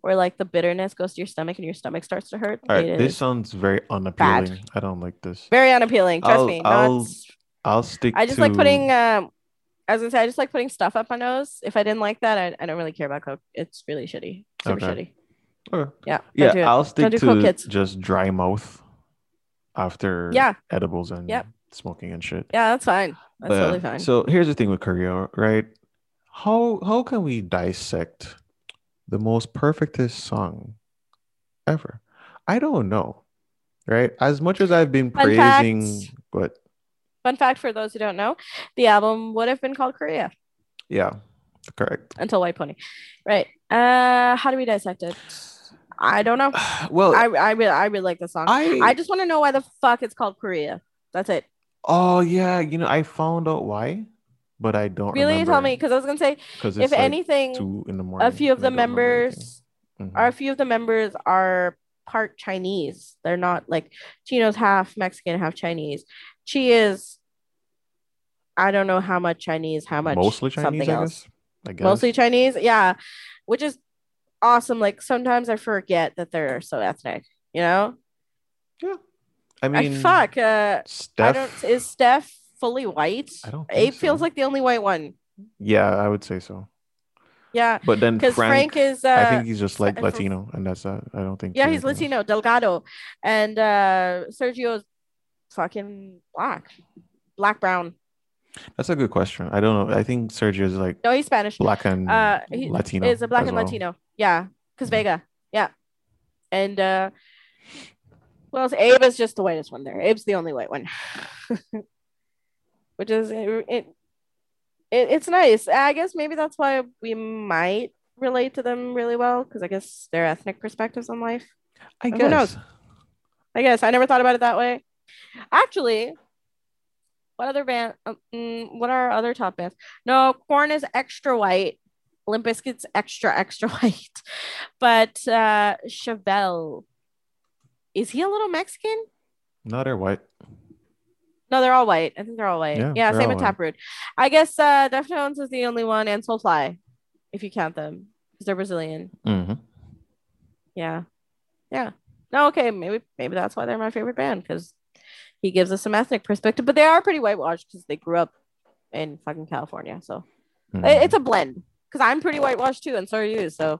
where like the bitterness goes to your stomach and your stomach starts to hurt. All right. It This is sounds very unappealing. I don't like this. very unappealing. Trust I'll- me. I'll Not- I'll stick. I just to... like putting um I was gonna say I just like putting stuff up my nose. If I didn't like that, I, I don't really care about Coke. It's really shitty. Super Okay. shitty. Okay. Yeah. Yeah, do. I'll stick do to just dry mouth after Yeah. edibles and Yep. smoking and shit. Yeah, that's fine. That's But, totally fine. So here's the thing with Korea, right? How how can we dissect the most perfectest song ever? I don't know. Right? As much as I've been Fun praising fact. what Fun fact for those who don't know, the album would have been called Korea Yeah, correct. until White Pony. Right. Uh how do we dissect it? I don't know. Well, I I really I really like the song. I, I just want to know why the fuck it's called Korea. That's it. oh yeah, you know I found out why, but I don't Really tell me because I was gonna say because if anything two in the morning. a few of the remember members Mhm. are a few of the members are part Chinese. They're not like Chino's half Mexican, half Chinese. Chi is I don't know how much Chinese, how much mostly Chinese, something I else. I guess. Mostly Chinese, yeah. Which is awesome. Like sometimes I forget that they're so ethnic, you know? Yeah. I mean, I fuck. Uh Stef. I don't is Stef fully white? I don't think Abe feels like the only white one. Yeah, I would say so. Yeah. But then Because Frank, Frank, is uh I think he's just like Latino, and that's uh, I don't think. Yeah, he's else. Latino, Delgado, and uh Sergio's fucking black, black brown. That's a good question. I don't know. I think Sergio is like No, he's Spanish. black and Uh, he Latino. is a black and well. Latino. Yeah, because Yeah. Vega. Yeah, and uh, well, Abe is just the whitest one there. Abe's the only white one, which is it, it, it. It's nice. I guess maybe that's why we might relate to them really well because I guess their ethnic perspectives on life. I Who guess. knows? I guess I never thought about it that way. Actually, what other band? um, mm, what are other top bands? No, Korn is extra white. Limp Bizkit's extra extra white, but uh Chevelle, is he a little Mexican? No, they're white. No, they're all white. I think they're all white. Yeah, Yeah, same with. Taproot. I guess uh Deftones is the only one, and Soulfly, if you count them, because they're Brazilian. hmm Yeah. Yeah. No, okay. Maybe maybe that's why they're my favorite band because he gives us some ethnic perspective. But they are pretty whitewashed because they grew up in fucking California. So Mm-hmm. it's a blend. Because I'm pretty whitewashed too, and so are you. So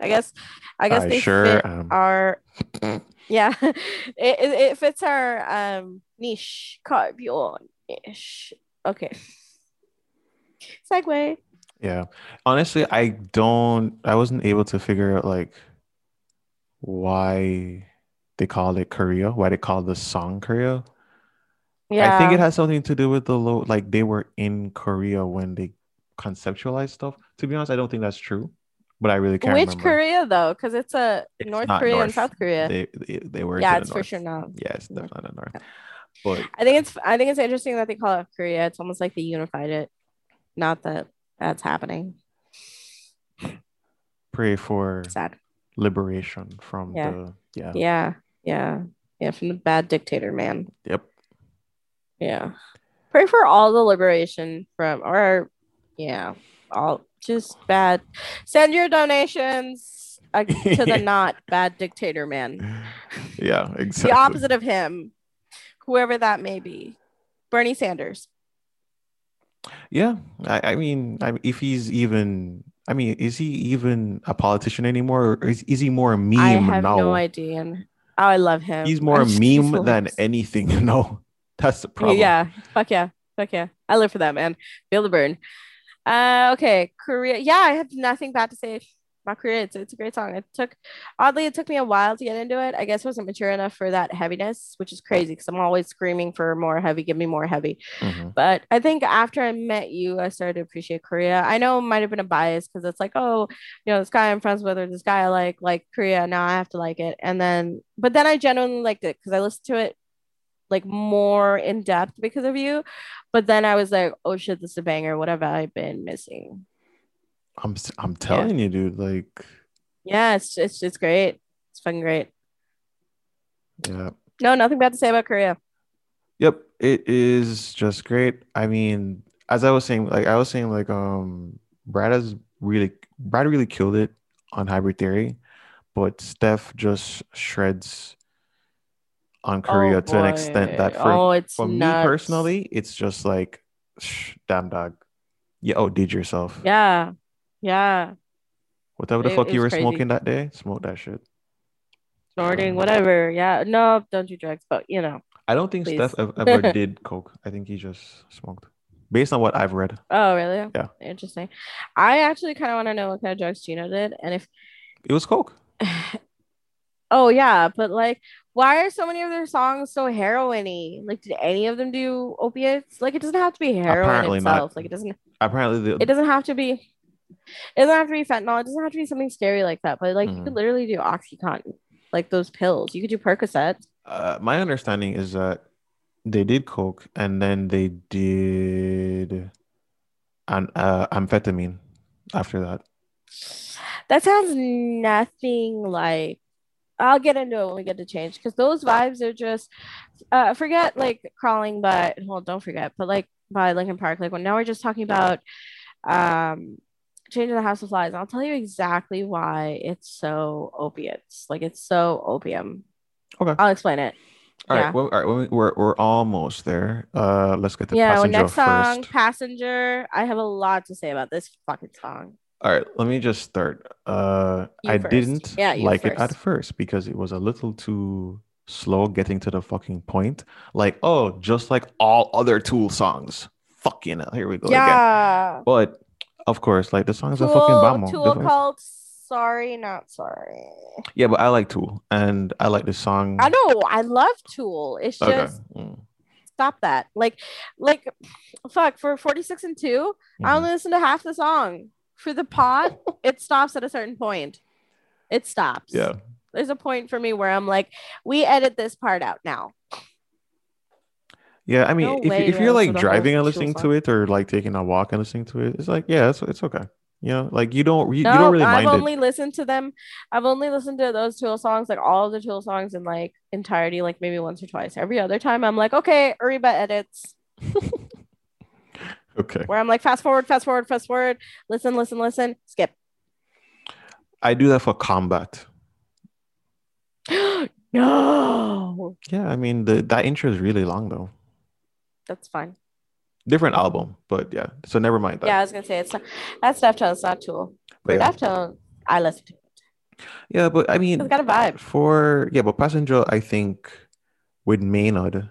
I guess I guess I they sure fit am. our yeah. it, it, it fits our um niche carbion ish. Okay. Segue. Yeah. Honestly, I don't I wasn't able to figure out like why they call it Korea, why they call the song Korea. Yeah. I think it has something to do with the low like they were in Korea when they conceptualized stuff. To be honest, I don't think that's true. But I really can't Which remember. Korea though? Because it's a It's North Korea and South Korea. They, they they were yeah, it's for sure not. Yeah, it's North. definitely not north. But I think it's I think it's interesting that they call it Korea. It's almost like they unified it. Not that that's happening. pray for Sad. Liberation from Yeah. the yeah. Yeah. Yeah. Yeah. From the bad dictator man. Yep. Yeah. Pray for all the liberation from or yeah, all just bad. Send your donations uh, to the not bad dictator man. Yeah, exactly. The opposite of him, whoever that may be. Bernie Sanders. Yeah, I, I mean, I, if he's even, I mean, is he even a politician anymore, or is, is he more a meme now? I have now? no idea. Oh, I love him. He's more I a meme than hilarious. anything. No, that's the problem. Yeah, fuck yeah, fuck yeah. I live for that man. Feel the burn. Uh, okay, Korea. Yeah, I have nothing bad to say Korea. It's, it's a great song. It took, oddly, it took me a while to get into it. I guess I wasn't mature enough for that heaviness, which is crazy because I'm always screaming for more heavy. Give me more heavy. Mhm. But I think after I met you, I started to appreciate Korea. I know it might have been a bias because it's like, oh, you know, this guy I'm friends with or this guy I like, like Korea. Now I have to like it. And then, but then I genuinely liked it because I listened to it like more in depth because of you. But then I was like, oh shit, this is a banger. What have I been missing? I'm, I'm telling you, dude. Like, Yeah, it's it's it's great. It's fucking great. yeah, No, nothing bad to say about Korea. yep, it is just great. I mean, as I was saying, like I was saying, like um, Brad has really, Brad really killed it on Hybrid Theory, but Stef just shreds on Korea Oh, to an extent that for oh, it's for me personally, it's just like, shh, damn dog, you outdid yourself. Yeah, yeah. Whatever the It- fuck you were crazy. smoking that day, smoke that shit. Snorting, um, whatever. Yeah, no, don't do drugs, but you know. I don't think Please. Stef ever did coke. I think he just smoked, based on what I've read. Oh, really? Yeah. Interesting. I actually kind of want to know what kind of drugs Chino did, and if It was coke. oh yeah, but like Why are so many of their songs so heroiny? Like, did any of them do opiates? Like, it doesn't have to be heroin Apparently not. itself. Like, it doesn't. Apparently, the, It doesn't have to be. It doesn't have to be fentanyl. It doesn't have to be something scary like that. But like, you could Mhm. literally do OxyContin, like those pills. You could do Percocet. uh, my understanding is that they did coke and then they did an uh, amphetamine after that. That sounds nothing like. I'll get into it when we get to change because those vibes are just. Uh, forget like crawling but Well, don't forget, but like by Linkin Park. Like when now we're just talking about, um, changing the House of Flies. I'll tell you exactly why it's so opiates. Like it's so opium. Okay. I'll explain it. All right, Yeah. well, all right, we're we're almost there. Uh, let's get to yeah. Well, passenger next song, first. Passenger. I have a lot to say about this fucking song. All right, let me just start. Uh, You I first. didn't Yeah, like it at first. first because it was a little too slow getting to the fucking point. Like, oh, just like all other Tool songs. Fucking hell, here we go again. Yeah. But of course, like the songs are Tool, fucking bamo. Tool called Sorry Not Sorry. Yeah, but I like Tool and I like the song. I know I love Tool. It's Okay. just Mm, stop that. Like like fuck for 46 and 2, I mhm. only listen to half the song. For the pot, it stops at a certain point. It stops. Yeah. There's a point for me where I'm like, we edit this part out now. Yeah, I mean, No if, if you're like to the whole driving and listening to it, or like taking a walk and listening to it, it's like, yeah, it's it's okay. You know, like you don't you, you don't really I've mind only listened to them. I've only listened to those Tool songs, like all of the Tool songs in like entirety, like maybe once or twice. Every other time, I'm like, okay, Ariba edits. Okay, Where I'm like, fast forward, fast forward, fast forward, listen, listen, listen, skip. I do that for combat. no, Yeah, I mean the that intro is really long though. That's fine. Different album, but yeah. So never mind that. Yeah, I was gonna say it's not, that's Deftones, not Tool. But yeah. Deftones, I listen to it. yeah, but I mean It's got a vibe. for yeah, but Passenger, I think with Maynard,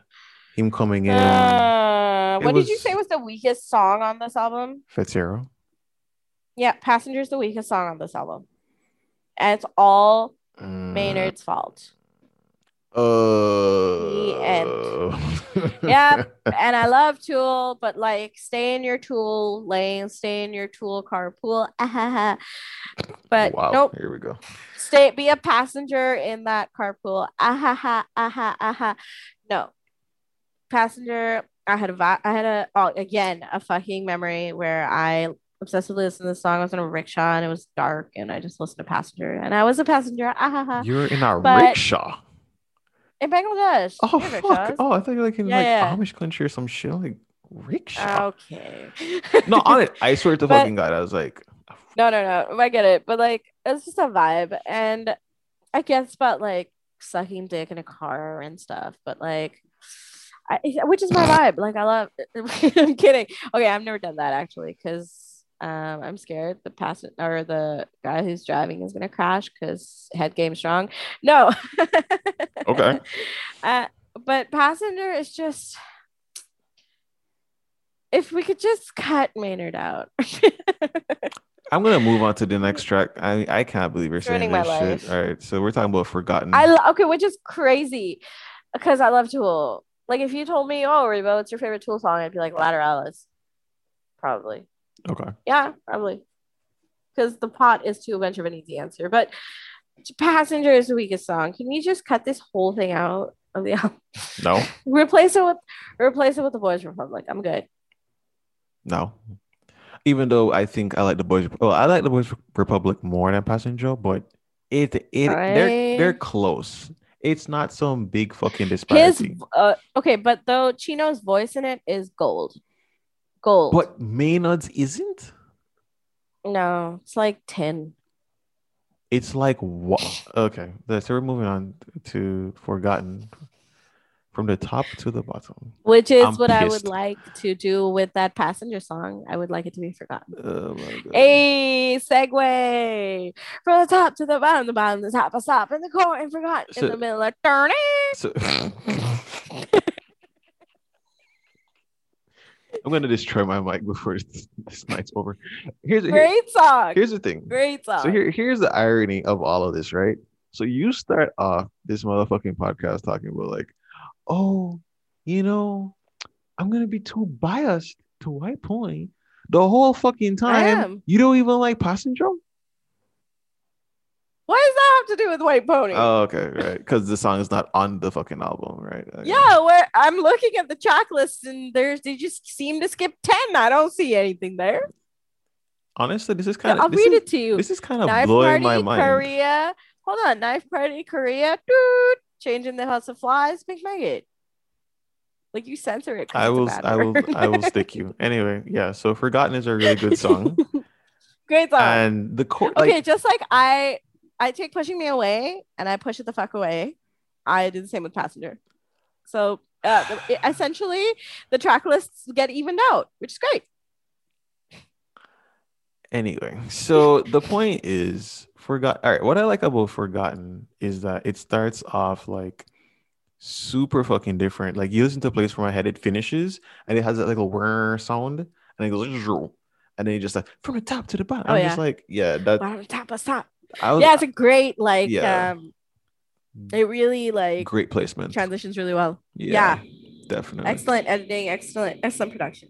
him coming in, Uh, what did you say was the weakest song on this album? Fitzgerald. Yeah, Passenger's the weakest song on this album. And it's all Mm, Maynard's fault. Uh. Yep. and I love Tool, but like stay in your Tool lane, stay in your Tool carpool. But wow. nope, Here we go. stay be a passenger in that carpool. Ahaha, aha, aha. No. Passenger, I had a vi- I had a oh, again a fucking memory where I obsessively listened to this song. I was in a rickshaw and it was dark and I just listened to Passenger and I was a passenger. Ahaha. You're in a But- rickshaw. In Bangladesh. Oh fuck! rickshaws. Oh, I thought you were like in Yeah, like yeah. Amish country or some shit. Like rickshaw. Okay. no, on it. I swear to But- fucking God, I was like, No, no, no. I get it. But like it's just a vibe. And I guess about like sucking dick in a car and stuff. But like I, which is my vibe. Like I love I'm kidding. Okay, I've never done that actually because um, I'm scared the passenger or the guy who's driving is gonna crash because head game strong. No. Okay. Uh, but passenger is just if we could just cut Maynard out. I'm gonna move on to the next track. I I can't believe you're It's saying this shit. All right, so we're talking about Forgotten. I lo- okay, which is crazy because I love Tool. Like if you told me, "Oh, Rebo, what's your favorite Tool song?" I'd be like Lateralus. Probably. Okay. Yeah, probably. Because the pot is too much of an easy answer. But Passenger is the weakest song. Can you just cut this whole thing out of the album? No, replace it with replace it with the Boys Republic. I'm good. no. Even though I think I like the Boys. Well, I like the Boys Republic more than Passenger, but it it they're they're close. It's not some big fucking His disparity. uh okay, but though Chino's voice in it is gold. Gold. But Maynard's isn't. no, it's like 10. It's like what? Okay, so we're moving on to Forgotten, from the top to the bottom. Which is I'm what I would like to do with that passenger song. I would like it to be forgotten. Oh my god. A segue from the top to the bottom, the bottom, the top, a stop in the corner and forgotten So- in the middle. of turning. So I'm gonna destroy my mic before this, this night's over. Here's here- Great song. here's the thing. Great song. So here here's the irony of all of this, right? So you start off this motherfucking podcast talking about like, oh, you know, I'm gonna be too biased to White Pony the whole fucking time. am. You don't even like Passenger? What does that to do with White Pony? Oh, okay, right. Because the song is not on the fucking album, right? Okay. yeah, where I'm looking at the track list and there's they just seem to skip 10. I don't see anything there. Honestly, this is kind of I'll read is, it to you. This is kind of Knife blowing Party, my mind. Korea. Hold on. Knife Party, Korea. Dude. Changing the House of Flies. Pink Maggot. Like you censor it. I will, I will. I will stick you. Anyway, yeah. So "Forgotten" is a really good song, Great song. and the core, okay, like, just like I I take pushing me away and I push it the fuck away. I do the same with passenger. So uh, essentially the track lists get evened out, which is great. anyway. So the point is, forgot. All right, what I like about "Forgotten" is that it starts off like super fucking different. Like you listen to a place where my head, it finishes, and it has that like a whir sound, and it goes, and then you just like from the top to the bottom. Oh, I'm yeah. just like, yeah, that. Bottom, top, us top. Was Yeah, it's a great like Yeah. um it really like great placement. transitions really well. Yeah, yeah. definitely. Excellent editing, excellent, excellent production.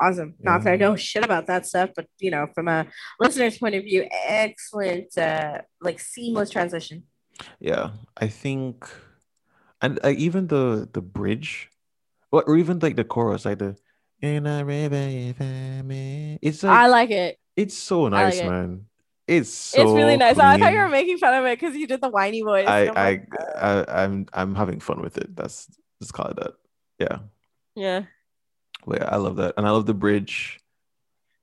Awesome. Not that I know shit about that stuff, but you know, from a listener's point of view, excellent uh like seamless transition. Yeah, I think, and uh, even the the bridge, or, or even like the chorus, like the in a river, if I'm in-" it's like I like it. it's so like nice, it. man. It's so it's really nice. Oh, I thought you were making fun of it because you did the whiny voice. I I'm I, like, I I'm I'm having fun with it. That's let's call it that. Yeah, yeah. Well, yeah, I love that, and I love the bridge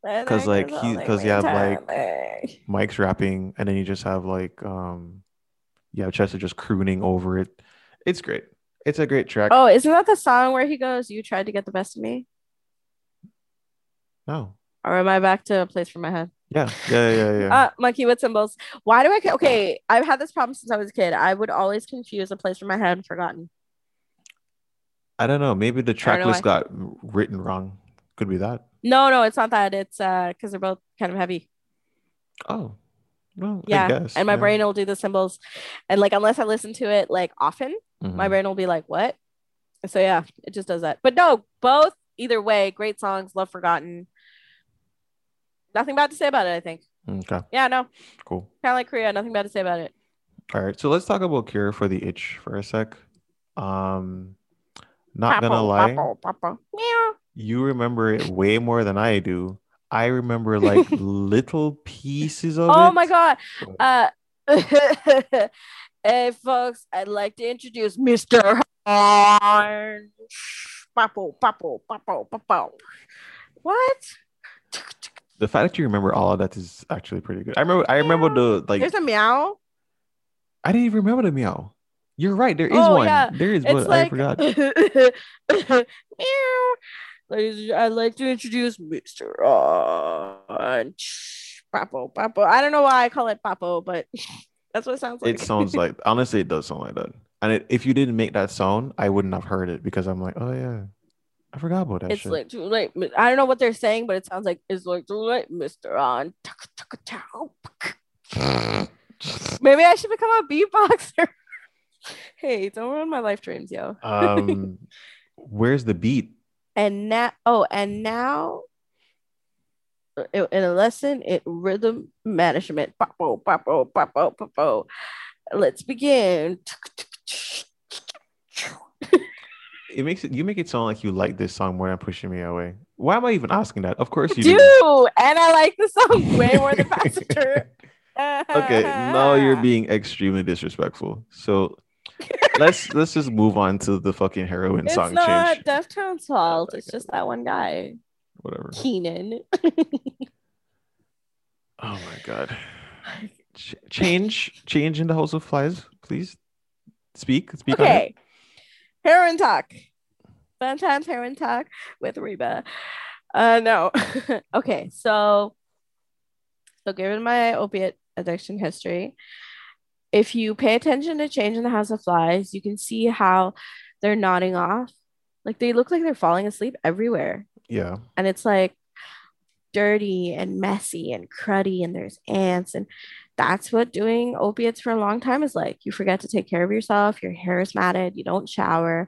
because like, he- 'cause you have, like- Mike's rapping, and then you just have like um, yeah, Chester just crooning over it. It's great. It's a great track. Oh, isn't that the song where he goes, You tried to get the best of me? No, Or am I back to a place for my head? Yeah, yeah, yeah, yeah. Uh, monkey with cymbals. Why do I? Okay, I've had this problem since I was a kid. I would always confuse a place for my head and forgotten. I don't know. Maybe the track list got written wrong. Could be that. No, no, it's not that. It's uh, because they're both kind of heavy. Oh, well, I Yeah, guess. and my yeah. brain will do the cymbals, and like unless I listen to it like often, my Mhm. brain will be like, "What?" So yeah, it just does that. But no, both either way, great songs. Love Forgotten. Nothing bad to say about it. I think. Okay, Yeah, no, cool. kind of like Korea. Nothing bad to say about it. All right, so let's talk about Cure for the Itch for a sec. Um, not gonna lie, papo. Meow. you remember it way more than I do. I remember like little pieces of it. Oh my god. Uh hey folks, I'd like to introduce Mr. Papo, papo, papo, papo. What? The fact that you remember all of that is actually pretty good. I remember. I remember the like. There's a meow. I didn't even remember the meow. You're right. There is Oh, one. yeah. There is, It's but like I forgot. meow. Ladies, I'd like to introduce Mr. Orange. Papo, papo. I don't know why I call it papo, but that's what it sounds like. It sounds like honestly, it does sound like that. And it, if you didn't make that sound, I wouldn't have heard it because I'm like, oh yeah, I forgot about that It's shit. like too late. I don't know what they're saying, but it sounds like it's like too late, Mr. On. Maybe I should become a beatboxer. hey, don't ruin my life dreams, yo. um, where's the beat? And now, oh, and now, in in a lesson in rhythm management. Let's begin. It makes it. You make it sound like you like this song more than pushing me away. Why am I even asking that? Of course you Do do. and I like the song way more than Passenger. okay, now you're being extremely disrespectful. So let's let's just move on to the fucking heroin It's song It's not change. Deftones' fault. It's just that one guy, Whatever. Keenan. Oh my god. Ch- change change in the House of Flies, please. Speak. Speak okay, heroin talk. Fun times heroin talk with Reba. Uh, no. okay, so so given my opiate addiction history, if you pay attention to Change in the House of Flies, you can see how they're nodding off. Like they look like they're falling asleep everywhere. Yeah. and it's like dirty and messy and cruddy and there's ants and that's what doing opiates for a long time is like. You forget to take care of yourself, your hair is matted, you don't shower,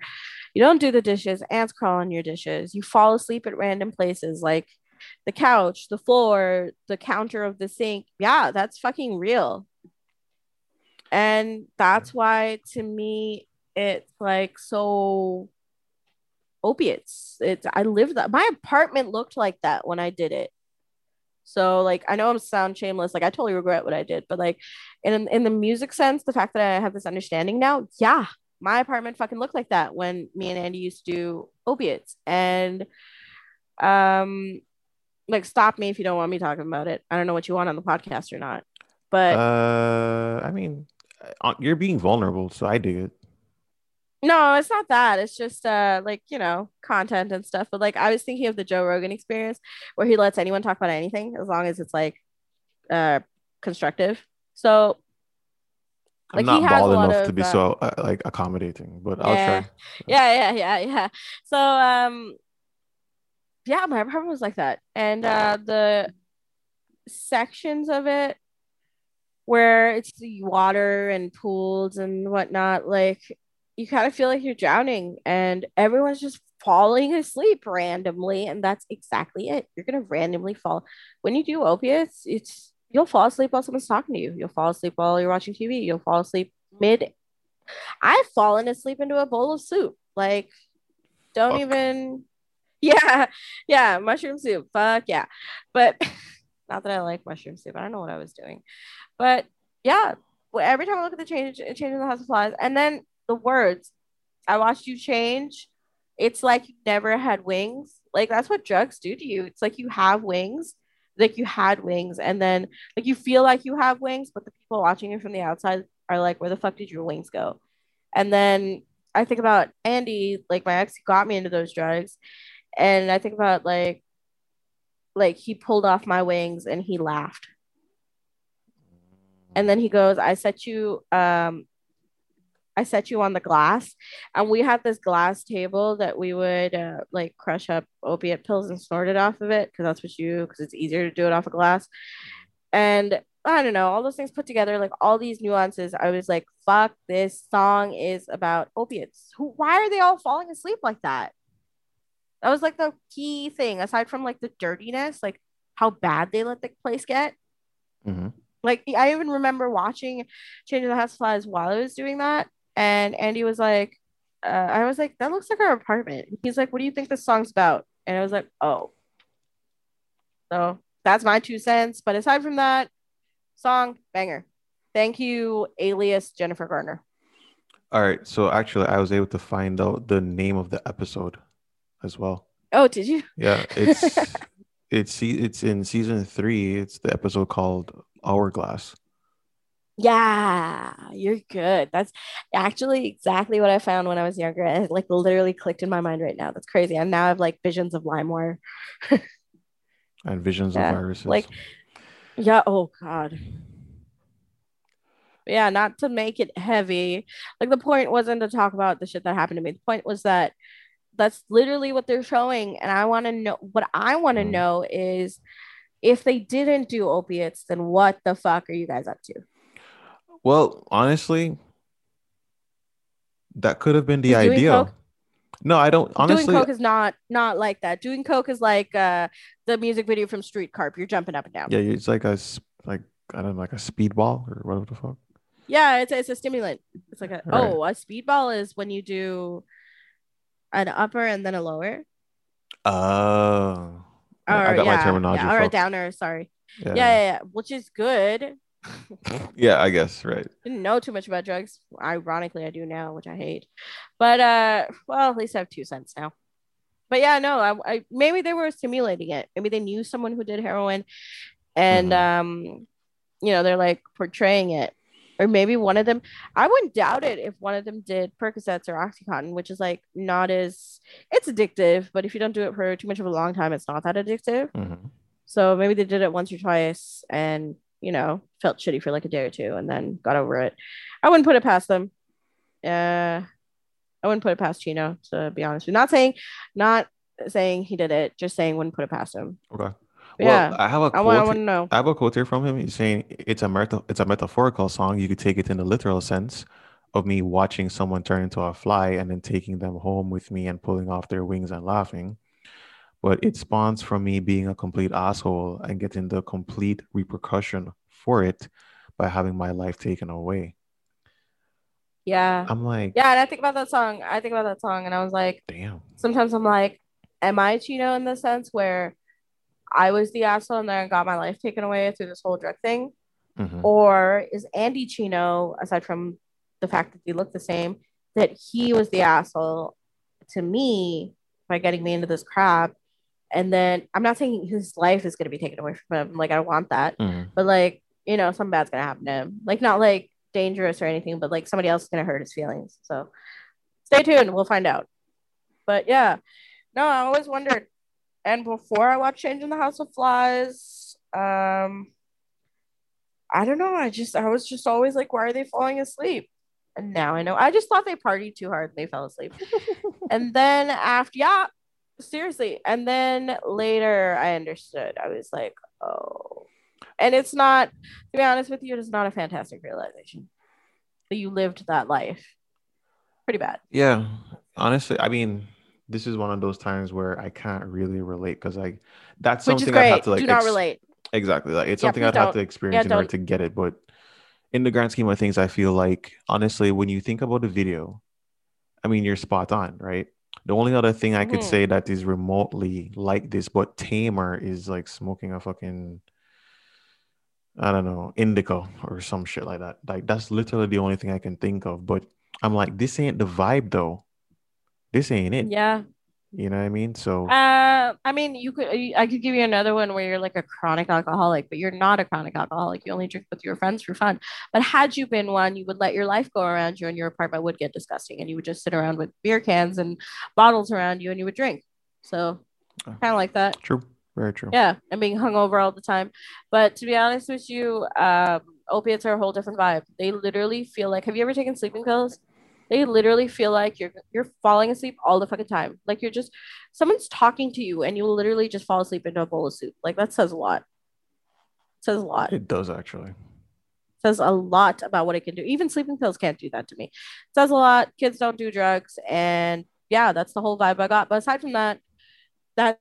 you don't do the dishes, ants crawl on your dishes, you fall asleep at random places like the couch, the floor, the counter of the sink. Yeah, that's fucking real. And that's why to me it's like so opiates. It's I lived that my apartment looked like that when I did it. So like I know I'm sound shameless, like I totally regret what I did, but like in in the music sense, the fact that I have this understanding now, yeah, my apartment fucking looked like that when me and Andy used to do opiates. And um like stop me if you don't want me talking about it. I don't know what you want on the podcast or not. But uh I mean uh, you're being vulnerable, so I dig it. No, it's not that. It's just uh like, you know, content and stuff. But like I was thinking of the Joe Rogan experience where he lets anyone talk about anything as long as it's like uh constructive. So like I'm not bald enough of, to be uh, so uh, like accommodating, but I'll yeah. try. Yeah, yeah, yeah, yeah. So um yeah, my apartment was like that. And uh the sections of it where it's the water and pools and whatnot, like you kind of feel like you're drowning and everyone's just falling asleep randomly and that's exactly it. You're going to randomly fall. When you do opiates it's you'll fall asleep while someone's talking to you. You'll fall asleep while you're watching tv you'll fall asleep mid i've fallen asleep into a bowl of soup. Like don't fuck. even yeah yeah mushroom soup. Fuck yeah. But not that i like mushroom soup. I don't know what i was doing. But yeah every time i look at the change change in the house of flies and then the words. I watched you change. It's like you never had wings. Like that's what drugs do to you. It's like you have wings, like you had wings, and then like you feel like you have wings, but the people watching you from the outside are like, "Where the fuck did your wings go?" And then I think about Andy, like my ex, got me into those drugs, and I think about like, like he pulled off my wings and he laughed, and then he goes, "I set you um I set you on the glass, and we had this glass table that we would uh, like crush up opiate pills and snort it off of it because that's what you because it's easier to do it off a of glass. And I don't know, all those things put together, like all these nuances. I was like, fuck, this song is about opiates. Who, why are they all falling asleep like that? That was like the key thing, aside from like the dirtiness, like how bad they let the place get. Mm-hmm. Like, I even remember watching Change of the House Flies while I was doing that. And Andy was like, uh, I was like, that looks like our apartment. He's like, what do you think this song's about? And I was like, oh. So that's my two cents. But aside from that, song banger. Thank you, alias Jennifer Garner. All right. So actually, I was able to find out the name of the episode as well. Oh, did you? Yeah, it's it's it's in season three. It's the episode called Hourglass. Yeah, you're good. That's actually exactly what I found when I was younger. It like literally clicked in my mind right now. That's crazy. And now I have like visions of LimeWire. and visions yeah. of viruses. Like, yeah. Oh God. Yeah, not to make it heavy. Like the point wasn't to talk about the shit that happened to me. The point was that that's literally what they're showing. And I want to know what I want to mm. know is if they didn't do opiates, then what the fuck are you guys up to? Well, honestly, that could have been the idea. No, I don't. Honestly, doing coke is not not like that. Doing coke is like uh the music video from Street Carp. You're jumping up and down. Yeah, it's like a like I don't know, like a speedball or whatever the fuck. Yeah, it's it's a stimulant. It's like a oh, a speedball is when you do an upper and then a lower. Oh. Uh, or, I got yeah, my terminology. Yeah, or a downer. Sorry. Yeah. yeah, yeah, yeah, which is good yeah, I guess right. Didn't know too much about drugs. Ironically, I do now, which I hate. But uh, well, at least I have two cents now. But yeah, no, I, I maybe they were simulating it. Maybe they knew someone who did heroin, and mm-hmm. um, you know, they're like portraying it. Or maybe one of them, I wouldn't doubt it if one of them did Percocets or Oxycontin, which is like not as, it's addictive, but if you don't do it for too much of a long time, it's not that addictive. Mm-hmm. So maybe they did it once or twice and you know, felt shitty for like a day or two and then got over it. I wouldn't put it past them. Uh, I wouldn't put it past Chino, to be honest. Not saying, not saying he did it, just saying wouldn't put it past him. Okay. Well, yeah, I have a I quote. want, I want to know. I have a quote here from him. He's saying it's a meta- it's a metaphorical song. You could take it in the literal sense of me watching someone turn into a fly and then taking them home with me and pulling off their wings and laughing. But it spawns from me being a complete asshole and getting the complete repercussion for it by having my life taken away. Yeah, I'm like, yeah, and I think about that song. I think about that song, and I was like, damn. sometimes I'm like, am I Chino in the sense where I was the asshole and then I got my life taken away through this whole drug thing? Mhm. Or is Andy Chino, aside from the fact that they look the same, that he was the asshole to me by getting me into this crap? And then I'm not saying his life is going to be taken away from him. Like, I don't want that. Mhm. But, like, you know, something bad's going to happen to him. Like, not like dangerous or anything, but like somebody else is going to hurt his feelings. So stay tuned. We'll find out. But yeah, no, I always wondered. And before I watched Change in the House of Flies, um, I don't know. I just I was just always like, why are they falling asleep? And now I know. I just thought they partied too hard and they fell asleep. and then after, yeah, seriously. And then later I understood. I was like, oh. And it's not, to be honest with you, it is not a fantastic realization that you lived that life. Pretty bad. Yeah, honestly, I mean, this is one of those times where I can't really relate because like that's Which something I have to like Do not ex- relate. exactly like it's Yeah, something I'd have to experience Yeah, in order to get it. But in the grand scheme of things, I feel like honestly, when you think about the video, I mean, you're spot on, right? The only other thing I could Mhm. say that is remotely like this, but tamer, is like smoking a fucking I don't know, indica or some shit like that. Like that's literally the only thing I can think of. But I'm like, this ain't the vibe though. This ain't it. Yeah. You know what I mean? So Uh, I mean, you could. I could give you another one where you're like a chronic alcoholic, but you're not a chronic alcoholic. You only drink with your friends for fun. But had you been one, you would let your life go around you, and your apartment would get disgusting, and you would just sit around with beer cans and bottles around you, and you would drink. So, Oh. kind of like that. true, very true. Yeah, and being hungover all the time. But to be honest with you, um, opiates are a whole different vibe. They literally feel like. Have you ever taken sleeping pills? They literally feel like you're you're falling asleep all the fucking time. Like you're just someone's talking to you, and you literally just fall asleep into a bowl of soup. Like that says a lot. It says a lot. It does actually. It says a lot about what it can do. Even sleeping pills can't do that to me. It says a lot. Kids don't do drugs, and yeah, that's the whole vibe I got. But aside from that, that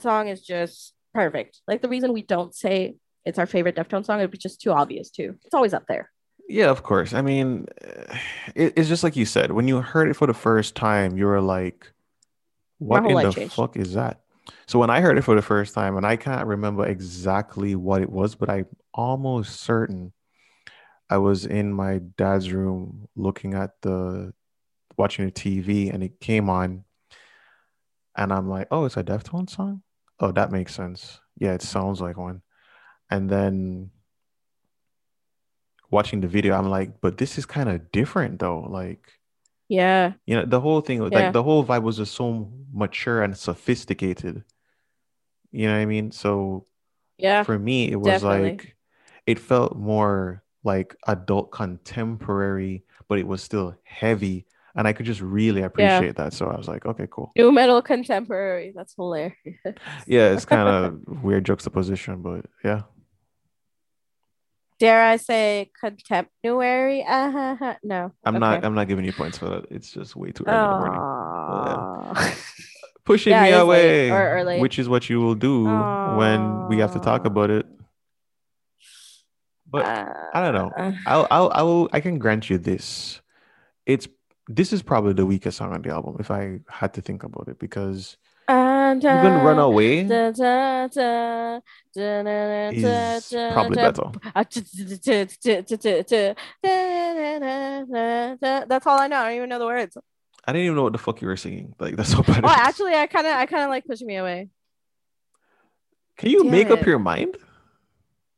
song is just perfect. Like the reason we don't say it's our favorite Deftones song, it'd be just too obvious too. It's always up there. Yeah, of course. I mean, uh, it, it's just like you said. When you heard it for the first time, you were like, "What in the changed. fuck is that?" So when I heard it for the first time, and I can't remember exactly what it was, but I'm almost certain I was in my dad's room looking at the watching the TV, and it came on, and I'm like, "Oh, it's a Deftones song." Oh, that makes sense. Yeah, it sounds like one. And then watching the video, I'm like, but this is kind of different though. Like, Yeah. you know, the whole thing, like Yeah. the whole vibe was just so mature and sophisticated. You know what I mean? So Yeah. for me, it was definitely. like, it felt more like adult contemporary, but it was still heavy. And I could just really appreciate that. So I was like, okay, cool. Nu metal contemporary. That's hilarious. Yeah, it's kind of weird juxtaposition, but yeah. Dare I say contemporary? Uh-huh. No. I'm not I'm not giving you points for that. It's just way too early in the morning. Aw. Pushing Yeah, me it is late away, or early. which is what you will do when we have to talk about it. But Uh, I don't know. I'll I'll I will I can grant you this. It's this is probably the weakest song on the album if I had to think about it because And, even Run Away is probably better. Ah. That's all I know. I don't even know the words. I didn't even know what the fuck you were singing. Like that's so bad. Oh, actually, I kind of, I kind of like pushing me away. Can you damn make up your mind?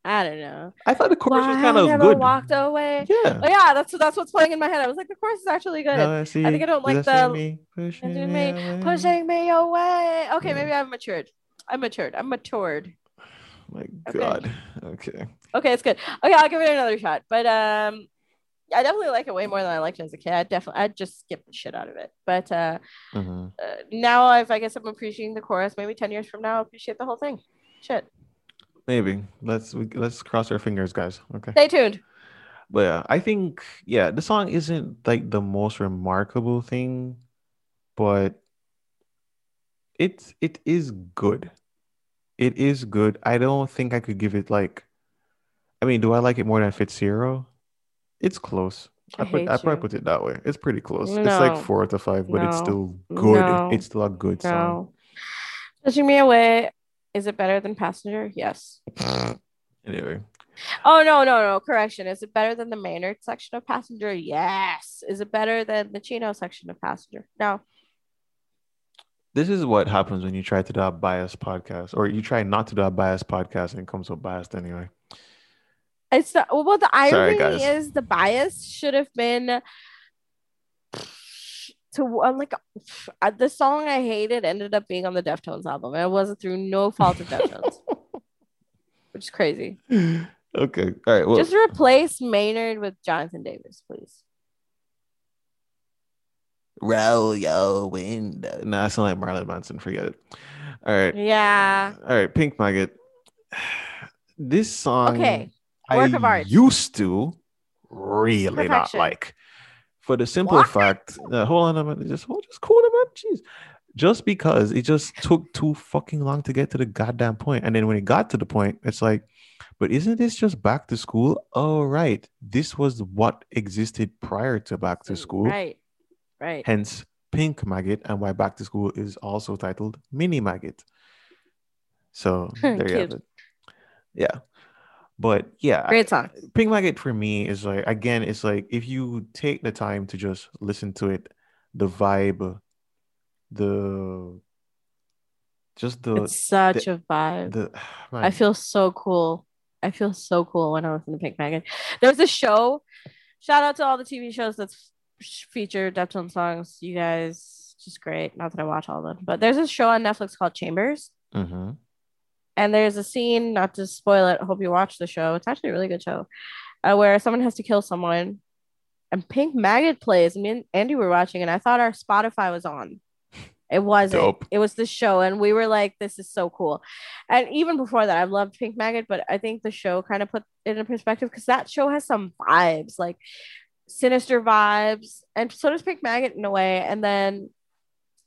I don't know. I thought the chorus was kind of good. walked away. Yeah. Oh yeah, that's that's what's playing in my head. I was like, the chorus is actually good. Now I see. think I don't like the- me pushing Pushing me away? pushing me away. Okay, Yeah. maybe I've matured. I'm matured. I'm matured. My Okay. God. Okay. Okay, it's good. Okay, I'll give it another shot. But um, I definitely like it way more than I liked it as a kid. I definitely I'd just skip the shit out of it. But uh, Mhm. uh now I've I guess I'm appreciating the chorus. Maybe 10 years from now I'll appreciate the whole thing. Shit. Maybe let's we, let's cross our fingers, guys. Okay. Stay tuned. But yeah, I think yeah, the song isn't like the most remarkable thing, but it's it is good. It is good. I don't think I could give it like I mean, do I like it more than Fit Zero? It's close. I I put I probably put it that way. It's pretty close. It's like four to five, but it's still good. No. It's still a good song. No. Pushing me away. Is it better than Passenger? Yes. Uh, anyway. Oh no, no, no. Correction. Is it better than the Maynard section of Passenger? Yes. Is it better than the Chino section of Passenger? No. This is what happens when you try to do a biased podcast, or you try not to do a biased podcast and it comes so biased anyway. It's not, well, the irony guys. is the bias should have been to uh, like uh, the song I hated ended up being on the Deftones album, and it wasn't through no fault of Deftones, which is crazy. okay. All right. Well, Just replace Maynard with Jonathan Davis, please. roll your window. Nah, I sound like Marilyn Manson. Forget it. All right. Yeah. All right. Pink Maggot. This song. Okay. Work I of art. used to really not like. For the simple What? fact, uh, hold on a minute, just hold, just cool a minute, jeez. Just because it just took too fucking long to get to the goddamn point, and then when it got to the point, it's like, but isn't this just back to school? Oh right, this was what existed prior to back to school. Right. Right. Hence, Pink Maggot, and why Back to School is also titled Mini Maggot. So there you have it. Yeah, but yeah, Great song. Pink Maggot for me is like again, it's like if you take the time to just listen to it, the vibe, the just the It's such a vibe. the man, I feel so cool. I feel so cool when I listen to Pink Maggot. There was a show. Shout out to all the TV shows that's feature Deftones songs. You guys, just great. Not that I watch all of them, but there's a show on Netflix called Chambers, Mhm. And there's a scene. Not to spoil it. Hope you watch the show. It's actually a really good show, uh, where someone has to kill someone, and Pink Maggot plays. And me and Andy were watching, and I thought our Spotify was on. It wasn't. Dope. It was the show, and we were like, "This is so cool." And even before that, I've loved Pink Maggot, but I think the show kind of put it in perspective because that show has some vibes, like sinister vibes, and so does Pink Maggot in a way. And then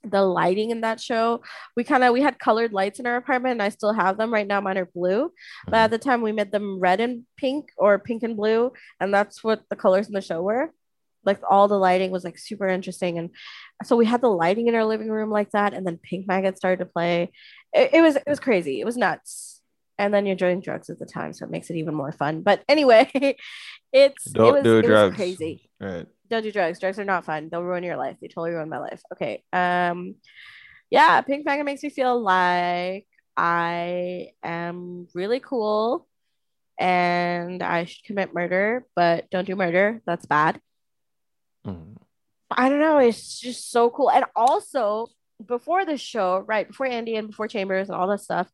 the lighting in that show, we kind of we had colored lights in our apartment, and I still have them right now. Mine are blue, but at mm-hmm. the time we made them red and pink or pink and blue, and that's what the colors in the show were. Like all the lighting was like super interesting, and so we had the lighting in our living room like that, and then Pink Maggot started to play. It, it was it was crazy. It was nuts. And then you're doing drugs at the time, so it makes it even more fun. But anyway, it's Don't it was, do it was drugs. crazy right. Don't do drugs. Drugs are not fun. They'll ruin your life. They totally ruined my life. Okay. Um, yeah, Pink Maggot makes me feel like I am really cool and I should commit murder, but don't do murder. That's bad. Mhm. I don't know. It's just so cool. And also, before the show, right before Andy and before Chambers and all that stuff,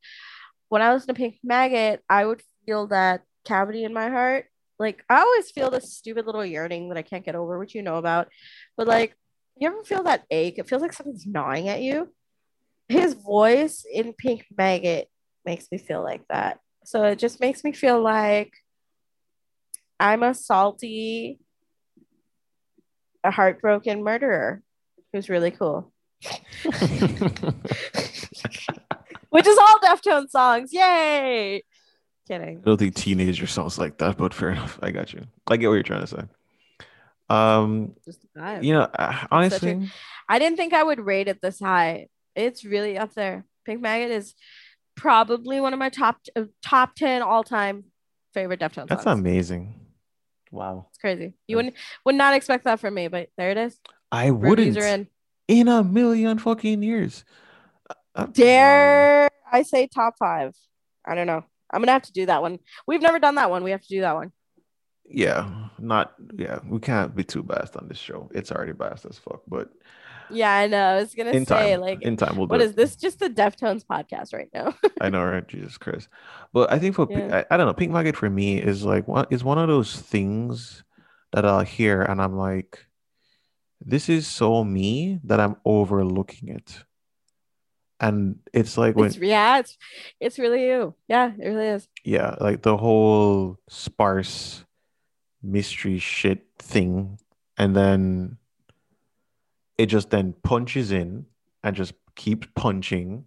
when I listen to Pink Maggot, I would feel that cavity in my heart. Like I always feel this stupid little yearning that I can't get over, which you know about. But like, you ever feel that ache? It feels like something's gnawing at you. His voice in Pink Maggot makes me feel like that. So it just makes me feel like I'm a salty, a heartbroken murderer who's really cool. Which is all Deftones songs. Yay! Kidding. I don't think teenager sounds like that, but fair enough. I got you. I get what you're trying to say. Um, Just a you know, uh, honestly, I didn't think I would rate it this high. It's really up there. Pink Maggot is probably one of my top uh, top 10 all-time favorite Deftones that's songs. amazing. Wow. It's crazy. You wouldn't would not expect that from me, but there it is. I Reviews wouldn't in. in a million fucking years. Uh, uh, Dare I say top five? I don't know. I'm gonna have to do that one. We've never done that one. We have to do that one. Yeah, not yeah. We can't be too biased on this show. It's already biased as fuck. But Yeah, I know. I was gonna in say time, like in time, we'll do what it. is this? Just the Deftones podcast right now. I know, right? Jesus Christ. But I think for Yeah. I, I don't know, Pink Maggot for me is like one is one of those things that I'll hear and I'm like, this is so me that I'm overlooking it. And it's like when It's, yeah, it's it's really you. Yeah, it really is. yeah, like the whole sparse mystery shit thing, and then it just then punches in and just keeps punching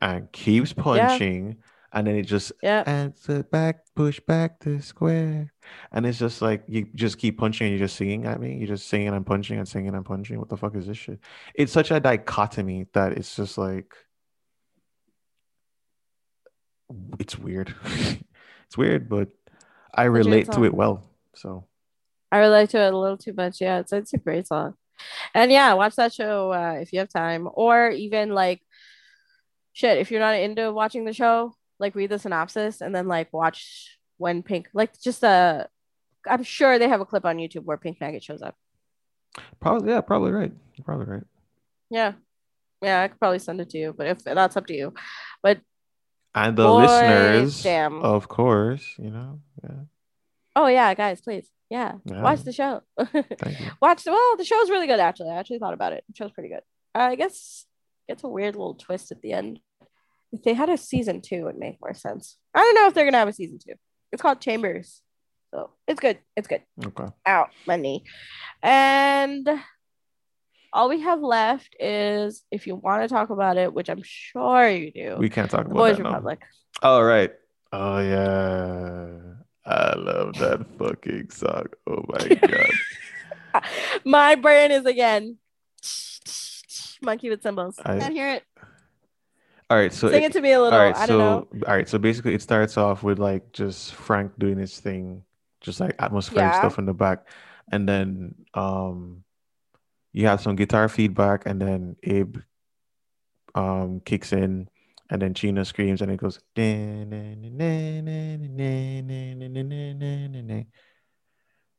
and keeps punching, and then it just Yeah. answer back, push back to square, and it's just like you just keep punching and you're just singing at me. You're just singing and punching and singing and punching. What the fuck is this shit? It's such a dichotomy that it's just like it's weird. it's weird, but I relate to it well. So I relate to it a little too much. Yeah, it's it's a great song. And yeah, watch that show uh, if you have time, or even like shit. If you're not into watching the show, like read the synopsis and then like watch when Pink, like just uh I'm sure they have a clip on YouTube where Pink Maggot shows up. probably yeah, probably right. You're probably right. Yeah, yeah, I could probably send it to you, but if that's up to you. But And the Boy, listeners, damn. of course, you know. Yeah, oh yeah, guys, please, yeah, Yeah. watch the show. Watch well, the show's really good actually. I actually thought about it. The show's pretty good. Uh, I guess it's a weird little twist at the end. If they had a season two, it'd make more sense. I don't know if they're gonna have a season two. It's called Chambers. So it's good. It's good. Okay. Out money. And all we have left is if you want to talk about it, which I'm sure you do, We can't talk the about Boys that now. Republic. All right. Oh yeah. I love that fucking song. Oh my god. My brain is again monkey with cymbals. I- Can't hear it. All right. So Sing it to me a little. all right. I so don't know. all right. So basically, it starts off with like just Frank doing his thing, just like atmospheric Yeah. stuff in the back, and then um, you have some guitar feedback, and then Abe um kicks in, and then Chino screams, and it goes.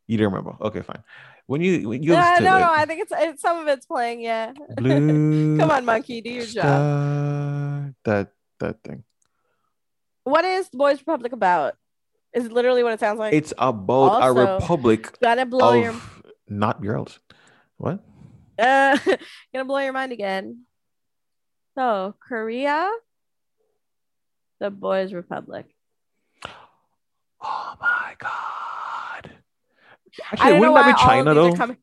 You don't remember? Okay, fine. When you when you Yeah, no, no, I think it's, it's some of it's playing. Yeah. blue Come on, monkey, do your job. that that thing. What is Boys Republic about? Is literally what it sounds like? It's about a republic gonna blow of your not girls. What? Uh, gonna blow your mind again. So Korea, the Boys Republic. Oh my god! Actually, wouldn't that be China though?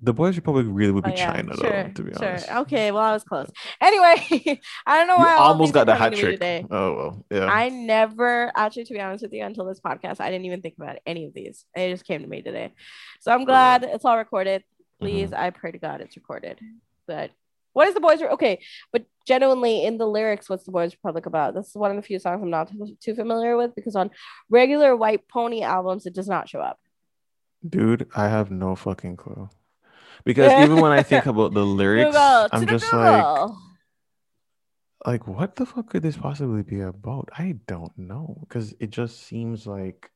The Boys Republic really would be Oh, yeah, China sure, though, to be sure. honest. Okay, well I was close. Anyway, I don't know why of almost got the hat trick. today. Oh well, yeah. I never actually, to be honest with you, until this podcast, I didn't even think about any of these. It just came to me today. So I'm glad it's all recorded. Please, Mm-hmm. I pray to God it's recorded. But what is the Boys? Re- okay, but genuinely in the lyrics, what's the Boys Republic about? This is one of the few songs I'm not too, too familiar with because on regular White Pony albums, it does not show up. Dude, I have no fucking clue. Because even when I think about the lyrics, Google, I'm just like, like, what the fuck could this possibly be about? I don't know. Because it just seems like,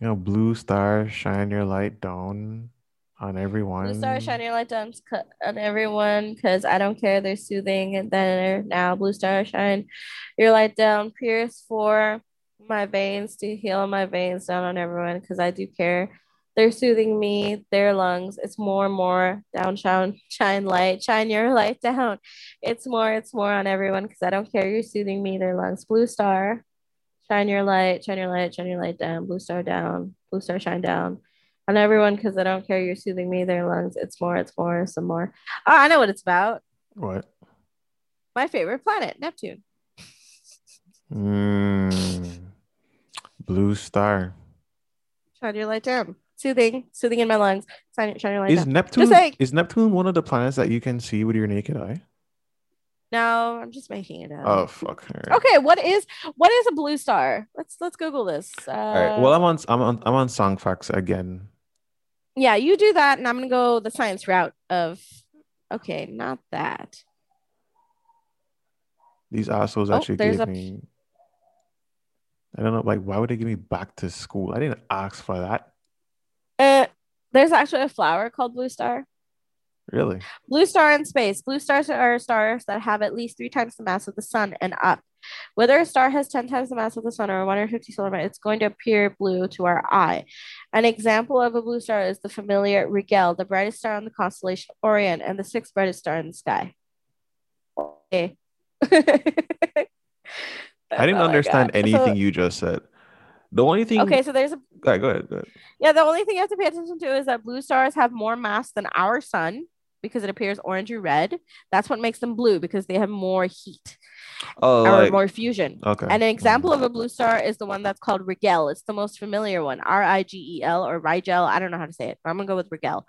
you know, blue star, shine your light down on everyone. Blue star shine your light down on everyone because I don't care. They're soothing and then now blue star shine your light down, pierce for my veins to heal my veins down on everyone because I do care. They're soothing me, their lungs. It's more and more down, shine, shine light, shine your light down. It's more, it's more on everyone because I don't care. You're soothing me, their lungs. Blue star, shine your light, shine your light, shine your light down. Blue star down, blue star shine down on everyone because I don't care. You're soothing me, their lungs. It's more, it's more, some more. Oh, I know what it's about. What? My favorite planet, Neptune. Mm, blue star. Shine your light down. Soothing, soothing in my lungs. Shine, shine your light Is down. Neptune is Neptune one of the planets that you can see with your naked eye? No, I'm just making it up. Oh fuck. Right. Okay, what is what is a blue star? Let's let's Google this. Uh, All right. Well, I'm on I'm on I'm on Songfacts again. Yeah, you do that, and I'm gonna go the science route of. Okay, not that. These assholes Oh, actually gave a- me. I don't know. Like, why would they give me back to school? I didn't ask for that. Uh, there's actually a flower called blue star. Really? Blue star in space. Blue stars are stars that have at least three times the mass of the sun and up. Whether a star has 10 times the mass of the sun or 150 solar mass, it's going to appear blue to our eye. An example of a blue star is the familiar Rigel, the brightest star in the constellation Orion, and the sixth brightest star in the sky. Okay. I didn't oh understand anything so, you just said. The only thing. Okay, so there's a. Right, go ahead. Go ahead. Yeah, the only thing you have to pay attention to is that blue stars have more mass than our sun because it appears orange or red. That's what makes them blue because they have more heat. Oh, or like, more fusion. Okay. And an example of a blue star is the one that's called Rigel. It's the most familiar one, R I G E L or Rigel. I don't know how to say it, but I'm gonna go with Rigel.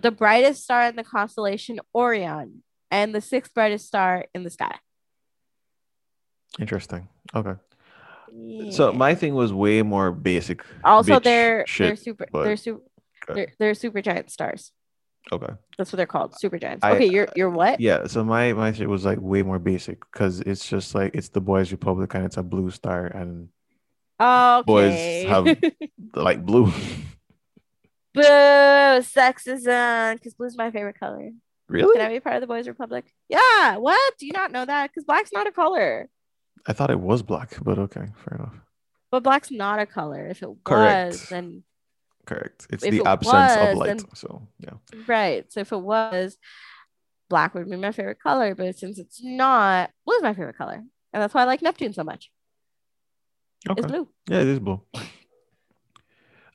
The brightest star in the constellation Orion, and the sixth brightest star in the sky. Interesting. Okay. Yeah. So my thing was way more basic. Also, they're shit, they're super they're super they're, they're super giant stars. Okay. That's what they're called, super giants. I, okay, you're you're what? Yeah. So my my shit was like way more basic because it's just like it's the Boys Republic and it's a blue star and okay. boys have like blue. Boo! Sexism, because blue's my favorite color. Really? Can I be part of the Boys Republic? Yeah. What? Do you not know that? Because black's not a color. I thought it was black, but okay, fair enough. But black's not a color. If it Correct. was, then correct. It's the it absence was, of light. Then... So yeah. Right. So if it was, black would be my favorite color. But since it's not, blue is my favorite color, and that's why I like Neptune so much. Okay. It's blue. Yeah, it is blue.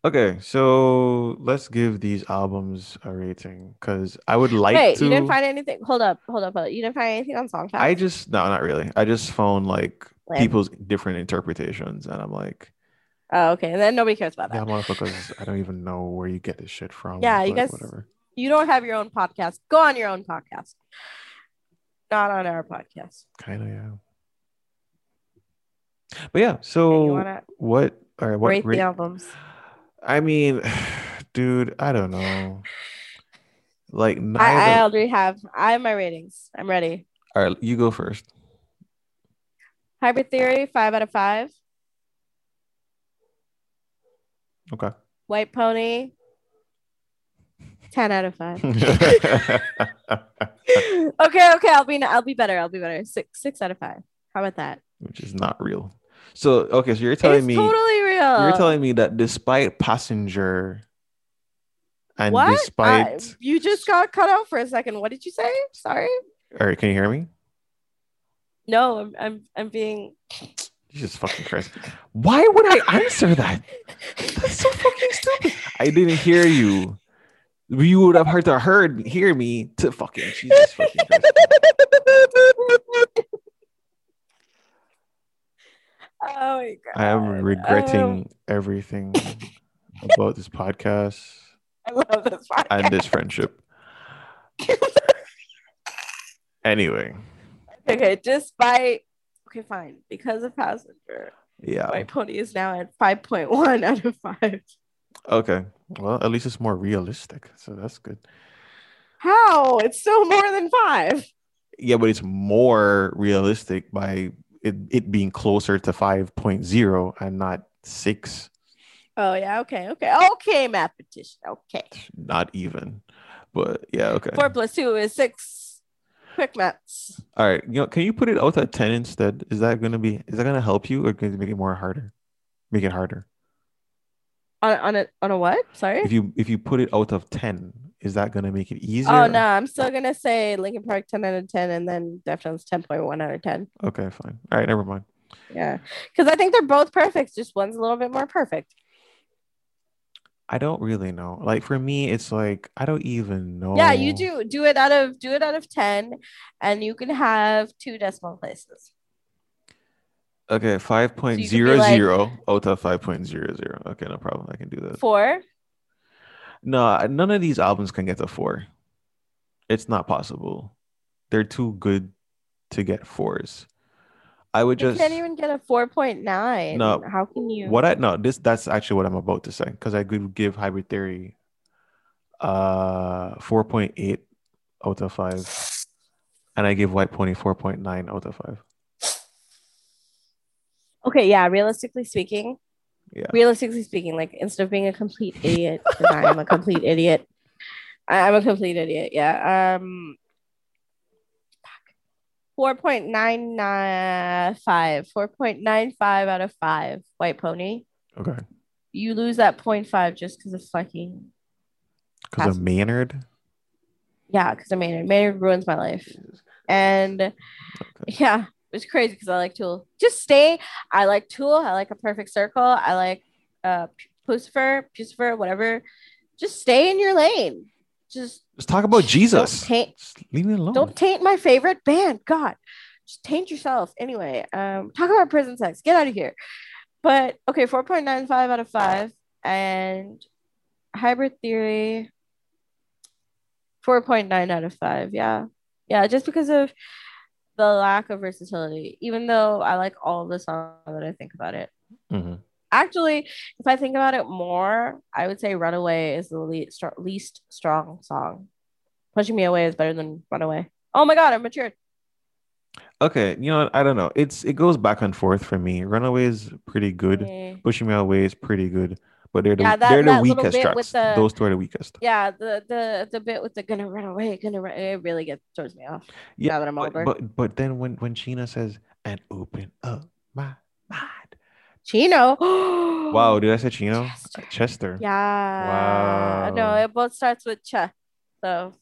Okay, so let's give these albums a rating because I would like Wait, to. you didn't find anything. Hold up, hold up, hold up. You didn't find anything on Songfacts. I just no, not really. I just found like people's different interpretations, and I'm like, oh, okay. And then nobody cares about that. Yeah, motherfuckers. I don't even know where you get this shit from. Yeah, you guys. Whatever. You don't have your own podcast. Go on your own podcast. Not on our podcast. Kind of, yeah. But yeah, so what? All right, what rate the albums? I mean, dude, I don't know. Like neither... I, I already have I have my ratings. I'm ready. All right, you go first. Hybrid Theory, five out of five. Okay. White Pony, 10 out of 5. okay, okay, I'll be I'll be better. I'll be better. 6 6 out of 5. How about that? Which is not real. So, okay, so you're telling it's me totally real. You're telling me that despite Passenger and what? despite uh, you just got cut out for a second. What did you say? Sorry. All right, can you hear me? No, I'm I'm, I'm being Jesus fucking Christ. Why would I answer that? That's so fucking stupid. I didn't hear you. You would have heard to heard hear me to fucking Jesus fucking Christ. Oh my god. I am regretting oh. everything about this podcast. I love this podcast. And this friendship. anyway. Okay, just by okay, fine. Because of passenger. Yeah. My pony is now at 5.1 out of 5. Okay. Well, at least it's more realistic. So that's good. How? It's still more than five. Yeah, but it's more realistic by it, it being closer to 5.0 and not 6 oh yeah okay okay okay mathematician okay not even but yeah okay 4 plus 2 is 6 quick maths all right you know can you put it out at 10 instead is that going to be is that going to help you or can it make it more harder make it harder on, on a on a what sorry if you if you put it out of 10 is that going to make it easier? Oh no, I'm still gonna say Linkin Park 10 out of 10, and then Deftones 10.1 out of 10. Okay, fine. All right, never mind. Yeah, because I think they're both perfect. Just one's a little bit more perfect. I don't really know. Like for me, it's like I don't even know. Yeah, you do do it out of do it out of 10, and you can have two decimal places. Okay, 5.00 so like, out of 5.00. Okay, no problem. I can do that. Four. No, none of these albums can get to four. It's not possible. They're too good to get fours. I would you just can't even get a four point nine. No, how can you? What I no this that's actually what I'm about to say because I could give Hybrid Theory uh four point eight out of five, and I give White Pony four point nine out of five. Okay, yeah. Realistically speaking, yeah. Realistically speaking, like instead of being a complete idiot, because I am a complete idiot. I, am a complete idiot. Yeah. Um. 4.995. 4.95 out of 5. White Pony. Okay. You lose that 0.5 just because of fucking. Because of Maynard. Yeah, because of Maynard. Maynard ruins my life. And Okay. yeah, it's crazy because I like Tool. Just stay. I like Tool. I like a perfect circle. I like uh Puscifer, Puscifer, whatever. Just stay in your lane. Just Just talk about Jesus. Don't taint, leave me alone. don't taint my favorite band. God, just taint yourself. Anyway, um, talk about prison sex. Get out of here. But okay, 4.95 out of 5. And hybrid theory, 4.9 out of 5. Yeah. Yeah, just because of the lack of versatility, even though I like all the songs that I think about it. Mhm. Actually, if I think about it more, I would say Runaway is the least, least strong song. Pushing Me Away is better than Runaway. Oh my God, I'm matured. Okay, you know what? I don't know. It's it goes back and forth for me. Runaway is pretty good. Eh. Pushing Me Away is pretty good. But they're the, Yeah, that- they're the weakest tracks. the- Those two are the weakest. Yeah, the the the bit with the gonna run away, gonna run, it really gets throws me off. Yeah, now that I'm but, older. but but then when when Chino says and open up my. Chino. Wow, did I say Chino? Chester. Chester. Yeah. No, it both starts with Ch. So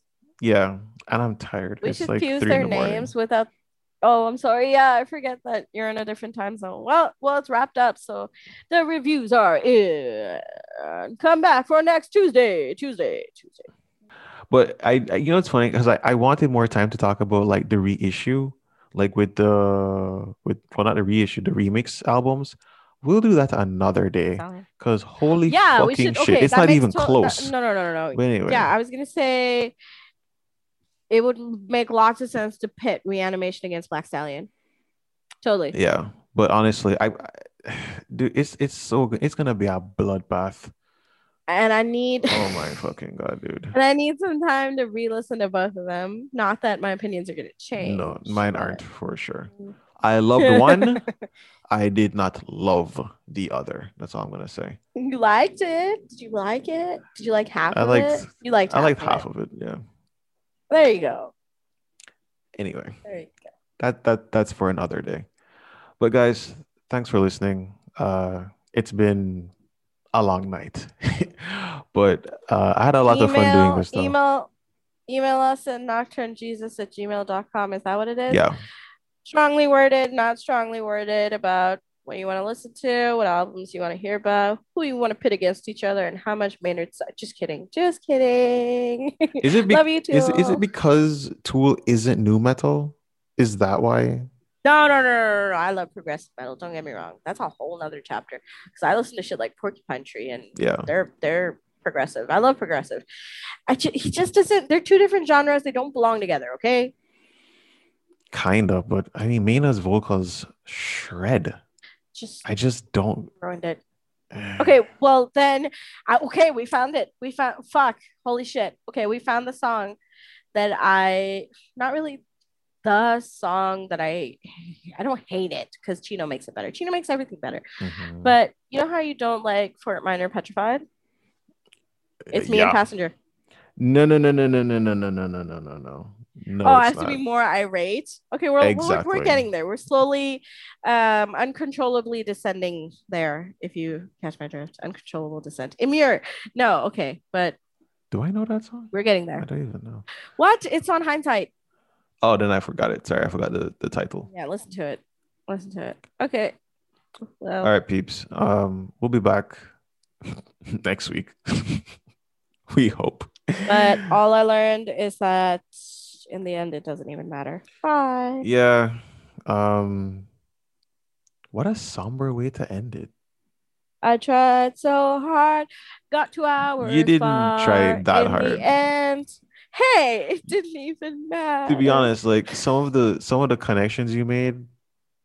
Yeah, and I'm tired. we it's should like fuse their the names without. Oh, I'm sorry. Yeah, I forget that you're in a different time zone. Well, well, it's wrapped up, so the reviews are in. Come back for next Tuesday. Tuesday. Tuesday. But I, I- you know, it's funny because I, I wanted more time to talk about like the reissue, like with the with well not the reissue, the remix albums. We'll do that another day because holy Yeah, we fucking should. shit, it's not even to- that- close. no, no, no, no, no. But anyway, Yeah, I was gonna say it would make lots of sense to pit reanimation against Black Stallion. Totally. yeah. But honestly, I, I dude, it's it's so good. It's gonna be a bloodbath. And I need Oh my fucking god, dude. and I need some time to re-listen to both of them. Not that my opinions are gonna change. No, mine but- aren't for sure. Mm. I loved one. I did not love the other. That's all I'm gonna say. You liked it? Did you like it? Did you like half I of liked- it? You liked I liked of half it. of it. Yeah. There you go. Anyway. There you go. that that that's for another day but guys thanks for listening uh it's been a long night but uh i had a lot of fun doing this though Email email us at nocturnejesus at gmail.com. Is that what it is? yeah strongly worded, not strongly worded about what you want to listen to, what albums you want to hear about, who you want to pit against each other, and how much Maynard. su- Just kidding, just kidding. is it be- Love you too. is, is it because tool isn't nu metal is that why No, no, no, no, no, no. I love progressive metal. Don't get me wrong. That's a whole nother chapter. Because I listen to shit like Porcupine Tree, and yeah they're they're progressive. I love progressive. I ju- he just doesn't. They're two different genres. They don't belong together. Okay. Kind of but i mean Mina's vocals shred Just i just don't ruined it. Okay, well then, I, okay, we found it. We found fuck, holy shit. Okay, we found the song that I not really the song that I I don't hate it because Chino makes it better. Chino makes everything better. Mhm. But you know how you don't like Fort Minor Petrified? It's me Yeah. and Passenger. no no no no no no no no no no no no no oh, I have to be more irate. Okay, we're, we're we're getting there. We're slowly, um, uncontrollably descending there. If you catch my drift, uncontrollable descent. Immure. No, okay, but do i know that song we're getting there. i don't even know What? It's on hindsight. Oh, then I forgot it. Sorry, I forgot the, the title. Yeah, listen to it. Listen to it. Okay. Well, All right, peeps. Um, we'll be back next week. we hope. but all I learned is that in the end, it doesn't even matter. Bye. yeah. Um, what a somber way to end it. I tried so hard, got two hours. You didn't try that in hard. End, hey, it didn't even matter. To be honest, like some of the some of the connections you made,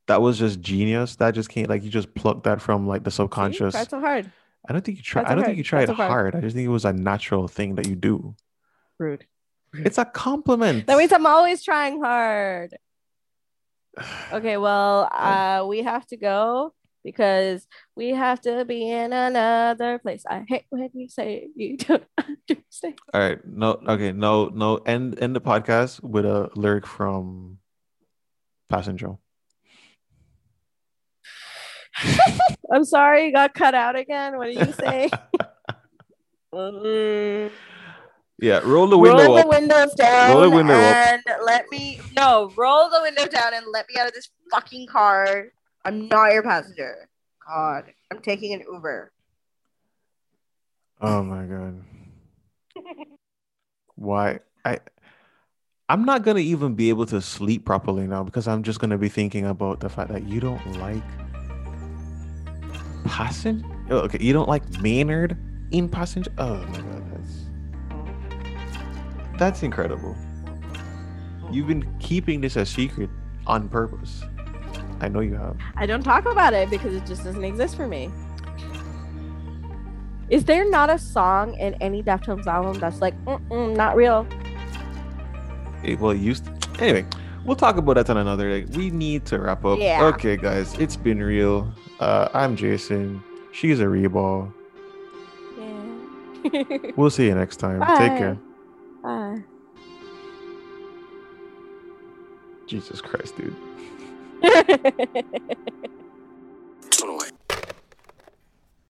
that was just genius. That just came like you just plucked that from like the subconscious. Tried so hard. I don't think you tried. I don't hard. think you Tried tried hard. hard. I just think it was a natural thing that you do. Rude. It's a compliment. That means I'm always trying hard. Okay, well, uh, we have to go because we have to be in another place. I hate when you say you don't understand. All right. No. Okay. No. No. End. End the podcast with a lyric from passenger. I'm sorry, you got cut out again. What did you say? Yeah, roll the window roll up. the windows down Roll the window up. and let me no roll the window down and let me out of this fucking car i'm not your passenger god i'm taking an uber Oh my god. Why? I I'm not gonna even be able to sleep properly now because I'm just gonna be thinking about the fact that you don't like passenger. Okay, you don't like Maynard in passenger. Oh my god, that's incredible. You've been keeping this a secret on purpose. I know you have. i don't talk about it because it just doesn't exist for me is there not a song in any deftones album that's like not real It, well, it used anyway. We'll talk about that on another day. We need to wrap up. Yeah. Okay, guys, it's been real. Uh, I'm Jason. She's a reball. yeah We'll see you next time. Bye. Take care. Uh. Jesus Christ, dude.